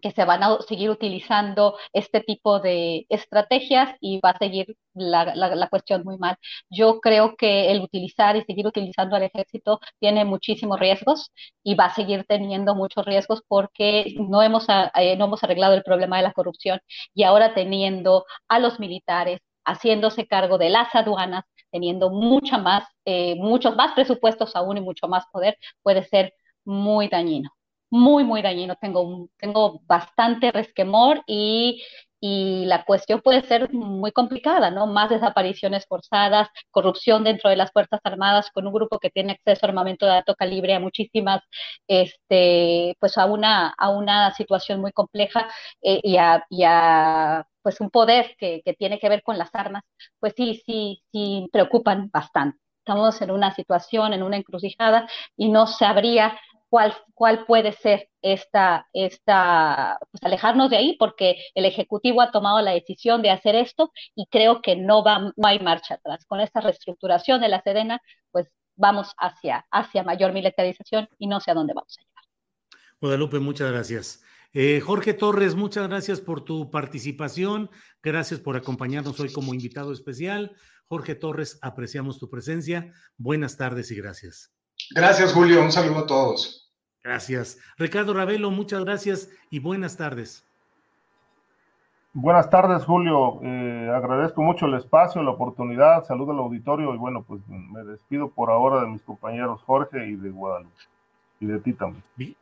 que se van a seguir utilizando este tipo de estrategias y va a seguir la, la, cuestión muy mal. Yo creo que el utilizar y seguir utilizando al ejército tiene muchísimos riesgos y va a seguir teniendo muchos riesgos porque no hemos, eh, no hemos arreglado el problema de la corrupción y ahora teniendo a los militares haciéndose cargo de las aduanas, teniendo mucha más, eh, muchos más presupuestos aún y mucho más poder, puede ser muy dañino, muy, muy dañino. Tengo, tengo bastante resquemor y, y la cuestión puede ser muy complicada, ¿no? Más desapariciones forzadas, corrupción dentro de las Fuerzas Armadas con un grupo que tiene acceso a armamento de alto calibre a muchísimas, este, pues a una, a una situación muy compleja eh, y, a, y a pues un poder que, que, tiene que ver con las armas, pues sí, sí, sí preocupan bastante. Estamos en una situación, en una encrucijada y no sabría cuál, cuál puede ser esta, esta, pues alejarnos de ahí porque el Ejecutivo ha tomado la decisión de hacer esto y creo que no, va, no hay marcha atrás. Con esta reestructuración de la Sedena, pues vamos hacia, hacia mayor militarización y no sé a dónde vamos a llegar. Guadalupe, muchas gracias. Eh, Jorge Torres, muchas gracias por tu participación. Gracias por acompañarnos hoy como invitado especial. Jorge Torres, apreciamos tu presencia. Buenas tardes y gracias. Gracias, Julio. Un saludo a todos. Gracias. Ricardo Ravelo, muchas gracias y buenas tardes. Buenas tardes, Julio. Eh, agradezco mucho el espacio, la oportunidad. Saludo al auditorio y bueno, pues me despido por ahora de mis compañeros Jorge y de Guadalupe. Y de ti también. Bien.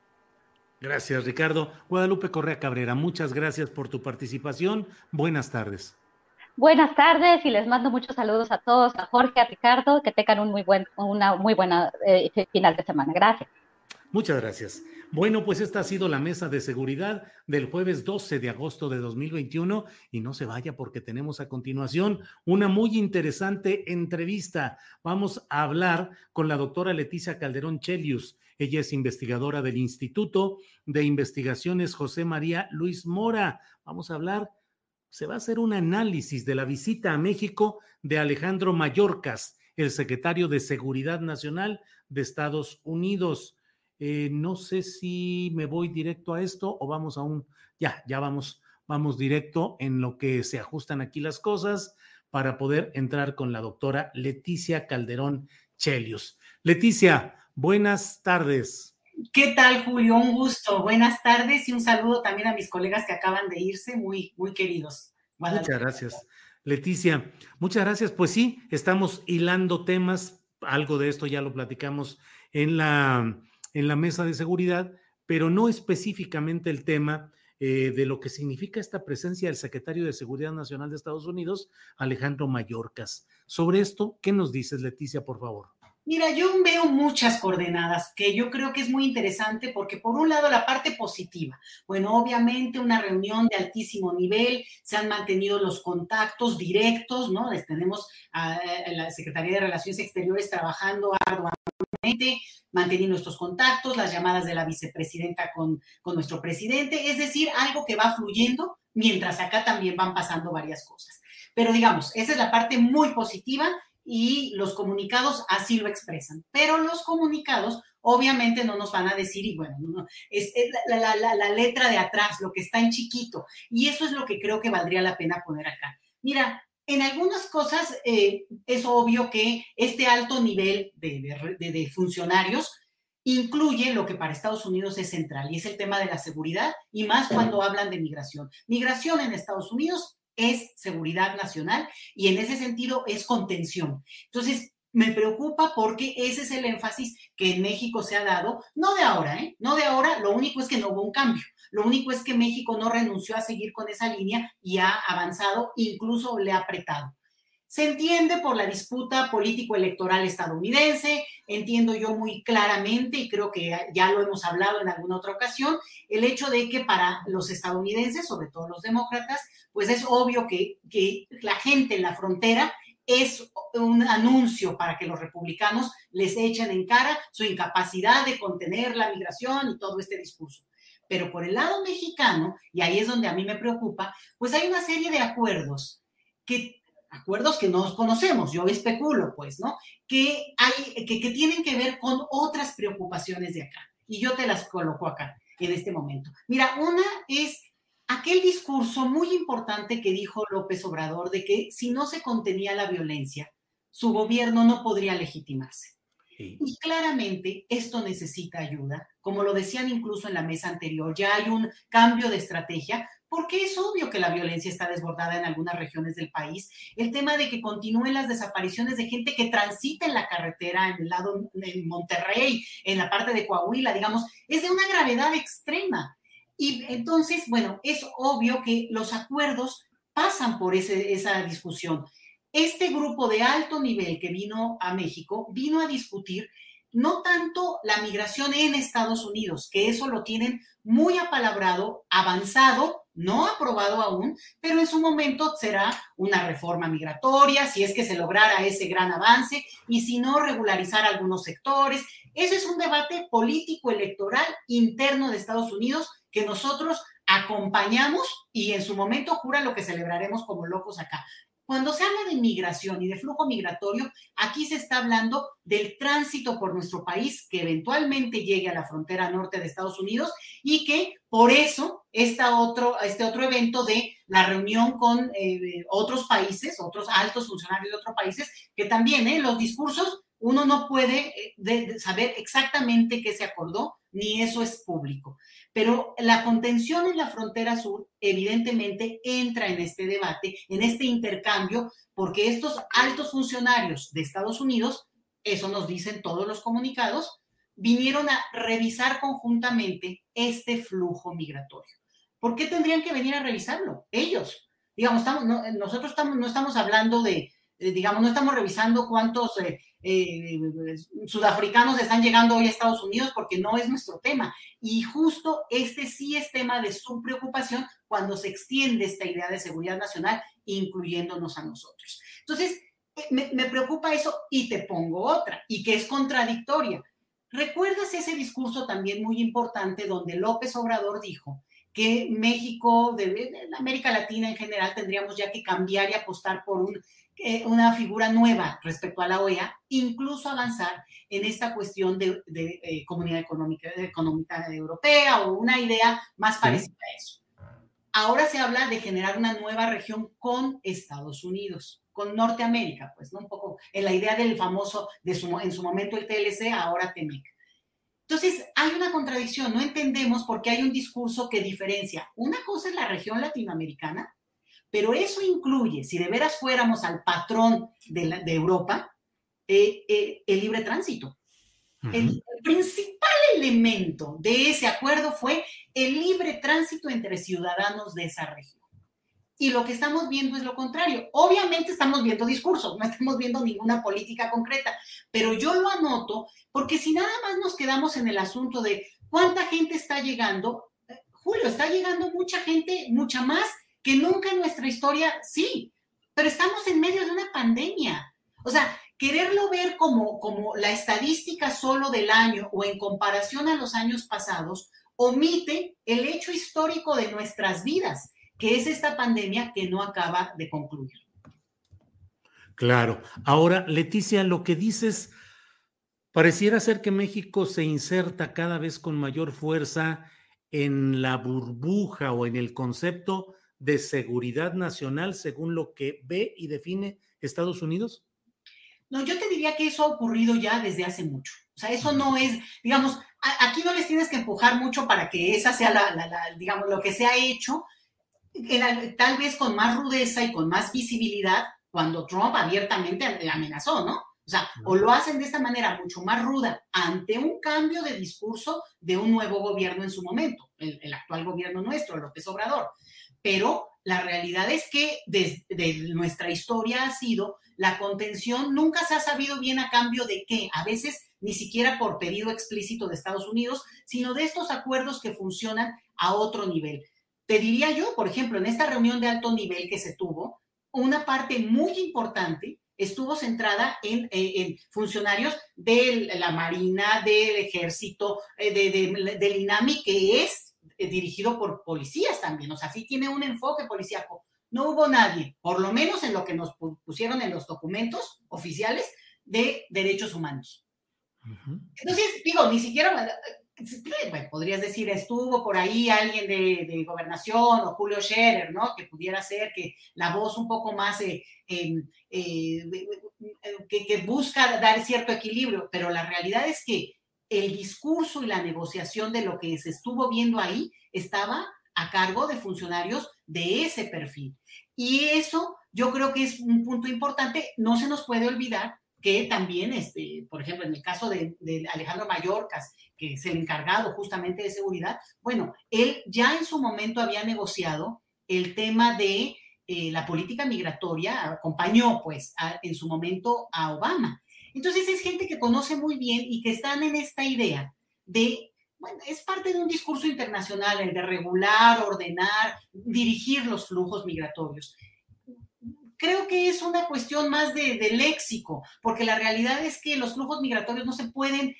Gracias, Ricardo. Guadalupe Correa Cabrera, muchas gracias por tu participación. Buenas tardes. Buenas tardes y les mando muchos saludos a todos, a Jorge, a Ricardo, que tengan un muy buen, una muy buena eh, final de semana. Gracias. Muchas gracias. Bueno, pues esta ha sido la mesa de seguridad del jueves 12 de agosto de 2021 y no se vaya porque tenemos a continuación una muy interesante entrevista. Vamos a hablar con la doctora Leticia Calderón Chelius. Ella es investigadora del Instituto de Investigaciones José María Luis Mora. Vamos a hablar, se va a hacer un análisis de la visita a México de Alejandro Mayorkas, el secretario de Seguridad Nacional de Estados Unidos. Eh, no sé si me voy directo a esto o vamos a un, ya, ya vamos, vamos directo en lo que se ajustan aquí las cosas para poder entrar con la doctora Leticia Calderón Chelius. Leticia, Buenas tardes. ¿Qué tal, Julio? Un gusto. Buenas tardes y un saludo también a mis colegas que acaban de irse, muy, muy queridos. Muchas gracias. Leticia, muchas gracias. Pues sí, estamos hilando temas, algo de esto ya lo platicamos en la, en la mesa de seguridad, pero no específicamente el tema eh, de lo que significa esta presencia del secretario de Seguridad Nacional de Estados Unidos, Alejandro Mayorkas. Sobre esto, ¿qué nos dices, Leticia, por favor? Mira, yo veo muchas coordenadas que yo creo que es muy interesante porque por un lado la parte positiva, bueno, obviamente una reunión de altísimo nivel, se han mantenido los contactos directos, ¿no? Les tenemos a, la Secretaría de Relaciones Exteriores trabajando arduamente manteniendo nuestros contactos, las llamadas de la vicepresidenta con, con nuestro presidente, es decir, algo que va fluyendo mientras acá también van pasando varias cosas. Pero digamos, esa es la parte muy positiva y los comunicados así lo expresan. Pero los comunicados obviamente no nos van a decir, y bueno, es, la, letra de atrás, lo que está en chiquito. Y eso es lo que creo que valdría la pena poner acá. Mira, en algunas cosas eh, es obvio que este alto nivel de, funcionarios incluye lo que para Estados Unidos es central y es el tema de la seguridad y más cuando hablan de migración. Migración en Estados Unidos es seguridad nacional y en ese sentido es contención. Entonces, me preocupa porque ese es el énfasis que en México se ha dado, no de ahora, ¿eh? No de ahora, lo único es que no hubo un cambio. Lo único es que México no renunció a seguir con esa línea y ha avanzado, incluso le ha apretado. Se entiende por la disputa político-electoral estadounidense, entiendo yo muy claramente, y creo que ya lo hemos hablado en alguna otra ocasión, el hecho de que para los estadounidenses, sobre todo los demócratas, pues es obvio que, que la gente en la frontera es un anuncio para que los republicanos les echen en cara su incapacidad de contener la migración y todo este discurso. Pero por el lado mexicano, y ahí es donde a mí me preocupa, pues hay una serie de acuerdos que acuerdos que no conocemos, yo especulo, pues, ¿no? Que, hay, que, que tienen que ver con otras preocupaciones de acá. Y yo te las coloco acá, en este momento. Mira, una es aquel discurso muy importante que dijo López Obrador de que si no se contenía la violencia, su gobierno no podría legitimarse. Y claramente esto necesita ayuda, como lo decían incluso en la mesa anterior, ya hay un cambio de estrategia, porque es obvio que la violencia está desbordada en algunas regiones del país. El tema de que continúen las desapariciones de gente que transita en la carretera, en el lado de Monterrey, en la parte de Coahuila, digamos, es de una gravedad extrema. Y entonces, bueno, es obvio que los acuerdos pasan por esa discusión. Este grupo de alto nivel que vino a México vino a discutir no tanto la migración en Estados Unidos, que eso lo tienen muy apalabrado, avanzado, no aprobado aún, pero en su momento será una reforma migratoria, si es que se lograra ese gran avance, y si no, regularizar algunos sectores. Ese es un debate político electoral interno de Estados Unidos que nosotros acompañamos y en su momento jura lo que celebraremos como locos acá. Cuando se habla de migración y de flujo migratorio, aquí se está hablando del tránsito por nuestro país que eventualmente llegue a la frontera norte de Estados Unidos y que por eso esta otro, este otro evento de la reunión con eh, otros países, otros altos funcionarios de otros países, que también eh, los discursos uno no puede eh, saber exactamente qué se acordó, ni eso es público. Pero la contención en la frontera sur evidentemente entra en este debate, en este intercambio, porque estos altos funcionarios de Estados Unidos, eso nos dicen todos los comunicados, vinieron a revisar conjuntamente este flujo migratorio. ¿Por qué tendrían que venir a revisarlo? Ellos. Digamos, nosotros estamos, no estamos hablando de, digamos, no estamos revisando cuántos eh, eh, sudafricanos están llegando hoy a Estados Unidos porque no es nuestro tema. Y justo este sí es tema de su preocupación cuando se extiende esta idea de seguridad nacional, incluyéndonos a nosotros. Entonces, eh, me, preocupa eso y te pongo otra, y que es contradictoria. ¿Recuerdas ese discurso también muy importante donde López Obrador dijo que México, de, América Latina en general, tendríamos ya que cambiar y apostar por un eh, una figura nueva respecto a la OEA, incluso avanzar en esta cuestión de, eh, comunidad económica, económica europea o una idea más parecida a eso. Ahora se habla de generar una nueva región con Estados Unidos, con Norteamérica, pues, ¿no? Un poco en la idea del famoso, de su, en su momento el TLC, ahora TEMEC. Entonces, hay una contradicción, no entendemos por qué hay un discurso que diferencia. Una cosa es la región latinoamericana pero eso incluye, si de veras fuéramos al patrón de, Europa, eh, eh, el libre tránsito. el, principal elemento de ese acuerdo fue el libre tránsito entre ciudadanos de esa región. Y lo que estamos viendo es lo contrario. Obviamente estamos viendo discursos, no estamos viendo ninguna política concreta, pero yo lo anoto porque si nada más nos quedamos en el asunto de cuánta gente está llegando, eh, Julio, está llegando mucha gente, mucha más que nunca en nuestra historia, sí, pero estamos en medio de una pandemia. O sea, quererlo ver como, como la estadística solo del año o en comparación a los años pasados, omite el hecho histórico de nuestras vidas, que es esta pandemia que no acaba de concluir. Claro. Ahora, Leticia, lo que dices, pareciera ser que México se inserta cada vez con mayor fuerza en la burbuja o en el concepto de seguridad nacional según lo que ve y define Estados Unidos? No, yo te diría que eso ha ocurrido ya desde hace mucho. O sea, eso no es, digamos, aquí no les tienes que empujar mucho para que esa sea la, digamos, lo que se ha hecho, tal vez con más rudeza y con más visibilidad cuando Trump abiertamente amenazó, ¿no? O sea, o lo hacen de esta manera mucho más ruda ante un cambio de discurso de un nuevo gobierno en su momento, el, el actual gobierno nuestro, López Obrador. Pero la realidad es que desde nuestra historia ha sido la contención nunca se ha sabido bien a cambio de qué, a veces ni siquiera por pedido explícito de Estados Unidos, sino de estos acuerdos que funcionan a otro nivel. Te diría yo, por ejemplo, en esta reunión de alto nivel que se tuvo, una parte muy importante estuvo centrada en, eh, funcionarios de la Marina, del Ejército, eh, del INAMI, que es eh, dirigido por policías también, o sea, sí tiene un enfoque policíaco no hubo nadie, por lo menos en lo que nos pusieron en los documentos oficiales de derechos humanos. Entonces, digo, ni siquiera, eh, bueno, podrías decir, estuvo por ahí alguien de, gobernación o Julio Scherer, ¿no? Que pudiera ser que la voz un poco más, eh, em, eh, que, que busca dar cierto equilibrio, pero la realidad es que el discurso y la negociación de lo que se estuvo viendo ahí estaba a cargo de funcionarios de ese perfil. Y eso yo creo que es un punto importante. No se nos puede olvidar que también, este, por ejemplo, en el caso de, Alejandro Mayorkas, que es el encargado justamente de seguridad, bueno, él ya en su momento había negociado el tema de eh, la política migratoria, acompañó pues en su momento a Obama. Entonces es gente que conoce muy bien y que están en esta idea de bueno, es parte de un discurso internacional, el de regular, ordenar, dirigir los flujos migratorios. Creo que es una cuestión más de, léxico, porque la realidad es que los flujos migratorios no se pueden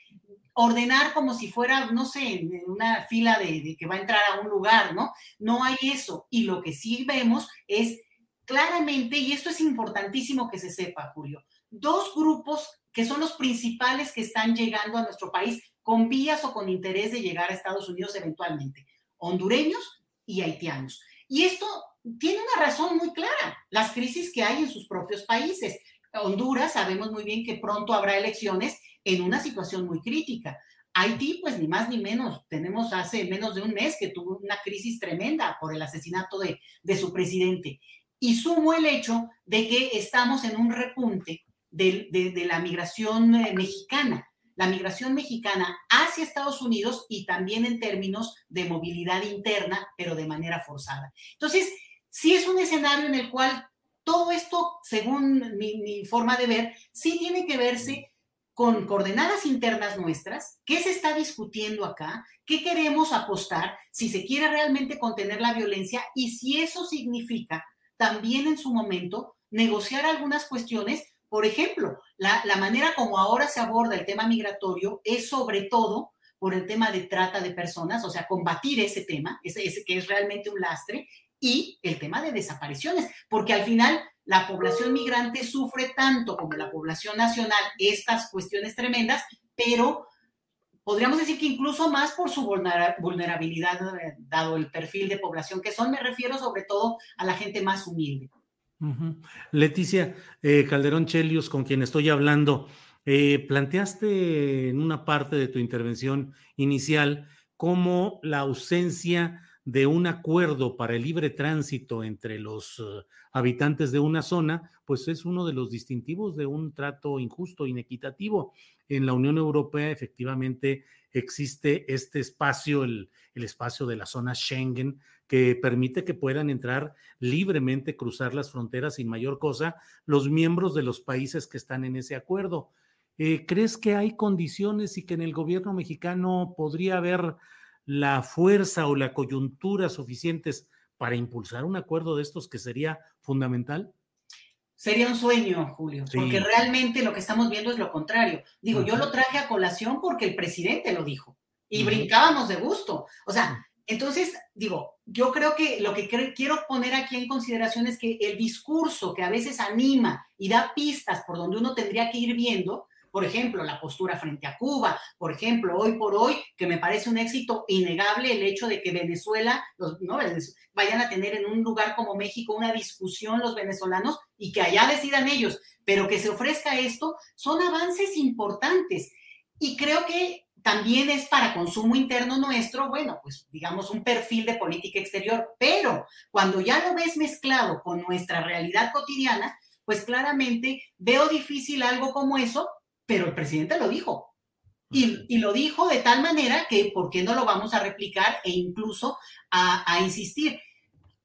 ordenar como si fuera, no sé, una fila de, de, que va a entrar a un lugar, ¿no? No hay eso. Y lo que sí vemos es claramente, y esto es importantísimo que se sepa, Julio, dos grupos que son los principales que están llegando a nuestro país con vías o con interés de llegar a Estados Unidos eventualmente, hondureños y haitianos. Y esto tiene una razón muy clara, las crisis que hay en sus propios países. Honduras, sabemos muy bien que pronto habrá elecciones en una situación muy crítica. Haití, pues ni más ni menos, tenemos hace menos de un mes que tuvo una crisis tremenda por el asesinato de, su presidente. Y sumo el hecho de que estamos en un repunte de, la migración eh, mexicana. La migración mexicana hacia Estados Unidos y también en términos de movilidad interna, pero de manera forzada. Entonces, sí es un escenario en el cual todo esto, según mi, forma de ver, sí tiene que verse con coordenadas internas nuestras, qué se está discutiendo acá, qué queremos apostar, si se quiere realmente contener la violencia y si eso significa también en su momento negociar algunas cuestiones por ejemplo, la, manera como ahora se aborda el tema migratorio es sobre todo por el tema de trata de personas, o sea, combatir ese tema, ese, que es realmente un lastre, y el tema de desapariciones, porque al final la población migrante sufre tanto como la población nacional estas cuestiones tremendas, pero podríamos decir que incluso más por su vulnerabilidad, eh, dado el perfil de población que son, me refiero sobre todo a la gente más humilde. Leticia eh, Calderón Chelios, con quien estoy hablando, eh, planteaste en una parte de tu intervención inicial cómo la ausencia de un acuerdo para el libre tránsito entre los uh, habitantes de una zona, pues es uno de los distintivos de un trato injusto, inequitativo. En la Unión Europea efectivamente existe este espacio, el, el espacio de la zona Schengen, que permite que puedan entrar libremente, cruzar las fronteras sin mayor cosa los miembros de los países que están en ese acuerdo. Eh, ¿Crees que hay condiciones y que en el gobierno mexicano podría haber la fuerza o la coyuntura suficientes para impulsar un acuerdo de estos que sería fundamental? Sería un sueño, Julio, porque realmente lo que estamos viendo es lo contrario. Digo, yo lo traje a colación porque el presidente lo dijo y brincábamos de gusto. O sea, entonces, digo, yo creo que lo que quiero poner aquí en consideración es que el discurso que a veces anima y da pistas por donde uno tendría que ir viendo, por ejemplo, la postura frente a Cuba, por ejemplo, hoy por hoy, que me parece un éxito innegable el hecho de que Venezuela, ¿no? vayan a tener en un lugar como México una discusión los venezolanos y que allá decidan ellos, pero que se ofrezca esto, son avances importantes. Y creo que también es para consumo interno nuestro, bueno, pues digamos un perfil de política exterior, pero cuando ya lo ves mezclado con nuestra realidad cotidiana, pues claramente veo difícil algo como eso, pero el presidente lo dijo. Y, lo dijo de tal manera que, ¿por qué no lo vamos a replicar e incluso a, a insistir?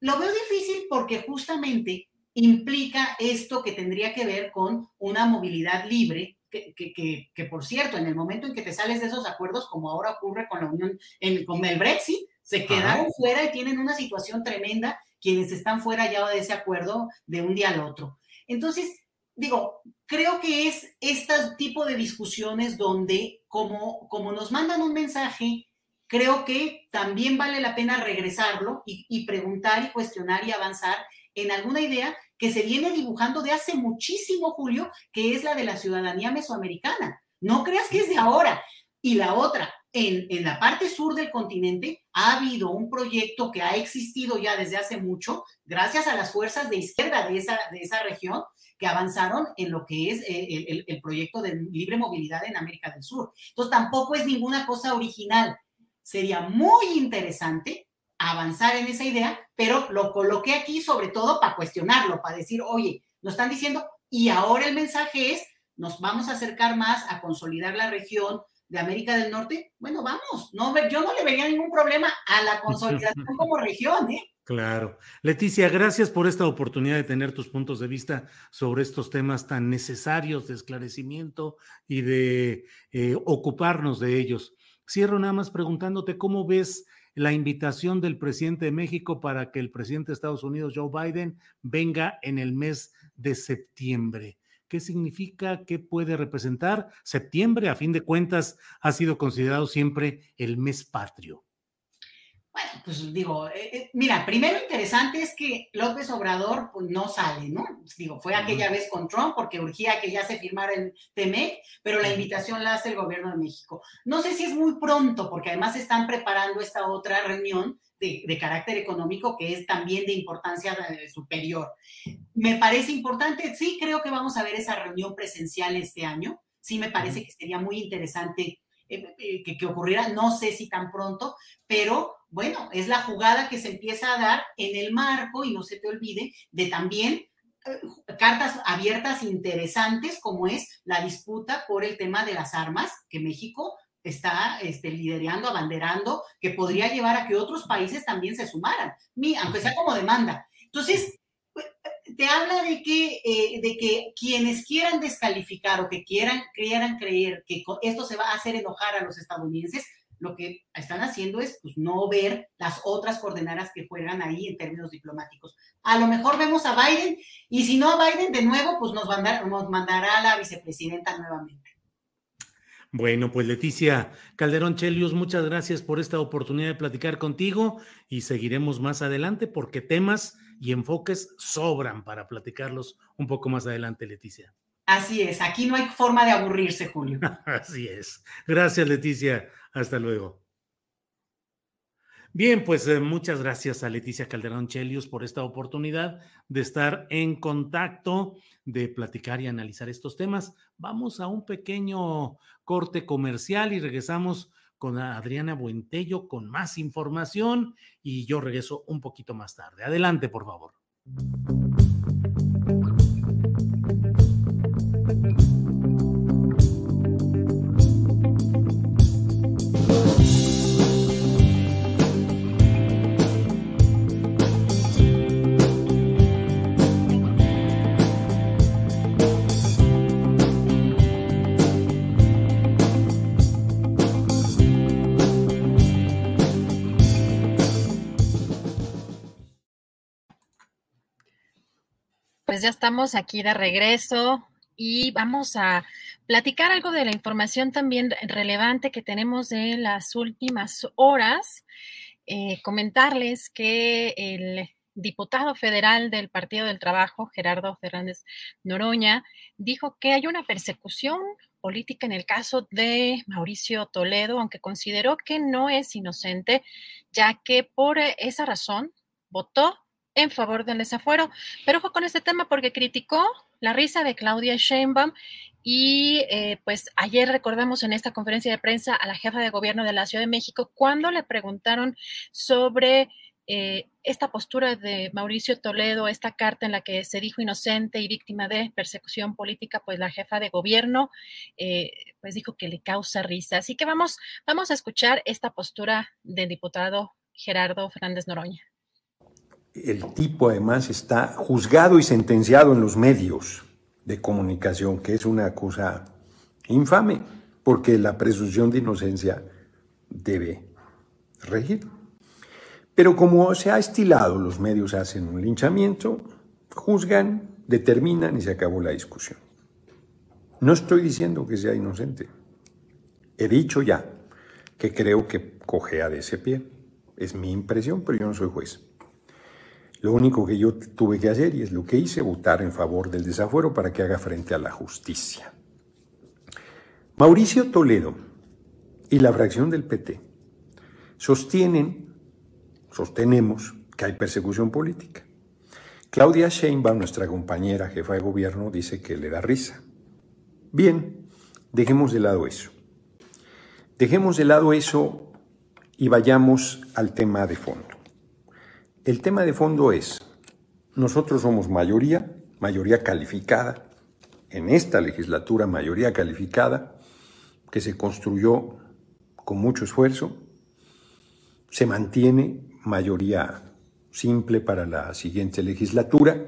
Lo veo difícil porque justamente implica esto que tendría que ver con una movilidad libre que, por cierto, en el momento en que te sales de esos acuerdos, como ahora ocurre con la Unión, con el Brexit, se quedaron fuera y tienen una situación tremenda quienes están fuera ya de ese acuerdo de un día al otro. Entonces, digo, creo que es este tipo de discusiones donde, como, como nos mandan un mensaje, creo que también vale la pena regresarlo y, y preguntar y cuestionar y avanzar en alguna idea que se viene dibujando de hace muchísimo, Julio, que es la de la ciudadanía mesoamericana. No creas que es de ahora. Y la otra, en, en, la parte sur del continente ha habido un proyecto que ha existido ya desde hace mucho, gracias a las fuerzas de izquierda de esa, de esa región, que avanzaron en lo que es eh, el, el, el proyecto de libre movilidad en América del Sur. Entonces, tampoco es ninguna cosa original. Sería muy interesante avanzar en esa idea, pero lo coloqué aquí sobre todo para cuestionarlo, para decir, oye, nos están diciendo, y ahora el mensaje es, nos vamos a acercar más a consolidar la región de América del Norte. Bueno, vamos, no, yo no le vería ningún problema a la consolidación como región, ¿eh? Claro. Leticia, gracias por esta oportunidad de tener tus puntos de vista sobre estos temas tan necesarios de esclarecimiento y de eh, ocuparnos de ellos. Cierro nada más preguntándote cómo ves la invitación del presidente de México para que el presidente de Estados Unidos, Joe Biden, venga en el mes de septiembre. ¿Qué significa? ¿Qué puede representar? Septiembre, a fin de cuentas, ha sido considerado siempre el mes patrio. Bueno, pues digo, eh, eh, mira, primero interesante es que López Obrador pues, no sale, ¿no? Digo, fue aquella vez con Trump porque urgía que ya se firmara el TEMEC, pero la invitación la hace el gobierno de México. No sé si es muy pronto, porque además están preparando esta otra reunión de, de carácter económico que es también de importancia eh, superior. Me parece importante, sí creo que vamos a ver esa reunión presencial este año, sí me parece que sería muy interesante que, que ocurriera, no sé si tan pronto, pero bueno, es la jugada que se empieza a dar en el marco, y no se te olvide, de también eh, cartas abiertas interesantes como es la disputa por el tema de las armas que México está este, liderando, abanderando, que podría llevar a que otros países también se sumaran, aunque sea como demanda. Entonces, eh, te habla de que, eh, de que quienes quieran descalificar o que quieran, quieran creer que esto se va a hacer enojar a los estadounidenses, lo que están haciendo es pues, no ver las otras coordenadas que juegan ahí en términos diplomáticos. A lo mejor vemos a Biden y si no a Biden de nuevo, pues nos, nos mandará a la vicepresidenta nuevamente. Bueno, pues Leticia Calderón Chelius, muchas gracias por esta oportunidad de platicar contigo y seguiremos más adelante porque temas y enfoques sobran para platicarlos un poco más adelante, Leticia. Así es, aquí no hay forma de aburrirse, Julio. Así es. Gracias, Leticia. Hasta luego. Bien, pues eh, muchas gracias a Leticia Calderón Chelius por esta oportunidad de estar en contacto, de platicar y analizar estos temas. Vamos a un pequeño corte comercial y regresamos con Adriana Buentello con más información y yo regreso un poquito más tarde. Adelante, por favor. Pues ya estamos aquí de regreso y vamos a platicar algo de la información también relevante que tenemos de las últimas horas. Eh, comentarles que el diputado federal del Partido del Trabajo, Gerardo Fernández Noroña, dijo que hay una persecución política en el caso de Mauricio Toledo, aunque consideró que no es inocente, ya que por esa razón votó en favor del desafuero. Pero ojo con este tema porque criticó la risa de Claudia Sheinbaum y eh, pues ayer recordamos en esta conferencia de prensa a la jefa de gobierno de la Ciudad de México cuando le preguntaron sobre eh, esta postura de Mauricio Toledo, esta carta en la que se dijo inocente y víctima de persecución política, pues la jefa de gobierno eh, pues dijo que le causa risa. Así que vamos, vamos a escuchar esta postura del diputado Gerardo Fernández Noroña el tipo además está juzgado y sentenciado en los medios de comunicación, que es una cosa infame, porque la presunción de inocencia debe regir. Pero como se ha estilado, los medios hacen un linchamiento, juzgan, determinan y se acabó la discusión. No estoy diciendo que sea inocente. He dicho ya que creo que cojea de ese pie. Es mi impresión, pero yo no soy juez. Lo único que yo tuve que hacer, y es lo que hice, votar en favor del desafuero para que haga frente a la justicia. Mauricio Toledo y la fracción del PT sostienen, sostenemos que hay persecución política. Claudia Sheinbaum, nuestra compañera jefa de gobierno, dice que le da risa. Bien, dejemos de lado eso. Dejemos de lado eso y vayamos al tema de fondo. El tema de fondo es, nosotros somos mayoría, mayoría calificada, en esta legislatura mayoría calificada, que se construyó con mucho esfuerzo, se mantiene mayoría simple para la siguiente legislatura.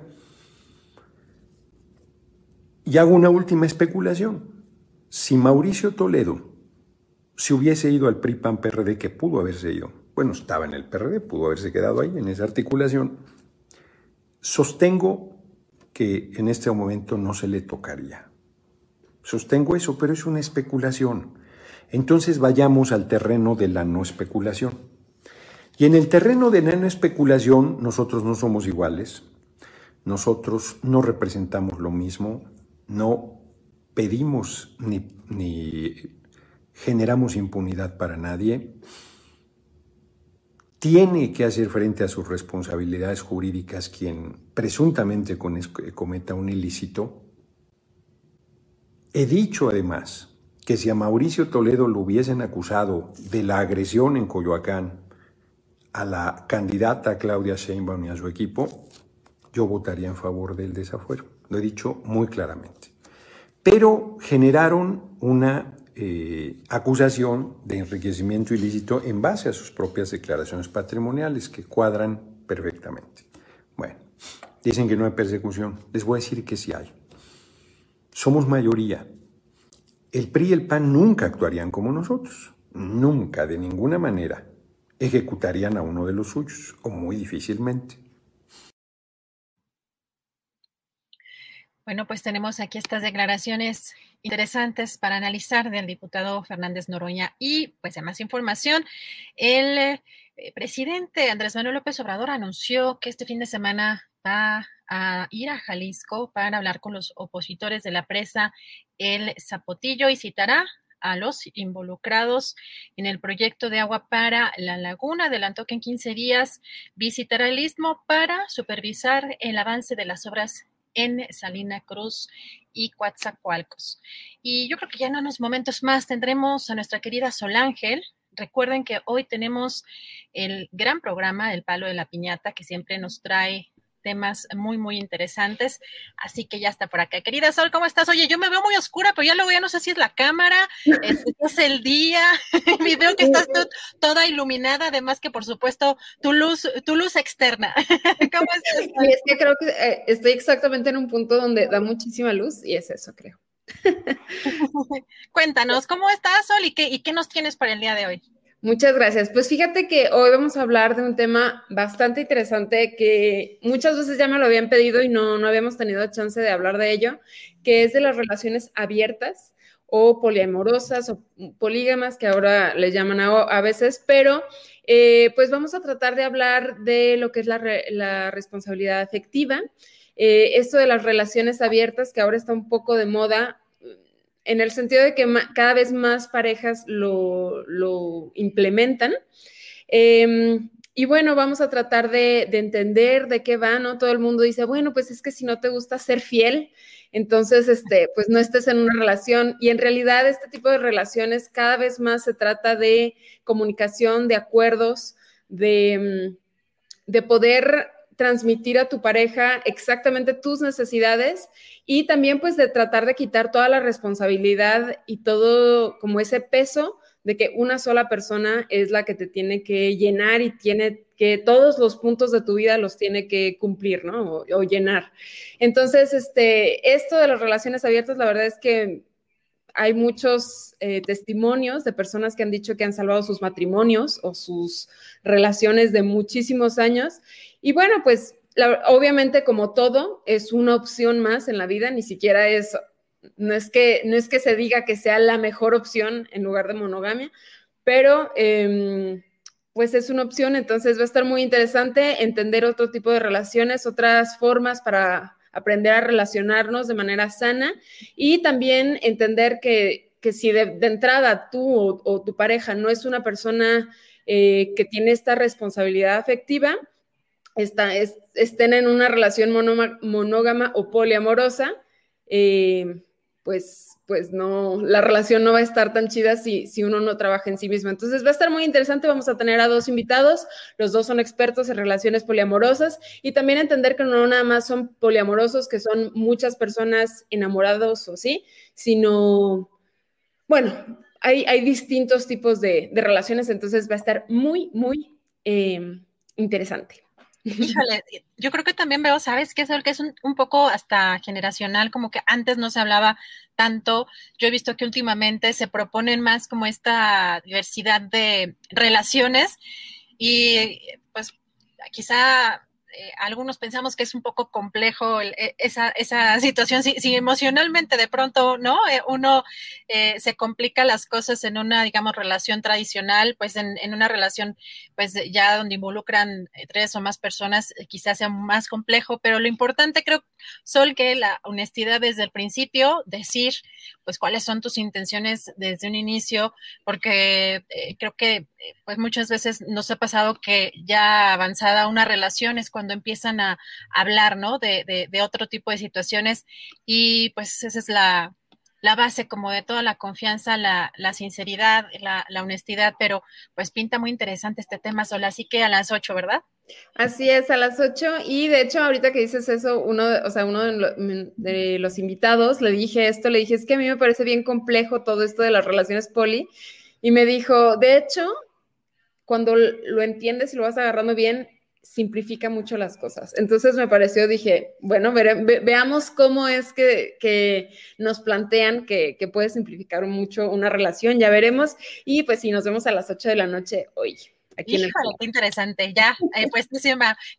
Y hago una última especulación. Si Mauricio Toledo se hubiese ido al PRI-PAN-PRD, que pudo haberse ido, bueno, estaba en el PRD, pudo haberse quedado ahí en esa articulación. Sostengo que en este momento no se le tocaría. Sostengo eso, pero es una especulación. Entonces vayamos al terreno de la no especulación. Y en el terreno de la no especulación nosotros no somos iguales, nosotros no representamos lo mismo, no pedimos ni, ni generamos impunidad para nadie tiene que hacer frente a sus responsabilidades jurídicas quien presuntamente cometa un ilícito. He dicho además que si a Mauricio Toledo lo hubiesen acusado de la agresión en Coyoacán a la candidata Claudia Sheinbaum y a su equipo, yo votaría en favor del desafuero. Lo he dicho muy claramente. Pero generaron una eh, acusación de enriquecimiento ilícito en base a sus propias declaraciones patrimoniales que cuadran perfectamente. Bueno, dicen que no hay persecución. Les voy a decir que sí hay. Somos mayoría. El PRI y el PAN nunca actuarían como nosotros. Nunca, de ninguna manera, ejecutarían a uno de los suyos, o muy difícilmente. Bueno, pues tenemos aquí estas declaraciones interesantes para analizar del diputado Fernández Noroña y pues de más información, el eh, presidente Andrés Manuel López Obrador anunció que este fin de semana va a ir a Jalisco para hablar con los opositores de la presa El Zapotillo y citará a los involucrados en el proyecto de agua para la laguna. Adelantó que en 15 días visitará el istmo para supervisar el avance de las obras en Salina Cruz y Coatzacoalcos. Y yo creo que ya en unos momentos más tendremos a nuestra querida Sol Ángel. Recuerden que hoy tenemos el gran programa El Palo de la Piñata que siempre nos trae temas muy, muy interesantes. Así que ya está por acá. Querida Sol, ¿cómo estás? Oye, yo me veo muy oscura, pero ya luego ya no sé si es la cámara, es, es el día, y veo que estás toda iluminada, además que por supuesto tu luz, tu luz externa. ¿Cómo estás? es que creo que eh, estoy exactamente en un punto donde da muchísima luz y es eso, creo. Cuéntanos, ¿cómo estás, Sol? ¿Y qué, ¿Y qué nos tienes para el día de hoy? Muchas gracias. Pues fíjate que hoy vamos a hablar de un tema bastante interesante que muchas veces ya me lo habían pedido y no, no habíamos tenido chance de hablar de ello, que es de las relaciones abiertas o poliamorosas o polígamas que ahora le llaman a, veces, pero eh, pues vamos a tratar de hablar de lo que es la, responsabilidad afectiva. Eh, esto de las relaciones abiertas que ahora está un poco de moda, en el sentido de que cada vez más parejas lo, implementan. Em, y bueno, vamos a tratar de, entender de qué va, ¿no? Todo el mundo dice, bueno, pues es que si no te gusta ser fiel, entonces, este, pues no estés en una relación. Y en realidad este tipo de relaciones cada vez más se trata de comunicación, de acuerdos, de, de poder transmitir a tu pareja exactamente tus necesidades y también pues de tratar de quitar toda la responsabilidad y todo como ese peso de que una sola persona es la que te tiene que llenar y tiene que todos los puntos de tu vida los tiene que cumplir, ¿no? O, llenar. Entonces, este, esto de las relaciones abiertas, la verdad es que hay muchos eh, testimonios de personas que han dicho que han salvado sus matrimonios o sus relaciones de muchísimos años. Y bueno, pues obviamente como todo, es una opción más en la vida, ni siquiera es, no es que, no es que se diga que sea la mejor opción en lugar de monogamia, pero em, pues es una opción, entonces va a estar muy interesante entender otro tipo de relaciones, otras formas para aprender a relacionarnos de manera sana y también entender que, si de, entrada tú o, tu pareja no es una persona eh, que tiene esta responsabilidad afectiva, está, estén en una relación monógama o poliamorosa, eh, pues, pues no, la relación no va a estar tan chida si, si uno no trabaja en sí mismo. Entonces va a estar muy interesante. Vamos a tener a dos invitados. Los dos son expertos en relaciones poliamorosas y también entender que no nada más son poliamorosos, que son muchas personas enamorados o sí, sino, bueno, hay, hay distintos tipos de, relaciones. Entonces va a estar muy, muy eh, interesante. Híjole, yo creo que también veo, ¿sabes qué que es un, un, poco hasta generacional, como que antes no se hablaba tanto. Yo he visto que últimamente se proponen más como esta diversidad de relaciones y pues quizá eh, algunos pensamos que es un poco complejo e, esa, esa, situación, si, emocionalmente de pronto, ¿no? Eh, uno eh, se complica las cosas en una, digamos, relación tradicional, pues en, en una relación, pues ya donde involucran tres o más personas, quizás sea más complejo, pero lo importante creo, Sol, que la honestidad desde el principio, decir, pues cuáles son tus intenciones desde un inicio, porque creo que, pues muchas veces nos ha pasado que ya avanzada una relación es cuando empiezan a hablar, ¿no? De, otro tipo de situaciones y pues esa es la, base como de toda la confianza, la, sinceridad, la, honestidad, pero pues pinta muy interesante este tema, Sola, así que a las ocho, ¿verdad? Así es, a las ocho, y de hecho ahorita que dices eso, uno, o sea, uno de, los invitados le dije esto, le dije, es que a mí me parece bien complejo todo esto de las relaciones poli, y me dijo, de hecho, cuando lo entiendes y lo vas agarrando bien, simplifica mucho las cosas. Entonces me pareció, dije, bueno, veamos cómo es que, nos plantean que, puede simplificar mucho una relación, ya veremos. Y pues sí, nos vemos a las 8 de la noche hoy. Aquí Híjole, qué interesante. Ya, eh, pues,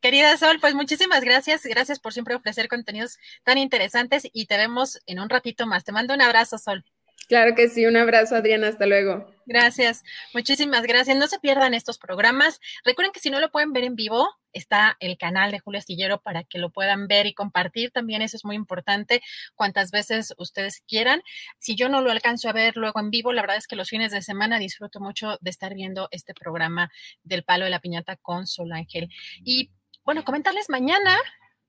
querida Sol, pues muchísimas gracias. Gracias por siempre ofrecer contenidos tan interesantes y te vemos en un ratito más. Te mando un abrazo, Sol. Claro que sí, un abrazo Adriana, hasta luego. Gracias, muchísimas gracias. No se pierdan estos programas. Recuerden que si no lo pueden ver en vivo, está el canal de Julio Astillero para que lo puedan ver y compartir también, eso es muy importante, cuantas veces ustedes quieran. Si yo no lo alcanzo a ver luego en vivo, la verdad es que los fines de semana disfruto mucho de estar viendo este programa del Palo de la Piñata con Sol Ángel. Y bueno, comentarles mañana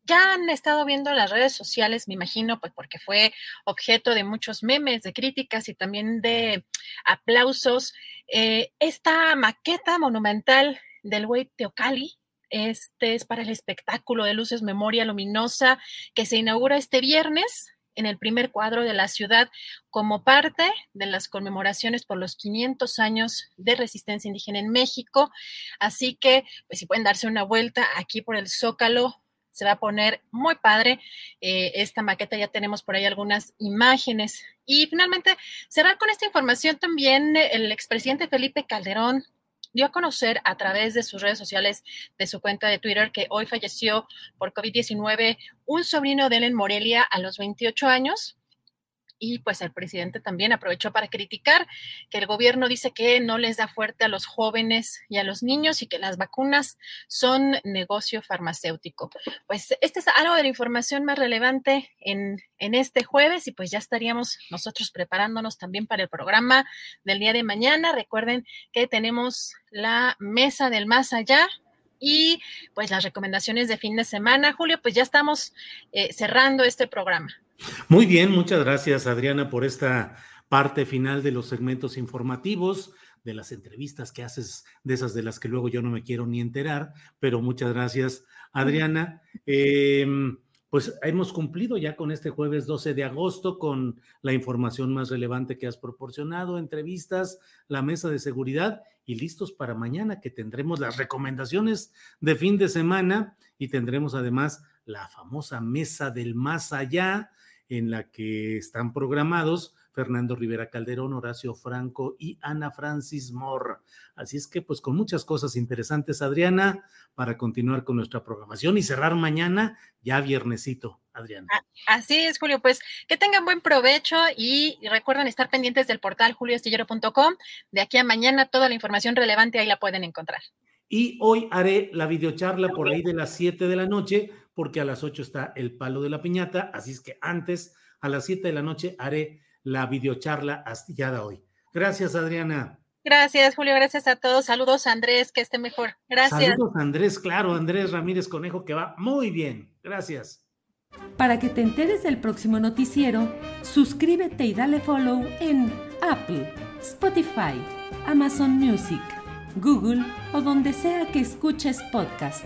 ya han estado viendo las redes sociales, me imagino, pues porque fue objeto de muchos memes, de críticas y también de aplausos. Eh, esta maqueta monumental del güey Teocali, este es para el espectáculo de luces Memoria Luminosa que se inaugura este viernes en el primer cuadro de la ciudad como parte de las conmemoraciones por los 500 años de resistencia indígena en México. Así que, pues si pueden darse una vuelta aquí por el Zócalo, se va a poner muy padre. Eh, esta maqueta ya tenemos por ahí algunas imágenes. Y finalmente, cerrar con esta información también, el expresidente Felipe Calderón dio a conocer a través de sus redes sociales, de su cuenta de Twitter, que hoy falleció por COVID-19 un sobrino de él en Morelia a los 28 años y pues el presidente también aprovechó para criticar que el gobierno dice que no les da fuerte a los jóvenes y a los niños y que las vacunas son negocio farmacéutico. Pues este es algo de la información más relevante en, en este jueves y pues ya estaríamos nosotros preparándonos también para el programa del día de mañana. Recuerden que tenemos la mesa del más allá y pues las recomendaciones de fin de semana. Julio, pues ya estamos eh, cerrando este programa. Muy bien, muchas gracias Adriana por esta parte final de los segmentos informativos, de las entrevistas que haces, de esas de las que luego yo no me quiero ni enterar, pero muchas gracias Adriana. Em, pues hemos cumplido ya con este jueves 12 de agosto con la información más relevante que has proporcionado, entrevistas, la mesa de seguridad y listos para mañana que tendremos las recomendaciones de fin de semana y tendremos además la famosa mesa del más allá en la que están programados Fernando Rivera Calderón, Horacio Franco y Ana Francis Moore. Así es que pues con muchas cosas interesantes, Adriana, para continuar con nuestra programación y cerrar mañana ya viernesito, Adriana. Así es, Julio, pues que tengan buen provecho y recuerden estar pendientes del portal julioastillero.com. De aquí a mañana toda la información relevante ahí la pueden encontrar. Y hoy haré la videocharla por ahí de las 7 de la noche, porque a las 8 está el palo de la piñata, así es que antes, a las 7 de la noche, haré la videocharla astillada hoy. Gracias, Adriana. Gracias, Julio. Gracias a todos. Saludos, Andrés, que esté mejor. Gracias. Saludos, Andrés, claro, Andrés Ramírez Conejo, que va muy bien. Gracias. Para que te enteres del próximo noticiero, suscríbete y dale follow en Apple, Spotify, Amazon Music, Google o donde sea que escuches podcast.